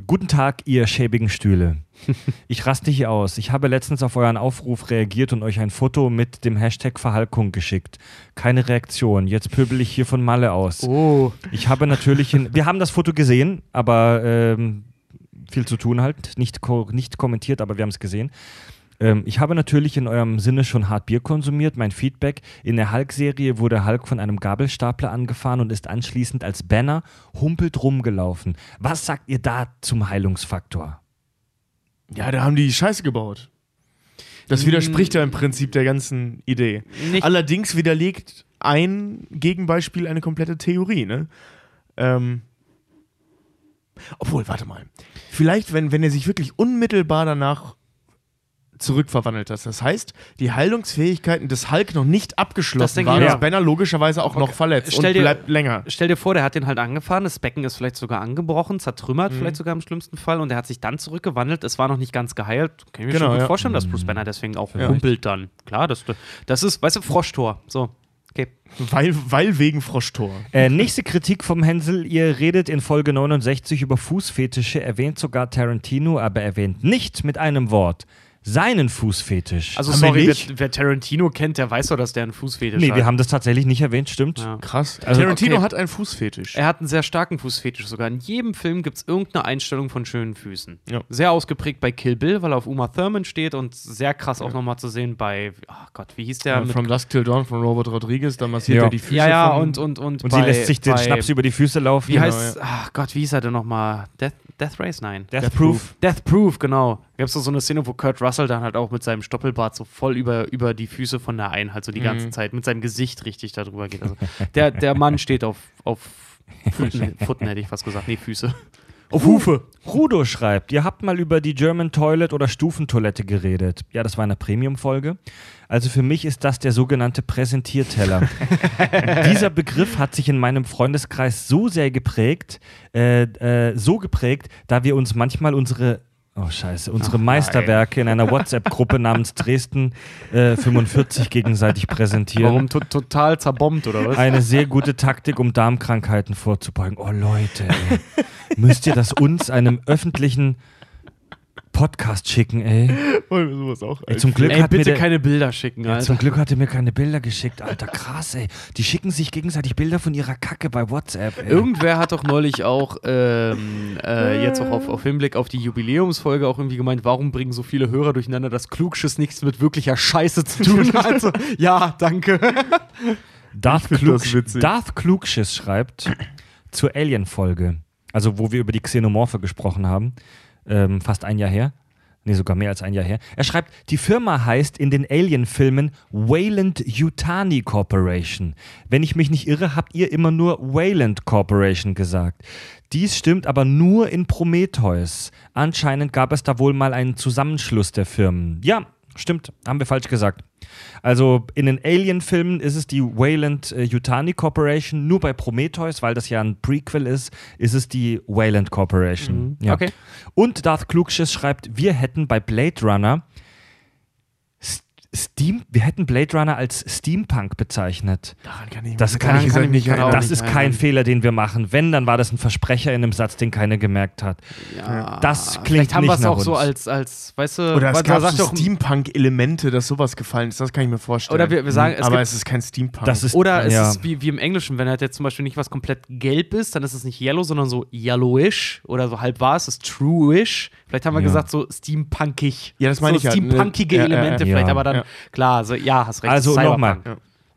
Guten Tag, ihr schäbigen Stühle. Ich raste hier aus. Ich habe letztens auf euren Aufruf reagiert und euch ein Foto mit dem Hashtag Verhalkung geschickt. Keine Reaktion. Jetzt pöbel ich hier von Malle aus. Oh. Ich habe natürlich, in, wir haben das Foto gesehen, aber ähm, viel zu tun halt, nicht, ko nicht kommentiert, aber wir haben es gesehen. Ähm, ich habe natürlich in eurem Sinne schon hart Bier konsumiert. Mein Feedback: In der Hulk-Serie wurde Hulk von einem Gabelstapler angefahren und ist anschließend als Banner humpelt rumgelaufen. Was sagt ihr da zum Heilungsfaktor? Ja, da haben die Scheiße gebaut. Das widerspricht ja im Prinzip der ganzen Idee. Nicht- Allerdings widerlegt ein Gegenbeispiel eine komplette Theorie, ne? Ähm, obwohl, warte mal. Vielleicht, wenn, wenn er sich wirklich unmittelbar danach zurückverwandelt hat. Das heißt, die Heilungsfähigkeiten des Hulk noch nicht Das abgeschlossen ich waren, ist auch. Banner logischerweise auch noch verletzt Stell und dir- bleibt länger. Stell dir vor, der hat den halt angefahren, das Becken ist vielleicht sogar angebrochen, zertrümmert, vielleicht sogar im schlimmsten Fall, und er hat sich dann zurückgewandelt. Es war noch nicht ganz geheilt. Kann ich mir Genau, schon gut ja. vorstellen, dass Bruce Banner deswegen auch Ja. humpelt dann. Klar, das, das ist, weißt du, Froschtor. So. Okay. Weil, weil wegen Froschtor. Äh, nächste Kritik vom Hänsel. Ihr redet in Folge 69 über Fußfetische, erwähnt sogar Tarantino, aber erwähnt nicht mit einem Wort seinen Fußfetisch. Also, Haben sorry, wer, wer Tarantino kennt, der weiß doch, dass der einen Fußfetisch nee, hat. wir haben das tatsächlich nicht erwähnt, stimmt. Ja. Krass. Also, Tarantino okay. hat einen Fußfetisch. Er hat einen sehr starken Fußfetisch sogar. In jedem Film gibt es irgendeine Einstellung von schönen Füßen. Ja. Sehr ausgeprägt bei Kill Bill, weil er auf Uma Thurman steht und sehr krass auch nochmal zu sehen bei, ach Gott, wie hieß der? Ja, From Dusk Till Dawn von Robert Rodriguez, da massiert Ja. er die Füße ja, ja, von, und, und, und, Und bei, sie lässt sich den bei, Schnaps über die Füße laufen. Wie Genau, heißt, ach Gott, wie hieß er denn nochmal? Death, Death Race? Nein. Death Proof. Death Proof, genau. Gibt es so eine Szene, wo Kurt Russell dann halt auch mit seinem Stoppelbart so voll über, über die Füße von der einen halt so die ganze Mhm. Zeit mit seinem Gesicht richtig darüber geht. Also der, der Mann steht auf, auf Pfoten, Pfoten hätte ich fast gesagt. Nee, Füße. auf Hufe. Rudo schreibt, ihr habt mal über die German Toilet oder Stufentoilette geredet. Ja, das war eine Premium-Folge. Also für mich ist das der sogenannte Präsentierteller. Dieser Begriff hat sich in meinem Freundeskreis so sehr geprägt, äh, äh, so geprägt, da wir uns manchmal unsere Oh scheiße, unsere Meisterwerke in einer WhatsApp-Gruppe namens Dresden äh, 45 gegenseitig präsentieren. Warum to total zerbombt oder was? Eine sehr gute Taktik, um Darmkrankheiten vorzubeugen. Oh Leute, ey. müsst ihr das uns, einem öffentlichen Podcast schicken, ey? Wollen wir sowas auch? ey zum Glück Ey, hat mir der, keine Bilder schicken, ja, Alter. zum Glück hat er mir keine Bilder geschickt, Alter, krass, ey. Die schicken sich gegenseitig Bilder von ihrer Kacke bei WhatsApp, ey. Irgendwer hat doch neulich auch, ähm, äh, jetzt auch auf, auf Hinblick auf die Jubiläumsfolge auch irgendwie gemeint, warum bringen so viele Hörer durcheinander, dass Klugschiss nichts mit wirklicher Scheiße zu tun hat. Also, ja, danke. Darth, Klug. Darth Klugschiss schreibt zur Alien-Folge, also wo wir über die Xenomorphe gesprochen haben, ähm, fast ein Jahr her. Nee, sogar mehr als ein Jahr her. Er schreibt, die Firma heißt in den Alien-Filmen Wayland Yutani Corporation. Wenn ich mich nicht irre, habt ihr immer nur Wayland Corporation gesagt. Dies stimmt aber nur in Prometheus. Anscheinend gab es da wohl mal einen Zusammenschluss der Firmen. Ja, stimmt, haben wir falsch gesagt. Also in den Alien-Filmen ist es die Wayland äh, Yutani Corporation, nur bei Prometheus, weil das ja ein Prequel ist, ist es die Wayland Corporation. Ja. Okay. Und Darth Klugschiss schreibt, wir hätten bei Blade Runner Steam, wir hätten Blade Runner als Steampunk bezeichnet. Daran kann ich Das kann ich- kann ich mich. Das ist kein. Fehler, den wir machen. Wenn, dann war das ein Versprecher in einem Satz, den keiner gemerkt hat. Ja, Das klingt Vielleicht haben nicht wir es auch so uns. als, als, weißt du, Oder es was- gab so Steampunk-Elemente, dass sowas gefallen ist. Das kann ich mir vorstellen. Oder wir- wir sagen, es Aber gibt- es ist kein Steampunk. Das ist- Oder es Ja. ist wie, wie im Englischen, wenn halt jetzt zum Beispiel nicht was komplett gelb ist, dann ist es nicht yellow, sondern so yellowish oder so halb war es, ist trueish. Vielleicht haben wir Ja. gesagt so steampunkig. Ja, das meine so ich halt, ne? Steampunkige Ja. Elemente vielleicht, Ja. aber dann, Ja. klar, so, ja, hast recht. Also nochmal. Ja.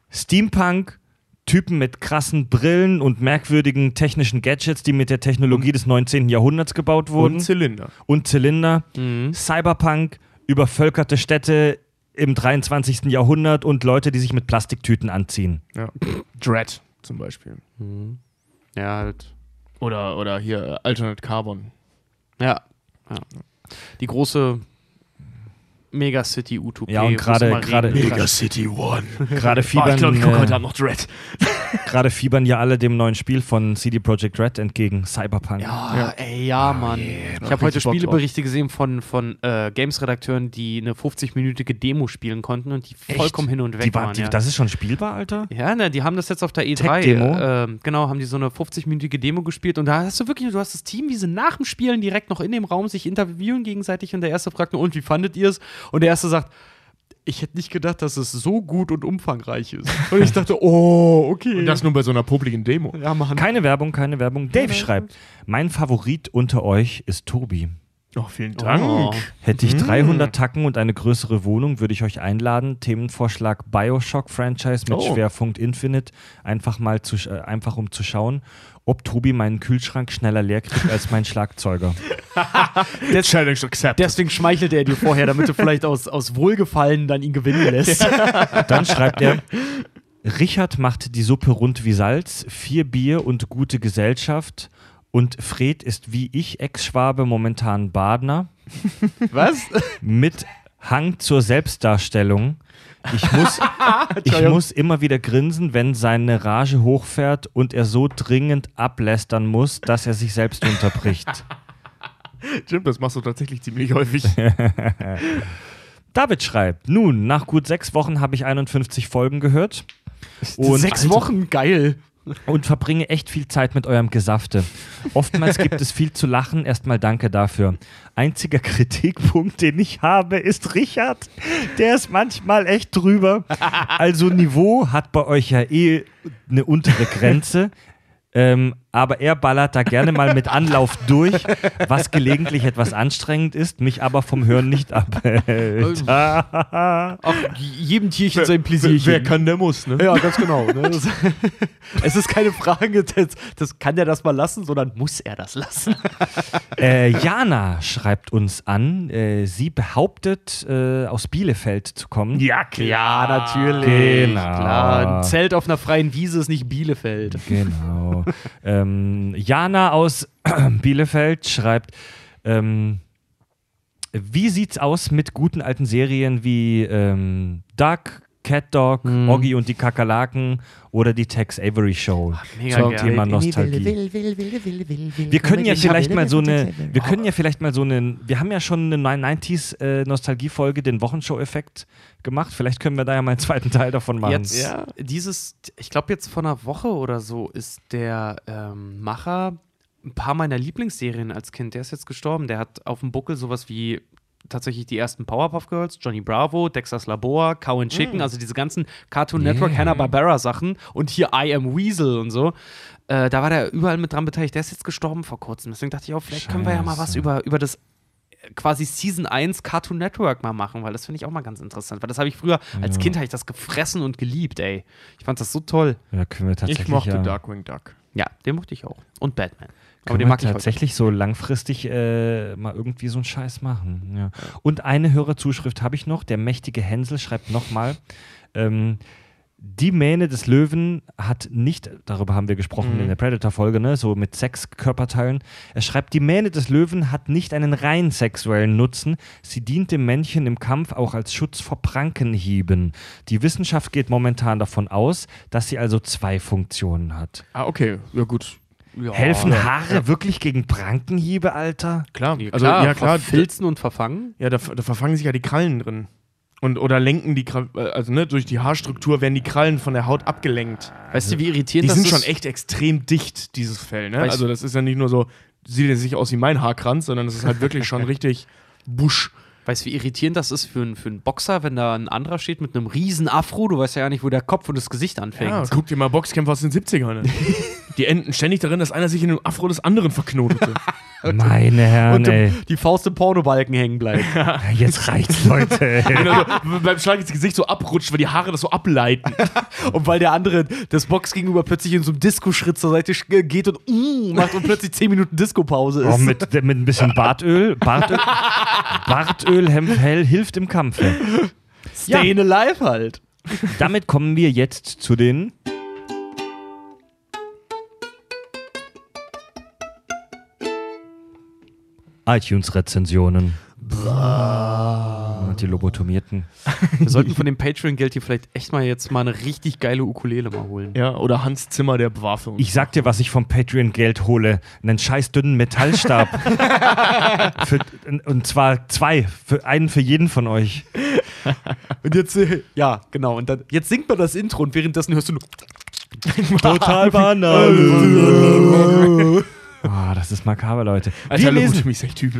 Steampunk, Typen mit krassen Brillen und merkwürdigen technischen Gadgets, die mit der Technologie des 19. Jahrhunderts gebaut wurden. Und Zylinder. und Zylinder. Mhm. Cyberpunk, übervölkerte Städte im 23. Jahrhundert und Leute, die sich mit Plastiktüten anziehen. Ja. Dread. zum Beispiel. Ja, halt. Oder, oder hier äh, Alternate Carbon. Ja. ja. Die große Megacity-Utopie. Ja, und gerade- gerade- regnen kann. City One. Gerade Oh, fiebern, ich glaube, ich gucke heute äh, Abend noch Dread. Gerade fiebern ja alle dem neuen Spiel von CD Projekt Red entgegen, Cyberpunk. Ja, Ja. ey, ja, Mann. ich da habe hab heute ich Spieleberichte gesehen von, von äh, Games-Redakteuren, die eine 50-minütige Demo spielen konnten und die Echt? vollkommen hin und weg die war, waren. die, ja. Das ist schon spielbar, Alter? Ja, ne, die haben das jetzt auf der E3. Tech-Demo? ähm, genau, haben die so eine 50-minütige Demo gespielt und da hast du wirklich, du hast das Team, wie sie nach dem Spielen direkt noch in dem Raum sich interviewen gegenseitig und der erste fragt nur, und wie fandet ihr es? Und der erste sagt, ich hätte nicht gedacht, dass es so gut und umfangreich ist. Und ich dachte, oh, okay. Und das nur bei so einer popligen Demo. ja, Mann. Keine Werbung, keine Werbung. Dave schreibt, mein Favorit unter euch ist Tobi. Oh, vielen Dank. Oh. Hätte ich 300 Tacken und eine größere Wohnung, würde ich euch einladen. Themenvorschlag Bioshock-Franchise mit Oh. Schwerpunkt Infinite. Einfach mal zu, sch- äh, einfach um zu schauen, ob Tobi meinen Kühlschrank schneller leer kriegt als mein Schlagzeuger. Challenge accepted. Deswegen schmeichelt er dir vorher, damit du vielleicht aus, aus Wohlgefallen dann ihn gewinnen lässt. Dann schreibt er, Richard macht die Suppe rund wie Salz, vier Bier und gute Gesellschaft. Und Fred ist wie ich, Ex-Schwabe, momentan Badner. Was? mit Hang zur Selbstdarstellung. Ich muss, ich muss immer wieder grinsen, wenn seine Rage hochfährt und er so dringend ablästern muss, dass er sich selbst unterbricht. Stimmt, das machst du tatsächlich ziemlich häufig. David schreibt, nun, nach gut sechs Wochen habe ich 51 Folgen gehört und, Sechs Wochen, geil. Und verbringe echt viel Zeit mit eurem Gesafte. Oftmals gibt es viel zu lachen, erstmal danke dafür. Einziger Kritikpunkt, den ich habe, ist Richard. Der ist manchmal echt drüber. Also Niveau hat bei euch ja eh eine untere Grenze. Ähm, aber er ballert da gerne mal mit Anlauf durch, was gelegentlich etwas anstrengend ist, mich aber vom Hören nicht abhält. Ach, jedem Tierchen sein Pläsierchen. Wer kann, der muss, ne? Ja, ganz genau. Ne? Das, es ist keine Frage, das, das kann der das mal lassen, sondern muss er das lassen. Äh, Jana schreibt uns an, äh, sie behauptet, äh, aus Bielefeld zu kommen. Ja, klar. Ja, natürlich. Genau. Klar, ein Zelt auf einer freien Wiese ist nicht Bielefeld. Genau. ähm, Jana aus Bielefeld schreibt, ähm, wie sieht's aus mit guten alten Serien wie ähm, Duck, Cat Dog, Hm. Oggi und die Kakerlaken oder die Tex Avery Show mega zum geil. Thema Nostalgie. Wir können ja vielleicht mal so eine, wir können ja vielleicht mal so eine, wir haben ja schon eine 90s äh, Nostalgie-Folge, den Wochenshow-Effekt gemacht. Vielleicht können wir da ja mal einen zweiten Teil davon machen. Jetzt, Ja. dieses, ich glaube jetzt vor einer Woche oder so ist der ähm, Macher ein paar meiner Lieblingsserien als Kind, der ist jetzt gestorben. Der hat auf dem Buckel sowas wie tatsächlich die ersten Powerpuff Girls, Johnny Bravo, Dexter's Labor, Cow and Chicken, also diese ganzen Cartoon Network, Yeah. Hanna-Barbera Sachen und hier I Am Weasel und so. Äh, da war der überall mit dran beteiligt. Der ist jetzt gestorben vor kurzem. Deswegen dachte ich auch, vielleicht können wir ja mal was Scheiße. über, über das äh, quasi Season 1 Cartoon Network mal machen, weil das finde ich auch mal ganz interessant. Weil das habe ich früher, als Kind habe ich das gefressen und geliebt, ey. Ich fand das so toll. Ja, können wir tatsächlich Ich mochte ja, Darkwing Duck. Ja, den mochte ich auch. Und Batman. Aber den wir mag ich heute. tatsächlich so langfristig äh, mal irgendwie so einen Scheiß machen. Ja. Und eine Hörerzuschrift habe ich noch. Der mächtige Hänsel schreibt nochmal. Ähm, die Mähne des Löwen hat nicht, darüber haben wir gesprochen in der Predator-Folge, ne, so mit Sexkörperteilen. Er schreibt, die Mähne des Löwen hat nicht einen rein sexuellen Nutzen. Sie dient dem Männchen im Kampf auch als Schutz vor Prankenhieben. Die Wissenschaft geht momentan davon aus, dass sie also zwei Funktionen hat. Ah, okay. Ja, gut. Helfen Haare wirklich gegen Prankenhiebe, Alter? Klar. Ja, also, klar, ja, klar. Verfilzen und verfangen. Ja, da, da verfangen sich ja die Krallen drin. Und, oder lenken die, äh, also ne, durch die Haarstruktur werden die Krallen von der Haut abgelenkt. Weißt du, wie irritierend Die das sind ist? schon echt extrem dicht, dieses Fell, ne? Weißt- Also das ist ja nicht nur so, sieht jetzt nicht aus wie mein Haarkranz, sondern es ist halt wirklich schon richtig Busch. Weißt du, wie irritierend das ist für, einen- für einen Boxer, wenn da ein anderer steht mit einem riesen Afro? Du weißt ja gar nicht, wo der Kopf und das Gesicht anfängt. Ja, guck dir mal Boxkämpfe aus den 70ern an. Die enden ständig darin, dass einer sich in den Afro des anderen verknotete. Meine Herren, und ey. die Faust im Pornobalken hängen bleibt. Jetzt reicht's, Leute. ey. Genau so, beim Schlag ins Gesicht so abrutscht, weil die Haare das so ableiten. und weil der andere das Box gegenüber plötzlich in so einem Disco-Schritt zur Seite sch- geht und mm, macht und plötzlich 10 Minuten Disco-Pause ist. Oh, mit, mit ein bisschen Bartöl. Bartöl, Bartöl hell hilft im Kampfe. Stay in alive halt. Damit kommen wir jetzt zu den iTunes-Rezensionen. Und die Lobotomierten. Wir sollten von dem Patreon-Geld hier vielleicht echt mal jetzt mal eine richtig geile Ukulele mal holen. Ja, oder Hans Zimmer, der war für uns. Ich sag dir, was ich vom Patreon-Geld hole. Einen scheiß dünnen Metallstab. für, und zwar zwei. Für, einen für jeden von euch. Und jetzt, äh, ja, genau. Und dann, jetzt singt man das Intro und währenddessen hörst du nur. Total Banane. Oh, das ist makaber, Leute. Alter, Wir lesen,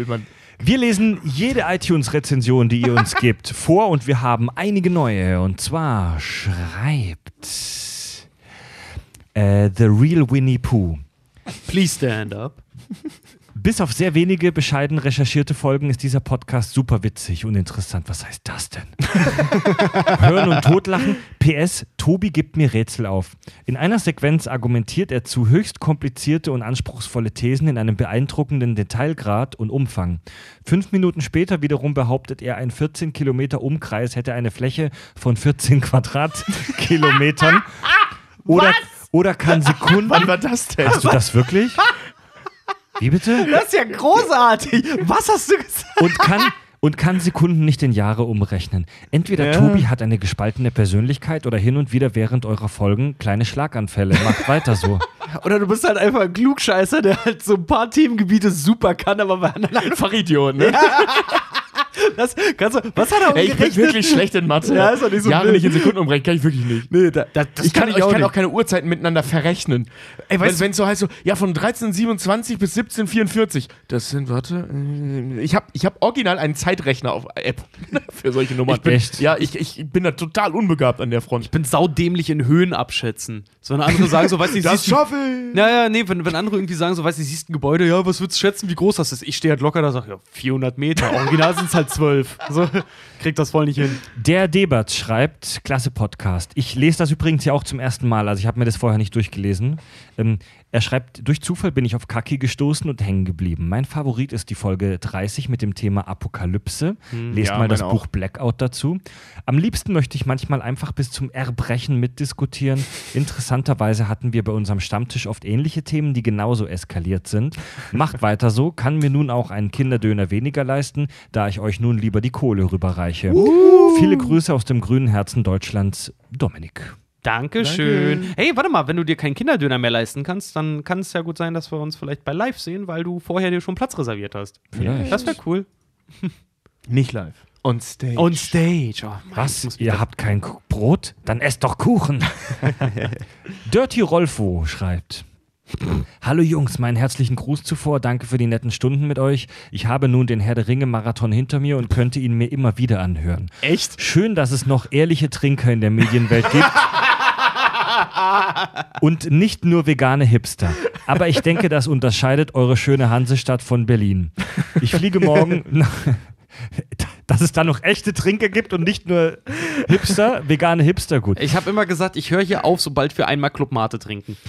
Mann. wir lesen jede iTunes-Rezension, die ihr uns gebt, vor und wir haben einige neue. Und zwar schreibt äh, The Real Winnie Pooh. Please stand up. Bis auf sehr wenige bescheiden recherchierte Folgen ist dieser Podcast super witzig und interessant. Was heißt das denn? Hören und totlachen. PS, Tobi gibt mir Rätsel auf. In einer Sequenz argumentiert er zu höchst komplizierte und anspruchsvolle Thesen in einem beeindruckenden Detailgrad und Umfang. Fünf Minuten später wiederum behauptet er, ein 14 Kilometer Umkreis hätte eine Fläche von 14 Quadratkilometern. Oder, oder kann Sekunden. Wann war das denn? Hast du das wirklich? Wie bitte? Das ist ja großartig. Was hast du gesagt? und kann, und kann Sekunden nicht in Jahre umrechnen. Entweder Ja. Tobi hat eine gespaltene Persönlichkeit oder hin und wieder während eurer Folgen kleine Schlaganfälle. Macht weiter so. Oder du bist halt einfach ein Klugscheißer, der halt so ein paar Themengebiete super kann, aber bei anderen Einfach Idiot, ne? das kannst du, Was hat er Ey, ich bin umgerechnet? wirklich schlecht in Mathe. Ja, ist doch nicht so Jahre nicht in Sekunden umrechnen, kann ich wirklich nicht. Nee, da, da, das ich kann, ich kann nicht. auch keine Uhrzeiten miteinander verrechnen. Ey, weißt wenn es so heißt, so, ja, von 1327 bis 1744. Das sind, warte, äh, ich habe ich hab original einen Zeitrechner auf App für solche Nummern. Ich bin- Echt? Ja, ich, ich bin da total unbegabt an der Front. Ich bin saudämlich in Höhen abschätzen. So, wenn andere sagen so, weißt du, siehst du- schaffe ich. Ja, ja, nee, wenn, wenn andere irgendwie sagen, so, weißt du, siehst ein Gebäude, ja, was würdest du schätzen, wie groß das ist? Ich stehe halt locker da, sag, ja, 400 Meter. Original sind es halt 12. So, krieg das voll nicht hin. Der Debert schreibt, klasse Podcast. Ich lese das übrigens ja auch zum ersten Mal, also ich habe mir das vorher nicht durchgelesen. Ähm, er schreibt, durch Zufall bin ich auf Kaki gestoßen und hängen geblieben. Mein Favorit ist die Folge 30 mit dem Thema Apokalypse. Lest ja, mal das meine Buch auch. Blackout dazu. Am liebsten möchte ich manchmal einfach bis zum Erbrechen mitdiskutieren. Interessanterweise hatten wir bei unserem Stammtisch oft ähnliche Themen, die genauso eskaliert sind. Macht weiter so, kann mir nun auch einen Kinderdöner weniger leisten, da ich euch nun lieber die Kohle rüberreiche. Viele Grüße aus dem grünen Herzen Deutschlands, Dominik. Dankeschön. Hey, warte mal, wenn du dir keinen Kinderdöner mehr leisten kannst, dann kann es ja gut sein, dass wir uns vielleicht bei Live sehen, weil du vorher dir schon Platz reserviert hast. Vielleicht. Das wäre cool. Nicht live. On stage. On stage. Oh, Was? Ihr habt kein Ku- Brot? Dann esst doch Kuchen. Dirty Rolfo schreibt. Hallo Jungs, meinen herzlichen Gruß zuvor. Danke für die netten Stunden mit euch. Ich habe nun den Herr der Ringe Marathon hinter mir und könnte ihn mir immer wieder anhören. Echt? Schön, dass es noch ehrliche Trinker in der Medienwelt gibt. Und nicht nur vegane Hipster. Aber ich denke, das unterscheidet eure schöne Hansestadt von Berlin. Ich fliege morgen nach. Dass es da noch echte Trinker gibt und nicht nur Hipster, vegane Hipster, gut. Ich habe immer gesagt, ich höre hier auf, sobald wir einmal Club Mate trinken.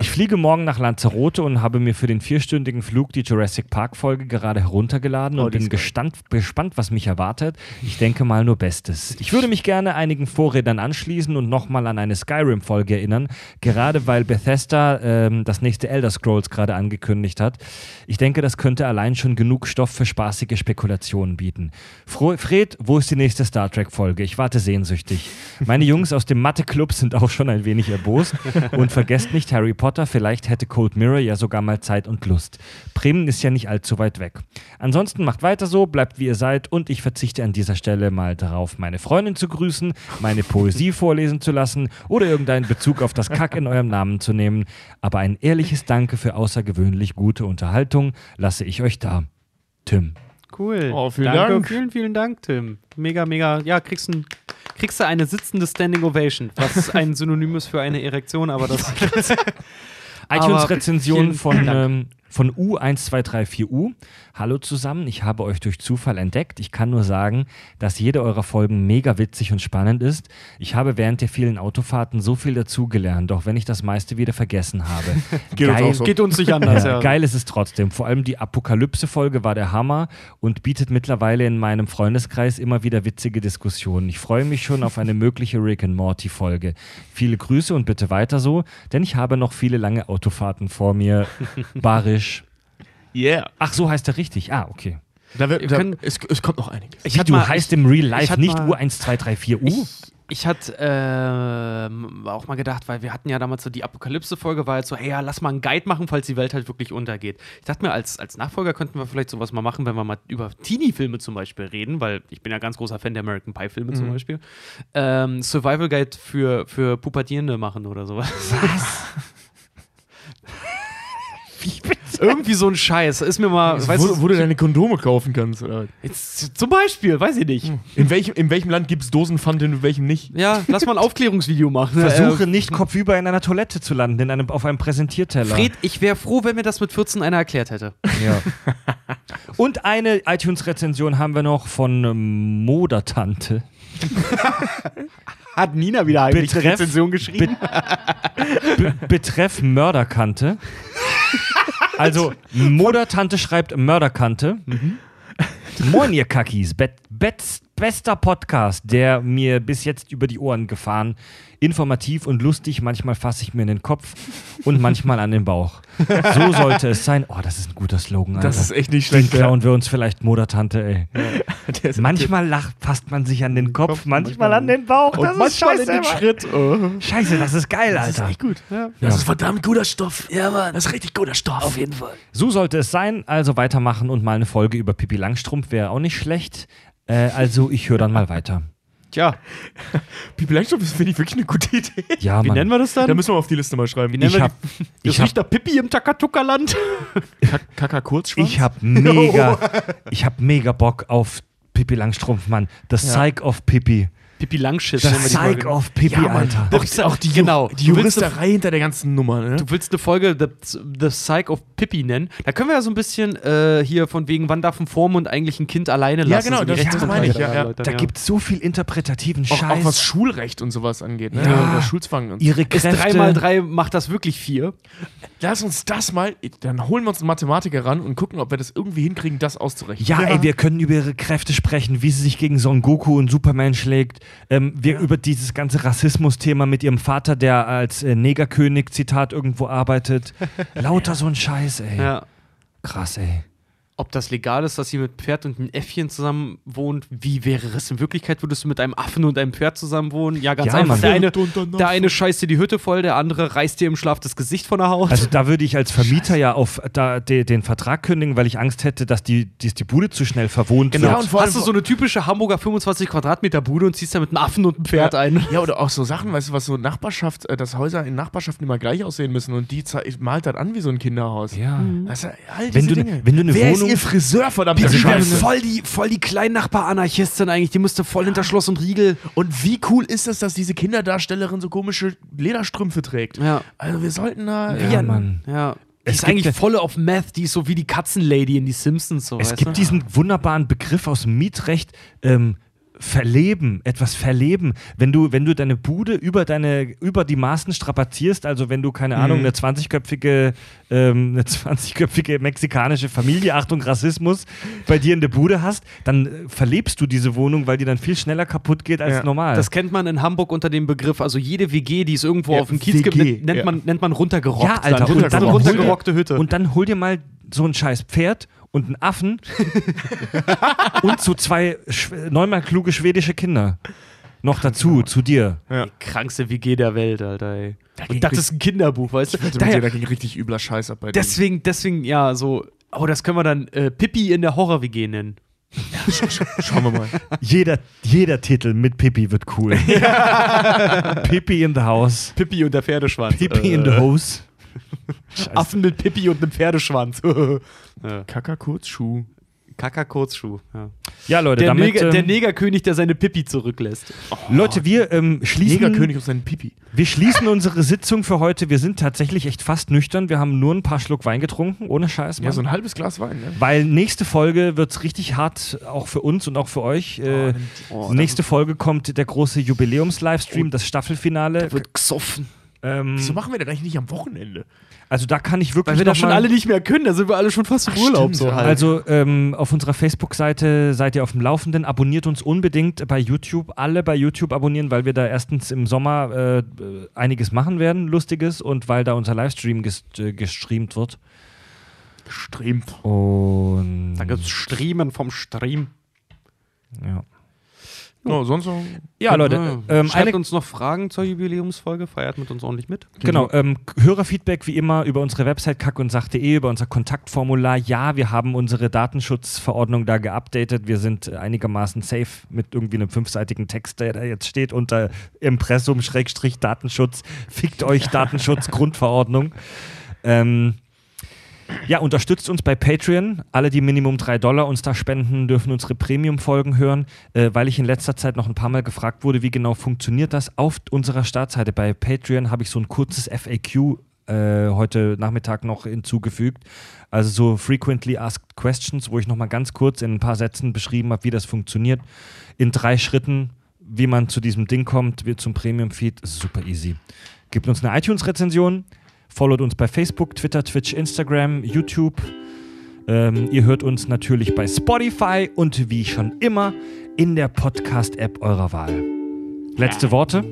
Ich fliege morgen nach Lanzarote und habe mir für den vierstündigen Flug die Jurassic Park-Folge gerade heruntergeladen Oh, und bin gestand, gespannt, was mich erwartet. Ich denke mal nur Bestes. Ich würde mich gerne einigen Vorrednern anschließen und nochmal an eine Skyrim-Folge erinnern, gerade weil Bethesda ähm, das nächste Elder Scrolls gerade angekündigt hat. Ich denke, das könnte allein schon genug Stoff für spaßige Spekulationen bieten. Fred, wo ist die nächste Star Trek-Folge? Ich warte sehnsüchtig. Meine Jungs aus dem Mathe-Club sind auch schon ein wenig erbost. Und vergesst nicht Harry Potter, vielleicht hätte Cold Mirror ja sogar mal Zeit und Lust. Bremen ist ja nicht allzu weit weg. Ansonsten macht weiter so, bleibt wie ihr seid und ich verzichte an dieser Stelle mal darauf, meine Freundin zu grüßen, meine Poesie vorlesen zu lassen oder irgendeinen Bezug auf das Kack in eurem Namen zu nehmen. Aber ein ehrliches Danke für außergewöhnlich gute Unterhaltung lasse ich euch da. Tim. Cool. Oh, vielen Danke, Dank. Vielen, vielen Dank, Tim. Mega, mega. Ja, kriegst, ein, kriegst du eine sitzende Standing Ovation, was ein Synonym ist für eine Erektion, aber das. iTunes-Rezension von, ähm, von U1234U. Hallo zusammen, ich habe euch durch Zufall entdeckt. Ich kann nur sagen, dass jede eurer Folgen mega witzig und spannend ist. Ich habe während der vielen Autofahrten so viel dazugelernt, auch wenn ich das meiste wieder vergessen habe. Geht uns auch so. Geht uns nicht anders, Ja, ja. Geil ist es trotzdem. Vor allem die Apokalypse-Folge war der Hammer und bietet mittlerweile in meinem Freundeskreis immer wieder witzige Diskussionen. Ich freue mich schon auf eine mögliche Rick and Morty-Folge. Viele Grüße und bitte weiter so, denn ich habe noch viele lange Autofahrten vor mir. Barisch. Yeah. Ach, so heißt er richtig. Ah, okay. Da wird, Wir da, es, es kommt noch einiges. Ich Wie, du mal- heißt ich- im Real Life nicht mal- U1234U? Ich, ich hatte ähm, auch mal gedacht, weil wir hatten ja damals so die Apokalypse-Folge, war jetzt so, hey, ja, lass mal einen Guide machen, falls die Welt halt wirklich untergeht. Ich dachte mir, als, als Nachfolger könnten wir vielleicht sowas mal machen, wenn wir mal über Teenie-Filme zum Beispiel reden, weil ich bin ja ganz großer Fan der American Pie-Filme zum Beispiel. Ähm, Survival Guide für, für Pubertierende machen oder sowas. Was? Irgendwie so ein Scheiß. Ist mir mal, weißt wo, du, wo du deine Kondome kaufen kannst. Oder? jetzt, zum Beispiel, weiß ich nicht. In, welchem, in welchem Land gibt es Dosenpfand, in welchem nicht? Ja, lass mal ein Aufklärungsvideo machen. Versuche Äh, nicht kopfüber in einer Toilette zu landen, in einem, auf einem Präsentierteller. Fred, ich wäre froh, wenn mir das mit 14 einer erklärt hätte. Ja. Und eine iTunes-Rezension haben wir noch von ähm, Modertante. Hat Nina wieder eine Betreff- Rezension geschrieben? Be Betreff Mörderkante. Also, Modertante schreibt Mörderkante. Moin, ihr Kackis. Bet bet bester Podcast, der mir bis jetzt über die Ohren gefahren. Informativ und lustig. Manchmal fasse ich mir in den Kopf und manchmal an den Bauch. So sollte es sein. Oh, das ist ein guter Slogan, Alter. Das ist echt nicht Den schlecht. ja. klauen wir uns vielleicht Modertante, ey. Ist Manchmal lacht, fasst man sich an den Kopf, manchmal an den Bauch. und Das ist manchmal scheiße. in den. Schritt. Oh. Scheiße, das ist geil, Das ist Alter. echt gut. Ja. Das ist verdammt guter Stoff. Ja, Mann. Das ist richtig guter Stoff. Auf jeden Fall. So sollte es sein. Also weitermachen und mal eine Folge über Pippi Langstrumpf wäre auch nicht schlecht. Äh, also ich höre dann mal weiter. Tja, Pipi Langstrumpf ist, finde ich, wirklich eine gute Idee. Ja, wie Mann. nennen wir das dann? Da müssen wir auf die Liste mal schreiben. Wie nennen ich wir hab, die? ich Das hab, riecht nach Pippi im Takatuka-Land. Kaka Kurzschwanz? ich hab mega, ich hab mega Bock auf Pippi Langstrumpf, Mann. The Psych of Pippi. Pippi Langschiss. Psych Folge. of Pippi, Ja. Alter. Doch, auch, auch die, genau. die Juristerei hinter der ganzen Nummer. Ne? Du willst eine Folge The, The Psych of Pippi nennen? Da können wir ja so ein bisschen äh, hier von wegen, wann darf ein Vormund eigentlich ein Kind alleine Ja, lassen? genau, so die das- das meine ich, ja, da ja. Da ja. gibt's so viel interpretativen auch, Scheiß. auch was Schulrecht und sowas angeht. Ne? Ja. Schulzwang. Und Ihre Ist Kräfte. 3 mal 3 macht das wirklich 4? Lass uns das mal, dann holen wir uns einen Mathematiker ran und gucken, ob wir das irgendwie hinkriegen, das auszurechnen. Ja, ey, wir können über ihre Kräfte sprechen, wie sie sich gegen Son Goku und Superman schlägt. Ähm, wir über dieses ganze Rassismus-Thema mit ihrem Vater, der als äh, Negerkönig, Zitat, irgendwo arbeitet. Lauter so ein Scheiß, ey. Ja. Krass, ey. Ob das legal ist, dass sie mit Pferd und einem Äffchen zusammen wohnt? Wie wäre es in Wirklichkeit? Würdest du mit einem Affen und einem Pferd zusammen wohnen? Ja, ganz Ja, einfach. Der eine, der eine scheißt dir die Hütte voll, der andere reißt dir im Schlaf das Gesicht von der Haut. Also da würde ich als Vermieter ja auf da, de, den Vertrag kündigen, weil ich Angst hätte, dass die, die, die Bude zu schnell verwohnt Genau. wird. und vor allem- Hast du so eine typische Hamburger 25 Quadratmeter Bude und ziehst da mit einem Affen und einem Pferd ein? Ja, oder auch so Sachen, weißt du, was so Nachbarschaft, äh, dass Häuser in Nachbarschaften immer gleich aussehen müssen und die malt das an wie so ein Kinderhaus. Ja. Ist, all Wenn diese du- Dinge. wenn du eine Wer Wohnung- ihr Friseur, verdammte Die wäre voll die, voll die Kleinnachbar-Anarchistin eigentlich. Die müsste voll hinter Schloss und Riegel. Und wie cool ist es, dass diese Kinderdarstellerin so komische Lederstrümpfe trägt? Ja. Also wir sollten da... Ja, Mann. Ja. Die Es ist eigentlich ja- voll auf Meth. Die ist so wie die Katzenlady in die Simpsons. So, Es weißt gibt du? diesen wunderbaren Begriff aus dem Mietrecht, ähm, verleben, etwas verleben. Wenn du, wenn du deine Bude über deine, über die Maßen strapazierst, also wenn du, keine Ahnung, eine 20-köpfige, ähm, eine 20-köpfige mexikanische Familie, Achtung, Rassismus, bei dir in der Bude hast, dann äh, verlebst du diese Wohnung, weil die dann viel schneller kaputt geht als Ja, normal. Das kennt man in Hamburg unter dem Begriff, also jede WG, die es irgendwo Ja, auf dem Kiez gibt, WG, nennt, nennt ja. man, nennt man runtergerockt. ja, Alter, dann, und dann, runtergerockte Hütte. Und dann hol dir mal so ein scheiß Pferd und einen Affen und so zwei neunmal kluge schwedische Kinder. Noch dazu, zu dir. die krankste WG der Welt, Alter, ey. ging Und das ist ein Kinderbuch, weißt du? Daher, dir, da ging richtig übler Scheiß ab bei denen. deswegen, deswegen, ja, so, oh, das können wir dann äh, Pippi in der Horror-WG nennen. Schauen wir mal. Jeder, jeder Titel mit Pippi wird cool. Pippi in the house. Pippi und der Pferdeschwanz. Pippi in the hose. Scheiße. Affen mit Pippi und einem Pferdeschwanz. ja. Kaka Kurzschuh. Kaka Kurzschuh. Ja. Ja, Leute, Der, damit, Neger, ähm, der Negerkönig, der seine Pippi zurücklässt. Leute, wir ähm, schließen, Negerkönig auf seinen Pipi. wir schließen unsere Sitzung für heute. Wir sind tatsächlich echt fast nüchtern. Wir haben nur ein paar Schluck Wein getrunken, ohne Scheiß. Ja, Mann. so ein halbes Glas Wein, ne? Weil nächste Folge wird es richtig hart, auch für uns und auch für euch. Äh, Oh, nächste Folge kommt der große Jubiläums-Livestream, das Staffelfinale. wird gesoffen. Ähm, Wieso machen wir das eigentlich nicht am Wochenende? also da kann ich wirklich Weil wir das schon alle nicht mehr können, da sind wir alle schon fast im Ach, Urlaub. stimmt, so halt. Also ähm, auf unserer Facebook-Seite seid ihr auf dem Laufenden. Abonniert uns unbedingt bei YouTube. Alle bei YouTube abonnieren, weil wir da erstens im Sommer äh, einiges machen werden, Lustiges, und weil da unser Livestream ges äh, gestreamt wird. Gestreamt. Und Da gibt es Streamen vom Stream. ja. No, sonst noch? ja, Leute, ähm, Schreibt uns noch Fragen zur Jubiläumsfolge, feiert mit uns ordentlich mit. Genau, ähm, Hörerfeedback wie immer über unsere Website kackundsach.de, über unser Kontaktformular. Ja, wir haben unsere Datenschutzverordnung da geupdatet. Wir sind einigermaßen safe mit irgendwie einem fünfseitigen Text, der da jetzt steht unter Impressum Schrägstrich Datenschutz. Fickt euch Datenschutz Grundverordnung. Ähm, ja, unterstützt uns bei Patreon. Alle, die Minimum 3 Dollar uns da spenden, dürfen unsere Premium-Folgen hören, äh, weil ich in letzter Zeit noch ein paar Mal gefragt wurde, wie genau funktioniert das. Auf unserer Startseite bei Patreon habe ich so ein kurzes FAQ äh, heute Nachmittag noch hinzugefügt. Also so Frequently Asked Questions, wo ich nochmal ganz kurz in ein paar Sätzen beschrieben habe, wie das funktioniert. In drei Schritten, wie man zu diesem Ding kommt, wie zum Premium-Feed. Ist Super easy. Gebt uns eine iTunes-Rezension. Followt uns bei Facebook, Twitter, Twitch, Instagram, YouTube. Ähm, ihr hört uns natürlich bei Spotify und wie schon immer in der Podcast-App eurer Wahl. Letzte Worte?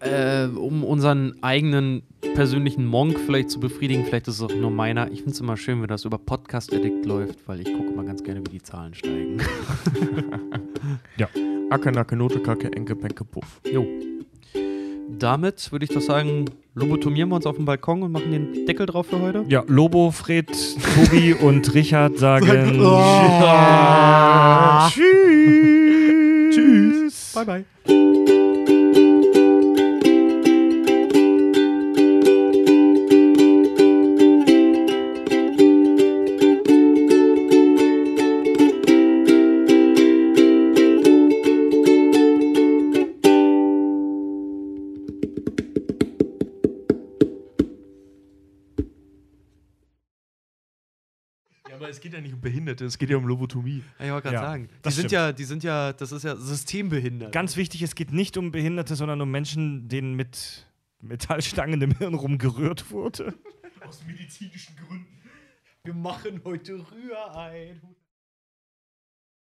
Äh, um unseren eigenen persönlichen Monk vielleicht zu befriedigen, vielleicht ist es auch nur meiner. Ich finde es immer schön, wenn das über Podcast Addict läuft, weil ich gucke immer ganz gerne, wie die Zahlen steigen. Acke, Nacke, Note, Kacke, Enke, Penke, Puff. Jo. Damit würde ich doch sagen, lobotomieren wir uns auf dem Balkon und machen den Deckel drauf für heute. Ja, Lobo, Fred, Tobi und Richard sagen Tschüss. Bye, bye. Es geht ja nicht um Behinderte, es geht ja um Lobotomie. Ich wollte gerade Ja, sagen, die das sind stimmt. ja, die sind ja, das ist ja systembehindert. Ganz wichtig, es geht nicht um Behinderte, sondern um Menschen, denen mit Metallstangen im Hirn rumgerührt wurde. Aus medizinischen Gründen. Wir machen heute Rührei.